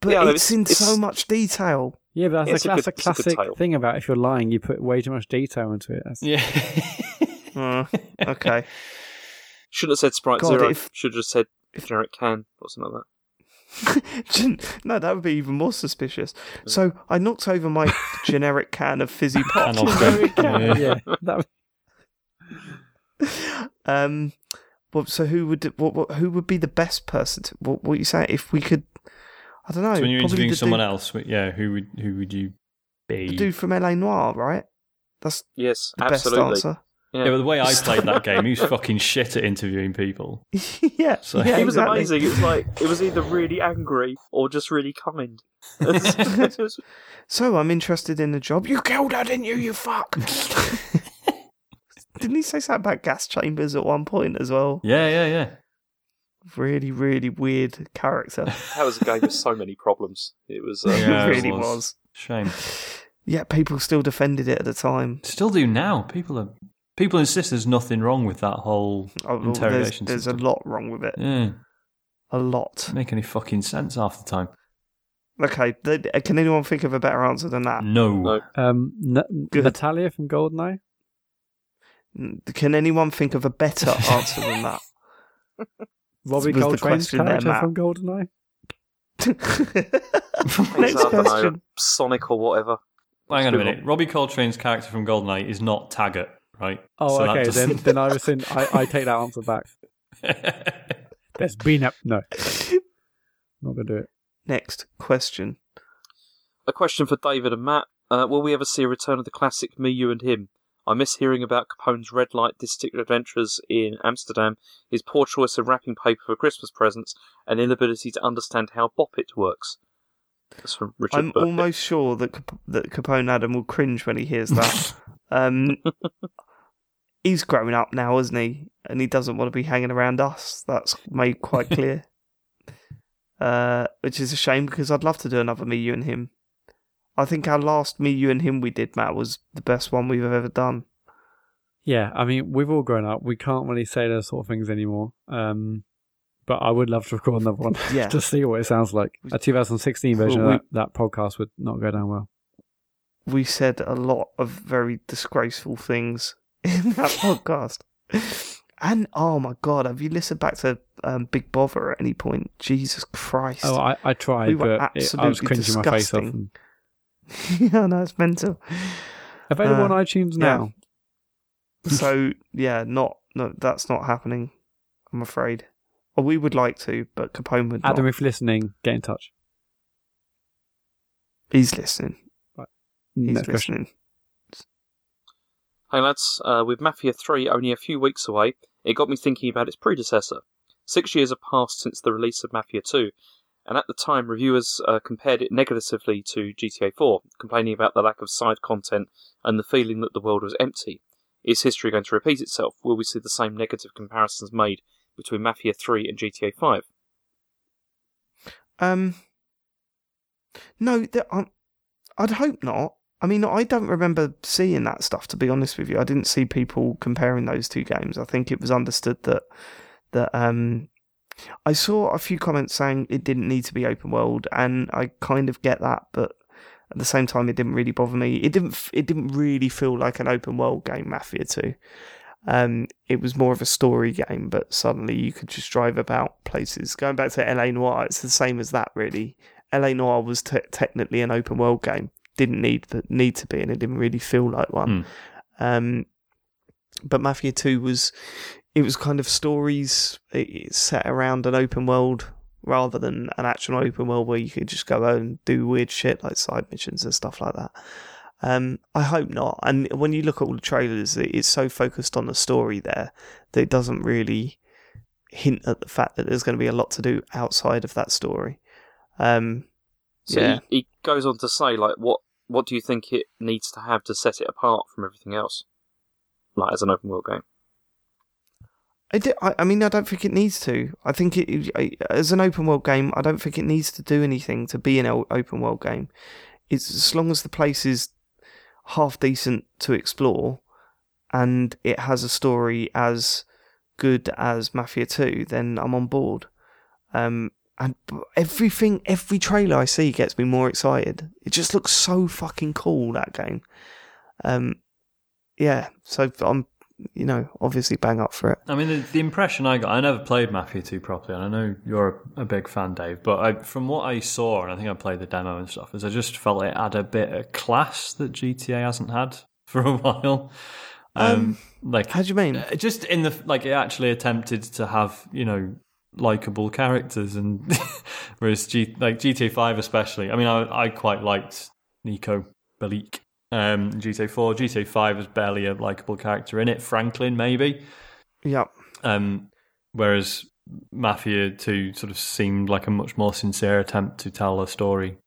but Yeah, it's, it's- in it's- so much detail. yeah, but that's, It's a, a that's good- a it's a classic thing about if you're lying, you put way too much detail into it. That's, Yeah. Uh, [LAUGHS] okay. [LAUGHS] Shouldn't have said Sprite God, Zero. if- Should have said if generic can or something like that. [LAUGHS] no, that would be even more suspicious. So I knocked over my [LAUGHS] generic can of fizzy pop. Can of Generic can. yeah, yeah. That, [LAUGHS] um, well, so who would what, what who would be the best person? To, what what you say? If we could, I don't know. so when you're interviewing someone dude, else, yeah, who would who would you be? the dude from LA Noire, right? That's Yes, the absolutely. best answer. Yeah. yeah, but the way I [LAUGHS] played that game, he was fucking shit at interviewing people. [LAUGHS] yeah, So- yeah, He was exactly. amazing. It was like it was either really angry or just really kind. [LAUGHS] So I'm interested in the job. You killed her, didn't you? You fuck. didn't he say something about gas chambers at one point as well? Yeah, yeah, yeah. Really, really weird character. that was a game with so many problems. It was. Uh, Yeah, it it really was. was. Shame. Yeah, people still defended it at the time. Still do now. People are people insist there's nothing wrong with that whole Oh, well, there's interrogation there's a lot wrong with it. Yeah, A lot. doesn't make any fucking sense half the time. Okay, th- can anyone think of a better answer than that? No. No. um, N- Natalia from GoldenEye. Can anyone think of a better [LAUGHS] answer than that? Robbie Was the Coltrane's question there, character Matt? from GoldenEye. [LAUGHS] Next I question. Sonic or whatever. Hang on a minute. Robbie Coltrane's character from GoldenEye is not Taggart, right? Oh, So okay. Then, doesn't- then I was in. I, I take that answer back. [LAUGHS] There's been a no. Not gonna do it. Next question. A question for David and Matt. Uh, will we ever see a return of the classic Me, You, and Him? I miss hearing about Capone's red light district adventures in Amsterdam, his poor choice of wrapping paper for Christmas presents, and inability to understand how Bop It works. That's from Richard I'm Burke. almost sure that Cap- that Capone Adam will cringe when he hears that. [LAUGHS] um, [LAUGHS] he's grown up now, isn't he? And he doesn't want to be hanging around us. That's made quite [LAUGHS] clear. uh, which is a shame because I'd love to do another me, you, and him. I think our last me, you, and him we did, Matt, was the best one we've ever done. Yeah, I mean, we've all grown up. We can't really say those sort of things anymore. Um, but I would love to record another one [LAUGHS] Yeah. [LAUGHS] to see what it sounds like. A 2016 version Well, we- of that, that podcast would not go down well. we said a lot of very disgraceful things in [LAUGHS] that podcast. And oh my god, have you listened back to um, Big Bother at any point? Jesus Christ! Oh, I, I tried, We were but it, I was cringing my face off. And... [LAUGHS] yeah, no, it's mental. Available Uh, on iTunes yeah. now. So yeah, not no, that's not happening. I'm afraid. Or we would like to, but Capone would Adam, not. if you're listening, get in touch. He's listening. He's Next question. Hey lads, uh, with Mafia 3 only a few weeks away, it got me thinking about its predecessor. Six years have passed since the release of Mafia 2, and at the time reviewers uh, compared it negatively to GTA 4, complaining about the lack of side content and the feeling that the world was empty. Is history going to repeat itself? Will we see the same negative comparisons made between Mafia 3 and GTA 5? Um, no, th- um, I'd hope not. I mean, I don't remember seeing that stuff. To be honest with you, I didn't see people comparing those two games. I think it was understood that that um, I saw a few comments saying it didn't need to be open world, and I kind of get that, but at the same time, it didn't really bother me. It didn't. It didn't really feel like an open world game, Mafia Two. Um, it was more of a story game, but suddenly you could just drive about places. Going back to LA Noire, it's the same as that, really. LA Noire was te- technically an open world game, didn't need need to be, and it didn't really feel like one. Um, but Mafia Two was, it was kind of stories it- it's set around an open world rather than an actual open world where you could just go out and do weird shit like side missions and stuff like that. Um, I hope not. And when you look at all the trailers, it- it's so focused on the story there that it doesn't really hint at the fact that there's going to be a lot to do outside of that story. Um, So yeah, he, he goes on to say, like, what what do you think it needs to have to set it apart from everything else? Like, as an open world game. I, di- I, I mean, I don't think it needs to. I think it, it- I- as an open world game, I don't think it needs to do anything to be an open world game. It's as long as the place is half decent to explore, and it has a story as good as Mafia Two, then I'm on board. Um, and everything, every trailer I see gets me more excited. It just looks so fucking cool that game. Um, yeah, so I'm, you know, obviously bang up for it. I mean, the, the impression I got, I never played Mafia 2 properly, and I know you're a, a big fan, Dave, but I, from what I saw, and I think I played the demo and stuff, is I just felt it had a bit of class that GTA hasn't had [LAUGHS] for a while. Um, like, How do you mean? uh, just in the, like, it actually attempted to have, you know, likable characters, and [LAUGHS] whereas G, like GTA 5 especially, I mean, I, I quite liked Niko Bellic. Um, GTA 4, GTA 5 is barely a likable character in it. Franklin, maybe. Yeah. Um, whereas Mafia 2 sort of seemed like a much more sincere attempt to tell a story.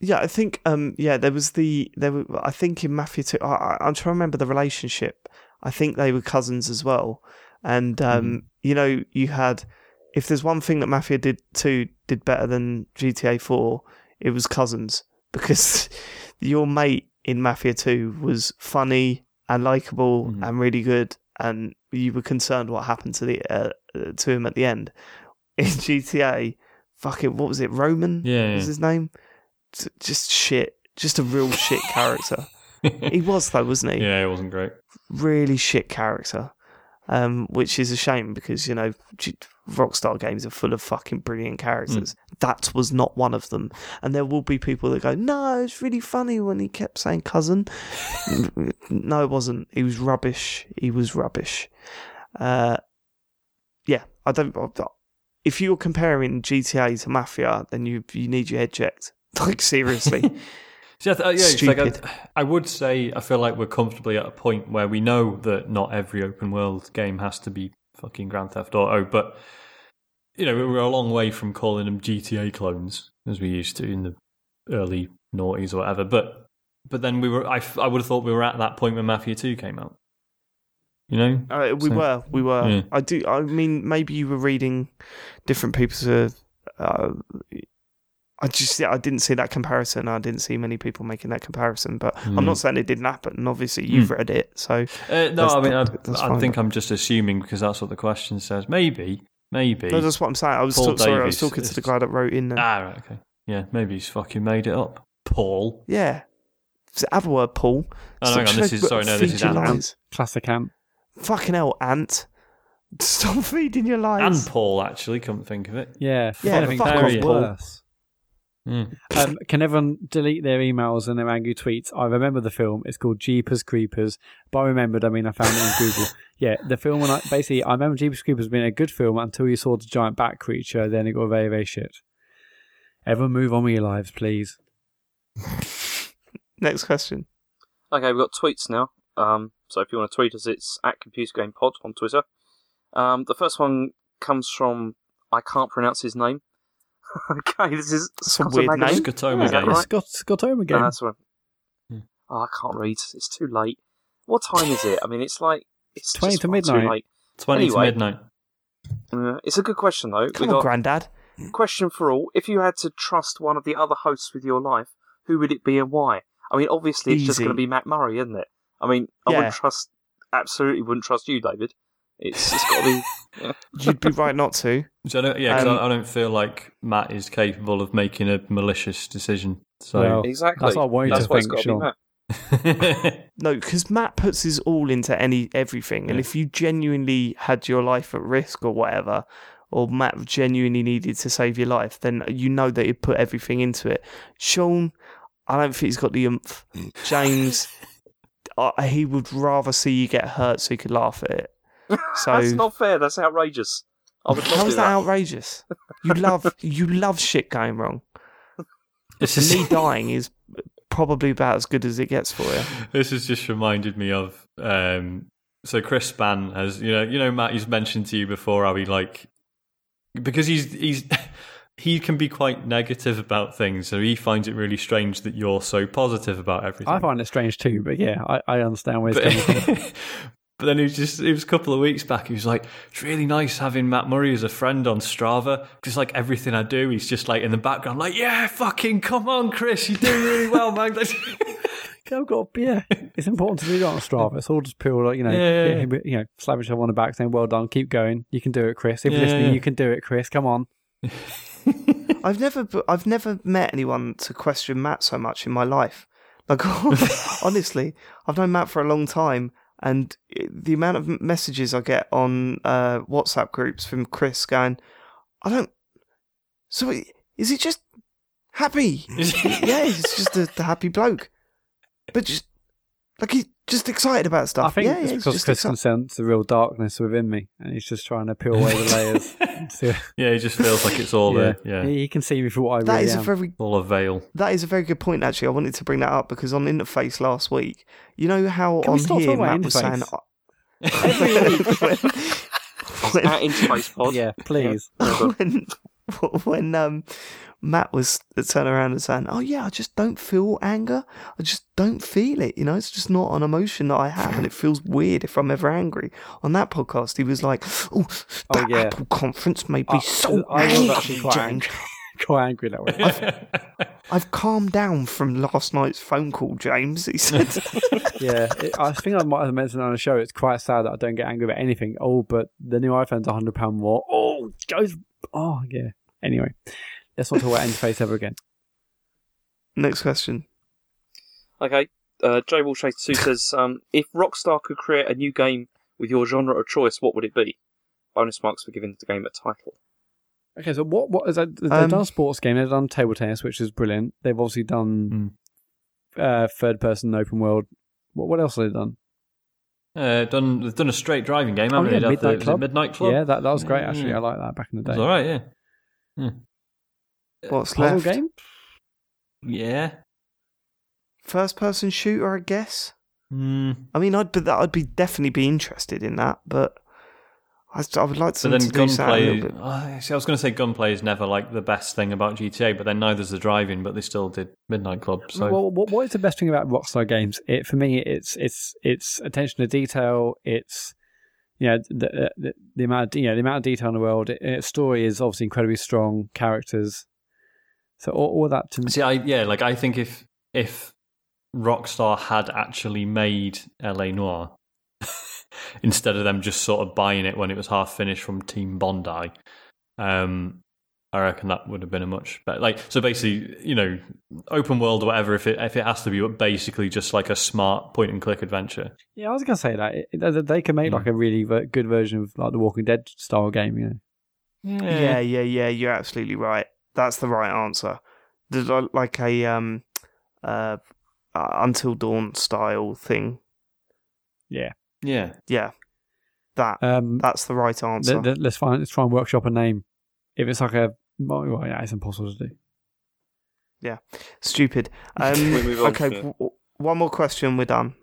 Yeah, I think um yeah, there was the there were I think in Mafia 2 I, I'm trying to remember the relationship. I think they were cousins as well. And um you know, you had if there's one thing that Mafia did 2 did better than GTA 4, it was cousins [LAUGHS] because your mate in Mafia 2 was funny and likable Mhm. and really good and you were concerned what happened to the uh, to him at the end. [LAUGHS] In GTA, fucking what was it? Roman Yeah, was yeah. his name? Just shit. Just a real shit character. [LAUGHS] He was though, wasn't he? yeah, it wasn't great. Really shit character. Um, which is a shame because you know Rockstar games are full of fucking brilliant characters. That was not one of them, and there will be people that go, "No, it's really funny when he kept saying cousin." [LAUGHS] no, it wasn't. He was rubbish. He was rubbish. Uh, yeah, I don't. If you're comparing GTA to Mafia, then you you need your head checked. [LAUGHS] Like seriously. [LAUGHS] See, I th- uh, yeah, it's like I, I would say I feel like we're comfortably at a point where we know that not every open world game has to be fucking Grand Theft Auto, but you know we're a long way from calling them GTA clones as we used to in the early noughties or whatever. But but then we were I, f- I would have thought we were at that point when Mafia Two came out. You know, Uh, we So- were, we were. Yeah. I do. I mean, maybe you were reading different people's. Uh, uh, I just, yeah, I didn't see that comparison. I didn't see many people making that comparison. But I'm Mm. not saying it didn't happen. Obviously, you've read it, so Uh, no, I mean, I, I think I'm just assuming because that's what the question says. Maybe, maybe. no, that's what I'm saying. I was Paul talk- sorry, I was Davies talking to the guy that wrote in. There. ah, right, okay. Yeah, maybe he's fucking made it up. Paul. Yeah, it's the other word, Paul. Oh, hang on, this is sorry. No, this is Ant. lies. Classic Ant. Fucking hell, Ant. [LAUGHS] Stop feeding your lies. and. Paul. Actually, come to think of it. Yeah, Yeah, anything fuck very off, Paul. worse. Mm. Um, can everyone delete their emails and their angry tweets? I remember the film. It's called Jeepers Creepers. By remembered, I mean I found it on Google. [LAUGHS] Yeah, the film. When I, basically, I remember Jeepers Creepers being a good film until you saw the giant bat creature. Then it got very, very shit. Everyone, move on with your lives, please. [LAUGHS] Next question. Okay, we've got tweets now. Um, so if you want to tweet us, it's at Computer Game Pod on Twitter. Um, the first one comes from I can't pronounce his name. [LAUGHS] okay, this is It's a Scott weird O'Magany. name. Scotoma Is that game. right? Scott Scott Home No, again. that's right. Hmm. Oh, I can't read. It's too late. What time is it? I mean, it's like it's 20 just to midnight. Too late. Twenty Anyway. to midnight. Uh, it's a good question though. Come we on, got Grandad. question for all. If you had to trust one of the other hosts with your life, who would it be and why? I mean, obviously, it's just going to be Matt Murray, isn't it? I mean, I Yeah. wouldn't trust. Absolutely, wouldn't trust you, David. It's, it's got to be. [LAUGHS] [LAUGHS] You'd be right not to. So I don't, yeah, 'cause Um, I, I don't feel like Matt is capable of making a malicious decision. So Well, Exactly. That's what I want you That's to why it's think, got to be Sean. Matt. [LAUGHS] No, because Matt puts his all into any everything, and Yeah. if you genuinely had your life at risk or whatever, or Matt genuinely needed to save your life, then you know that he'd put everything into it. Sean, I don't think he's got the oomph. [LAUGHS] James, uh, he would rather see you get hurt so he could laugh at it. [LAUGHS] So That's not fair. That's outrageous. I would not how do is that outrageous? You [LAUGHS] love you love shit going wrong. [LAUGHS] this is Me dying is probably about as good as it gets for you. this has just reminded me of um so Chris Span has you know you know Matt he's mentioned to you before how he like because he's he's he can be quite negative about things so he finds it really strange that you're so positive about everything. I find it strange too, but yeah, I, I understand where it's coming from. But, but then he was just it was a couple of weeks back he was like it's really nice having Matt Murray as a friend on Strava because like everything I do he's just like in the background like yeah fucking come on Chris you're doing really well man [LAUGHS] I've got, yeah, it's important to do that on Strava. It's all just pure, like you know, Yeah, yeah, getting- you know, slap each other on the back, saying, "Well done, keep going, you can do it, Chris." If you're Yeah, listening, yeah. you can do it, Chris. Come on. [LAUGHS] I've never, I've never met anyone to question Matt so much in my life. Like, [LAUGHS] honestly, I've known Matt for a long time, and the amount of messages I get on uh, WhatsApp groups from Chris going, "I don't." So, is it just happy? [LAUGHS] yeah, he's just a, the happy bloke, but just like he's just excited about stuff. I think yeah, it's yeah, he's because just Chris can sense the real darkness within me, and he's just trying to peel away the layers. [LAUGHS] So, yeah he just feels like it's all [LAUGHS] yeah. a yeah he he can see me for what I That really is a am. very all a veil That is a very good point, actually. I wanted to bring that up because on Interface last week, you know how Can on here talking about Matt was saying. Interface? Every oh, week. [LAUGHS] when, At Interface Pod. yeah, please. when, [LAUGHS] when um, Matt was turning around and saying, Oh, yeah, I just don't feel anger. I just don't feel it. You know, it's just not an emotion that I have, and it feels weird if I'm ever angry. On that podcast, he was like, Oh, Oh, yeah. Apple conference made me I- so I was angry, actually quite angry. [LAUGHS] Quite angry that way. [LAUGHS] I've calmed down from last night's phone call, James. He said. [LAUGHS] yeah, it, I think I might have mentioned on the show. It's quite sad that I don't get angry about anything. Oh, but the new iPhone's a hundred pound more. Oh, goes. Oh, yeah. Anyway, let's not talk about interface ever again. Next question. Okay. Uh, J Walsh 82 says, [LAUGHS] um, if Rockstar could create a new game with your genre of choice, what would it be? Bonus marks for giving the game a title. Okay, so what what is that? They've Um, done a sports game. They've done table tennis, which is brilliant. They've obviously done uh, third person open world. What what else have they done? uh, done they've done a straight driving game Oh, haven't yeah, they Midnight the- was it Club. Midnight Club Yeah, that that was great. Actually, yeah. I like that back in the It day. was alright yeah What's Puzzle left? game. yeah first person shooter, I guess. Mm, I mean, I'd but I'd be definitely be interested in that, but I, I would like but then to do a gunplay. little bit. [SIGHS] Uh, see, I was going to say gunplay is never like the best thing about GTA, but then neither's the driving. But they still did Midnight Club. So Well, what, what is the best thing about Rockstar games? It for me, it's it's it's attention to detail. It's you know the the, the amount of, you know the amount of detail in the world. It, its story is obviously incredibly strong. Characters. So all, all that to me. See, I yeah, like I think if if Rockstar had actually made LA Noire [LAUGHS] instead of them just sort of buying it when it was half finished from Team Bondi, um, I reckon that would have been a much better. Like, so basically, you know, open world or whatever. If it if it has to be, but basically just like a smart point and click adventure. Yeah, I was gonna say that It- it- they can make Hmm. like a really good version of like the Walking Dead style game. You know. Yeah, yeah, yeah. You're absolutely right. That's the right answer. There's like a um, uh, uh, Until Dawn style thing. Yeah. Yeah. Yeah, that Um, that's the right answer. let, let- let's find let's try and workshop a name. If it's like a well, well, yeah, it's impossible to do. Yeah. Stupid. Um, [LAUGHS] on, okay, yeah. w- w- one more question. We're done.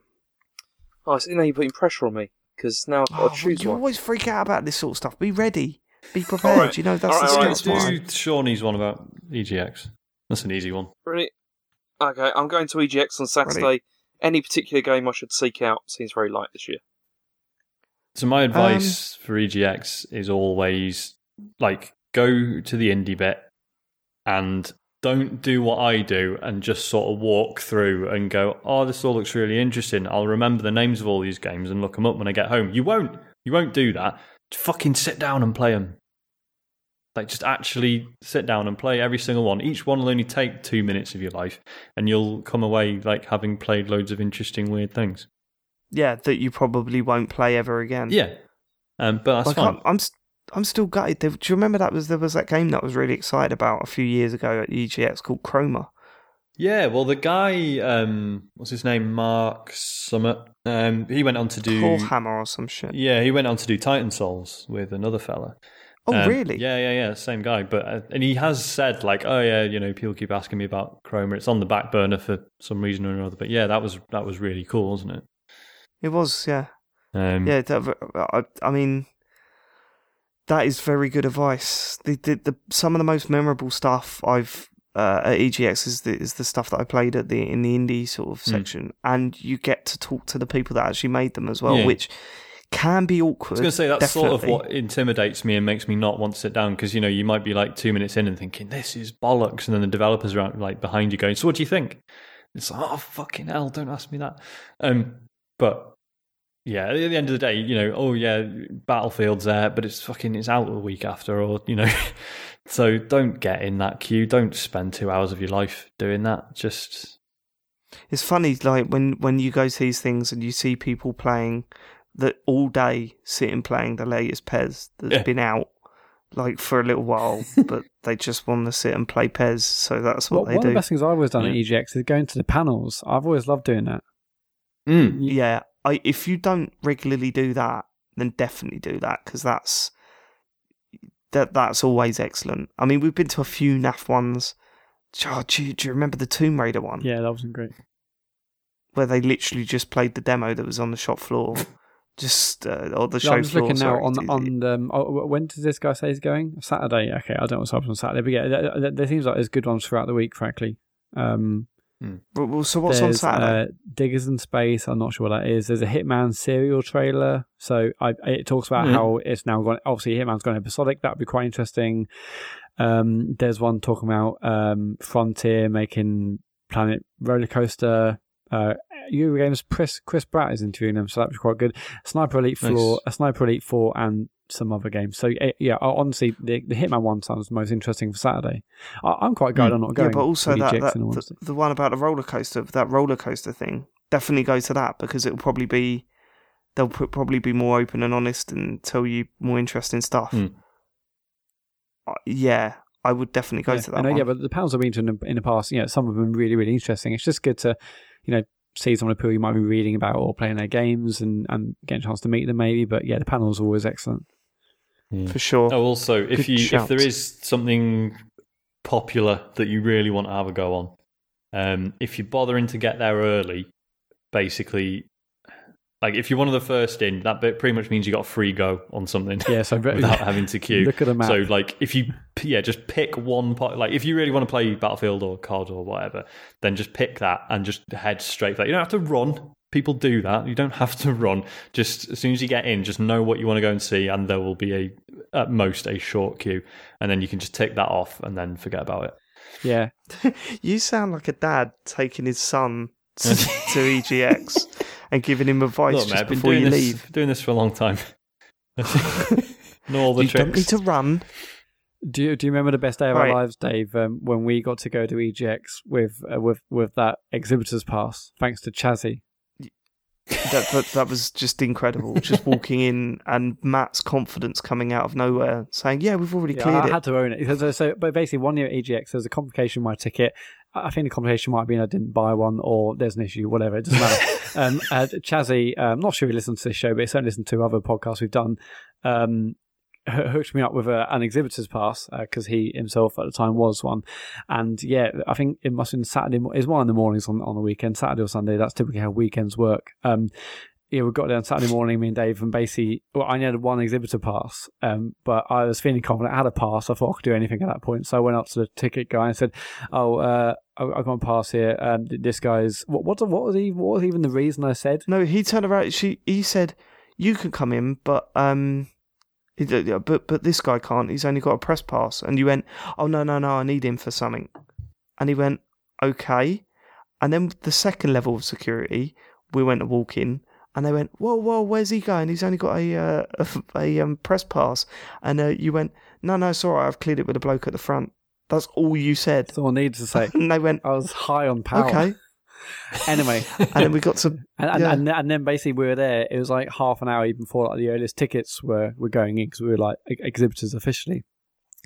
Oh, see, now you're putting pressure on me because now I've got Oh, to choose you one. always freak out about this sort of stuff. Be ready. Be prepared. right. You know that's All right, the all right, Let's street do Shawnee's one about EGX. That's an easy one. Really? Okay, I'm going to EGX on Saturday. Ready. Any particular game I should seek out seems very light this year. So my advice for EGX is always like go to the indie bit and don't do what I do and just sort of walk through and go, "Oh, this all looks really interesting. I'll remember the names of all these games and look them up when I get home." You won't. You won't do that. Just fucking sit down and play them. Like just actually sit down and play every single one. Each one will only take 2 minutes of your life and you'll come away like having played loads of interesting weird things. Yeah, that you probably won't play ever again. Yeah. Um, but that's like fine. I'm, I'm, I'm still gutted. Do you remember that was there was that game that I was really excited about a few years ago at EGX called Chroma? Yeah, well, the guy, um, what's his name, Mark Summit. Um, he went on to do. Claw Hammer or some shit. Yeah, he went on to do Titan Souls with another fella. Oh, Um, really? Yeah, yeah, yeah. Same guy, but uh, and he has said like, oh yeah, you know, people keep asking me about Chroma. It's on the back burner for some reason or another. But yeah, that was that was really cool, wasn't it? It was. Yeah. Um, Yeah. that- I, I mean, that is very good advice. The, the, the some of the most memorable stuff I've uh, at EGX is the is the stuff that I played at the in the indie sort of Hmm. section, and you get to talk to the people that actually made them as well, Yeah. which can be awkward. I was going to say that's sort of what intimidates me and makes me not want to sit down because you know you might be like two minutes in and thinking this is bollocks, and then the developers are like behind you going, "So what do you think?" It's like, oh fucking hell, don't ask me that. Um, but yeah, at the end of the day, you know, oh yeah, Battlefield's there, but it's fucking it's out a week after, or you know, [LAUGHS] so don't get in that queue. Don't spend two hours of your life doing that. Just It's funny, like when when you go to these things and you see people playing that all day, sitting playing the latest PES that's Yeah. been out like for a little while, [LAUGHS] but they just want to sit and play PES, so that's what Well, they one of the best things I've always done at Yeah. EGX is going to the panels. I've always loved doing that. mm, Yeah, I if you don't regularly do that, then definitely do that because that's that that's always excellent. I mean, we've been to a few NAF ones. Oh, do, you, do you remember the Tomb Raider one Yeah, that wasn't great. where they literally just played the demo that was on the shop floor, [LAUGHS] just uh, or the No, show I'm just floor? looking now sorry. on on um, oh, when does this guy say he's going? Saturday. Okay, I don't know what's happening on Saturday, but yeah, there, there- there seems like there's good ones throughout the week. Frankly, um, Well, well, so what's on Saturday? Uh, Diggers in Space. I'm not sure what that is. There's a Hitman serial trailer. So I, it talks about Mhm. how it's now gone. Obviously, Hitman's gone episodic. That'd be quite interesting. Um, there's one talking about um, Frontier making Planet Roller Coaster. Uh, Eurogamer Chris Chris Bratt is interviewing them, so that was quite good. Sniper Elite Nice. Four, a Sniper Elite Four, and some other games. So eh, yeah, honestly, the, the Hitman one sounds the most interesting for Saturday. I, I'm quite glad Hmm. I'm not going. yeah, but also that, that the, the one about the roller coaster, that roller coaster thing, definitely go to that because it'll probably be they'll pr- probably be more open and honest and tell you more interesting stuff. Hmm. Uh, yeah, I would definitely go yeah, to that I know, one. yeah, but the panels I've been to in the, in the past, you know, some of them really, really interesting. It's just good to, you know, see some of the people you might be reading about or playing their games and, and get a chance to meet them maybe. But yeah, the panel's always excellent. for sure. Oh, also, if Good you shout. if there is something popular that you really want to have a go on, um, if you're bothering to get there early, basically, like if you're one of the first in, that bit pretty much means you got a free go on something. Yeah, so very- [LAUGHS] without having to queue. Look at the map. So like if you yeah just pick one part like if you really want to play Battlefield or COD or whatever, then just pick that and just head straight for that. You don't have to run. People do that. You don't have to run. Just as soon as you get in, just know what you want to go and see, and there will be a at most a short queue, and then you can just tick that off and then forget about it. Yeah, [LAUGHS] You sound like a dad taking his son to, to [LAUGHS] EGX and giving him advice Look, just mate, I've been before doing you this, leave. doing this for a long time. [LAUGHS] know all the You don't need to run. Do you, do you remember the best day of Right. our lives, Dave? Um, when we got to go to EGX with uh, with with that exhibitors pass, thanks to Chazzy. That, that that was just incredible. Just walking in and Matt's confidence coming out of nowhere, saying, "Yeah, we've already Yeah, cleared I it." I had to own it. Because, uh, so, but basically, one year at EGX, there was a complication with my ticket. I think the complication might have been I didn't buy one, or there's an issue, whatever. It doesn't matter. [LAUGHS] um, uh, Chazzy, um, I'm not sure he listens to this show, but he certainly listened to other podcasts we've done. Um, hooked me up with a, an exhibitor's pass because he himself at the time was one, and yeah, I think it must have been Saturday. It's one in the mornings on on the weekend, Saturday or Sunday. That's typically how weekends work. Um, yeah, we got there on Saturday morning, me and Dave, and basically, well, I only had one exhibitor pass, um, but I was feeling confident. I had a pass. I thought I could do anything at that point. So I went up to the ticket guy and said, "Oh, uh, I, got a pass here. Um, this guy's what? What, what was he? What was even the reason I said? No, he turned around. She he said, "You can come in, but um, but but this guy can't. He's only got a press pass." And you went, "Oh no, no, no! I need him for something." And he went, "Okay." And then the second level of security, we went to walk in, and they went, "Whoa, whoa, where's he going? He's only got a uh, a, a, um, press pass." And uh, you went, "No, no, it's all right. I've cleared it with a bloke at the front." That's all you said. Someone needed to say. [LAUGHS] And they went, I was high on power. "Okay." [LAUGHS] Anyway, And then we got to [LAUGHS] and and, Yeah. and and then basically we were there. It was like half an hour even before like the earliest tickets were were going in because we were like ex- exhibitors officially.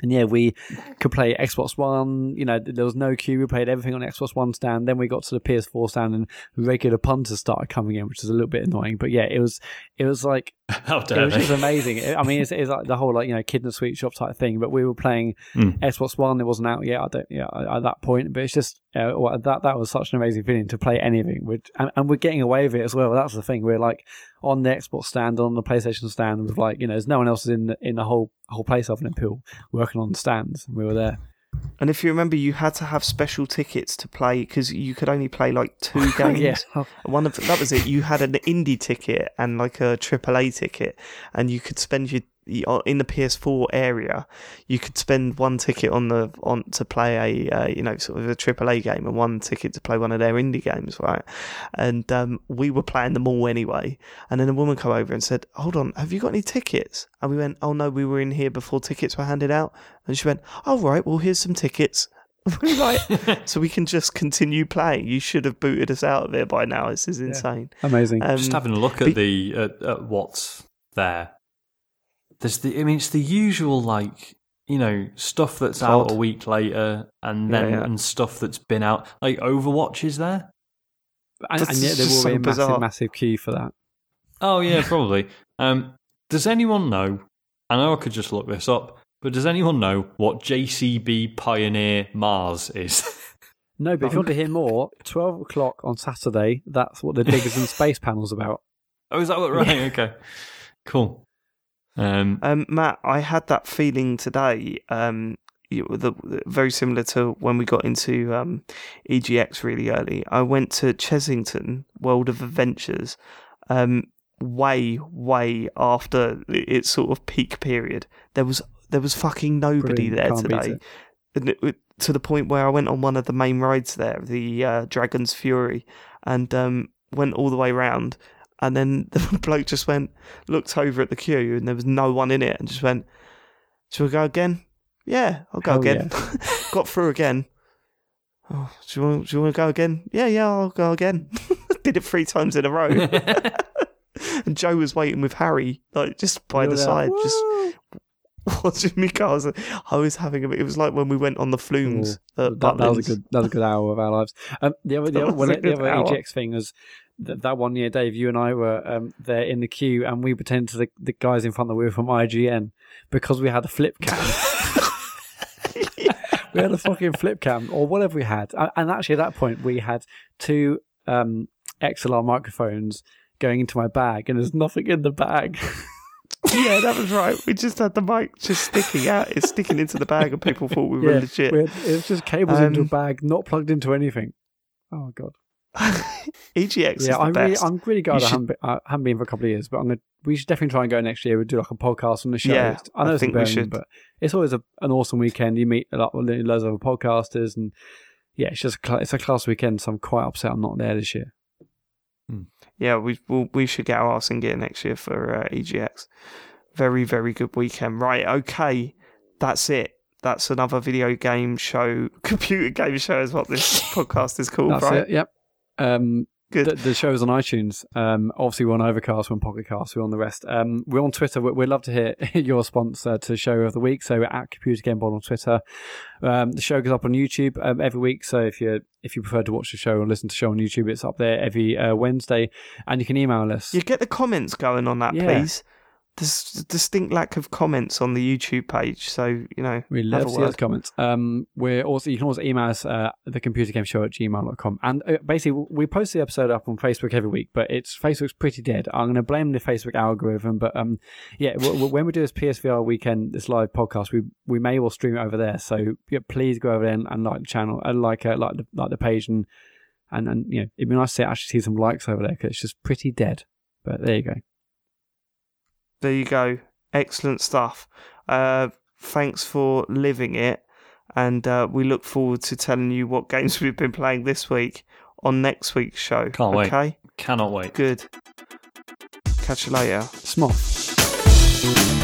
And yeah, we could play Xbox One. You know, there was no queue. We played everything on Xbox One stand. Then we got to the PS4 stand, and regular punters started coming in, which was a little bit annoying. But yeah, it was it was like [LAUGHS] How it dare just amazing. [LAUGHS] I mean, it's, it's like the whole like you know kid in a sweet shop type thing. But we were playing Mm. Xbox One. It wasn't out yet. I don't yeah at that point. But it's just uh, that that was such an amazing feeling to play anything. With, and, and we're getting away with it as well. That's the thing. We're like on the Xbox stand, on the PlayStation stand, with like you know, there's no one else in the, in the whole whole place other than Pill working on the stands. And we were there. And if you remember, you had to have special tickets to play because you could only play like two [LAUGHS] games. yeah. One of that was it. You had an indie ticket and like a AAA ticket, and you could spend your your- in the PS4 area. You could spend one ticket on the on to play a uh, you know sort of a AAA game and one ticket to play one of their indie games, right? And um, we were playing them all anyway. And then a woman come over and said, "Hold on, have you got any tickets?" And we went, "Oh no, we were in here before tickets were handed out." And she went, "Oh right, well here's some tickets." [LAUGHS] We're like, [LAUGHS] so we can just continue playing. You should have booted us out of here by now. This is insane. Amazing. Um, Just having a look but- at the at, at what's there. There's the. I mean, it's the usual like you know stuff that's out a week later, and then yeah. and stuff that's been out. Like Overwatch is there. and, and yet there will be a massive, bizarre. massive queue for that. Oh yeah, probably. um, does anyone know? I know I could just look this up, but does anyone know what JCB Pioneer Mars is? [LAUGHS] No, but if you want to hear more, 12 o'clock on Saturday, that's what the Diggers and [LAUGHS] Space panel's about. oh, is that what? Right. Okay. Cool. Um, Um, Matt, I had that feeling today. Um, you, the, very similar to when we got into um, EGX really early. I went to Chessington World of Adventures. Um, way, way after its sort of peak period. There was there was fucking nobody Brilliant. there Can't today. And it- it- to the point where I went on one of the main rides there, the uh, Dragon's Fury, and um, went all the way round. And then [LAUGHS] the bloke just went, looked over at the queue, and there was no one in it, and just went, "Shall we go again?" Yeah, I'll go Hell again. [LAUGHS] Got through again. Oh, do you want? Do you want to go again? Yeah, yeah, I'll go again. [LAUGHS] Did it three times in a row. and Joe was waiting with Harry, like just by You the there, side, just watching me go. I was, I was having a bit. It was like when we went on the flumes. at that, that was a good that was a good hour of our lives. Um, the other the other, one, the other. EGX thing was that, that one year, Dave, you and I were um, there in the queue, and we pretended to the, the guys in front that we were from IGN because we had a flip cam. [LAUGHS] we had a fucking flip cam or whatever we had. And actually, at that point, we had two um, XLR microphones going into my bag, and there's nothing in the bag. [LAUGHS] yeah, that was right. We just had the mic just sticking out. It's sticking into the bag, and people thought we were yeah, legit. we had, it was just cables into a Um, bag, not plugged into anything. Oh god. [LAUGHS] EGX is yeah, the I'm really, best. I'm really glad I should- haven't, been, I haven't been for a couple of years, but I'm gonna. We should definitely try and go next year. We'll do like a podcast on the show. Yeah, I know I it's think we should. but it's always a, an awesome weekend. You meet a lot, loads of other podcasters, and yeah, it's just a cla- it's a class weekend. So I'm quite upset I'm not there this year. yeah, we we'll, we should get our arse in gear next year for uh, EGX. Very very good weekend. Right, okay, that's it. That's another video game show, [LAUGHS] computer game show is what this [LAUGHS] podcast is called, That's right? it. Yep. Um, Good. The, the show's on iTunes. Um, obviously, we're on Overcast, we're on Pocket Cast, we're on the rest. Um, we're on Twitter. We- We'd love to hear [LAUGHS] your response uh, to Show of the Week. So we're at Computer Game Pod on Twitter. Um, the show goes up on YouTube um, every week. So if you if you prefer to watch the show or listen to the show on YouTube, it's up there every uh, Wednesday. And you can email us. You get the comments going on that, Yeah. please. There's a distinct lack of comments on the YouTube page, so you know. We love to see those comments. Um, we're also you can also email us uh, the computer game show at gmail.com. and uh, basically we post the episode up on Facebook every week, but it's Facebook's pretty dead. I'm going to blame the Facebook algorithm, but um, yeah, w- w- when we do this PSVR weekend, this live podcast, we we may well stream it over there. So yeah, please go over there and, and like the channel, and like uh, like the like the page, and and and you know it'd be nice to actually see some likes over there because it's just pretty dead. But there you go. There you go. Excellent stuff. Uh, thanks for living it. And uh, we look forward to telling you what games we've been playing this week on next week's show. Can't wait. okay? Cannot wait. Good. Catch you later. Smough.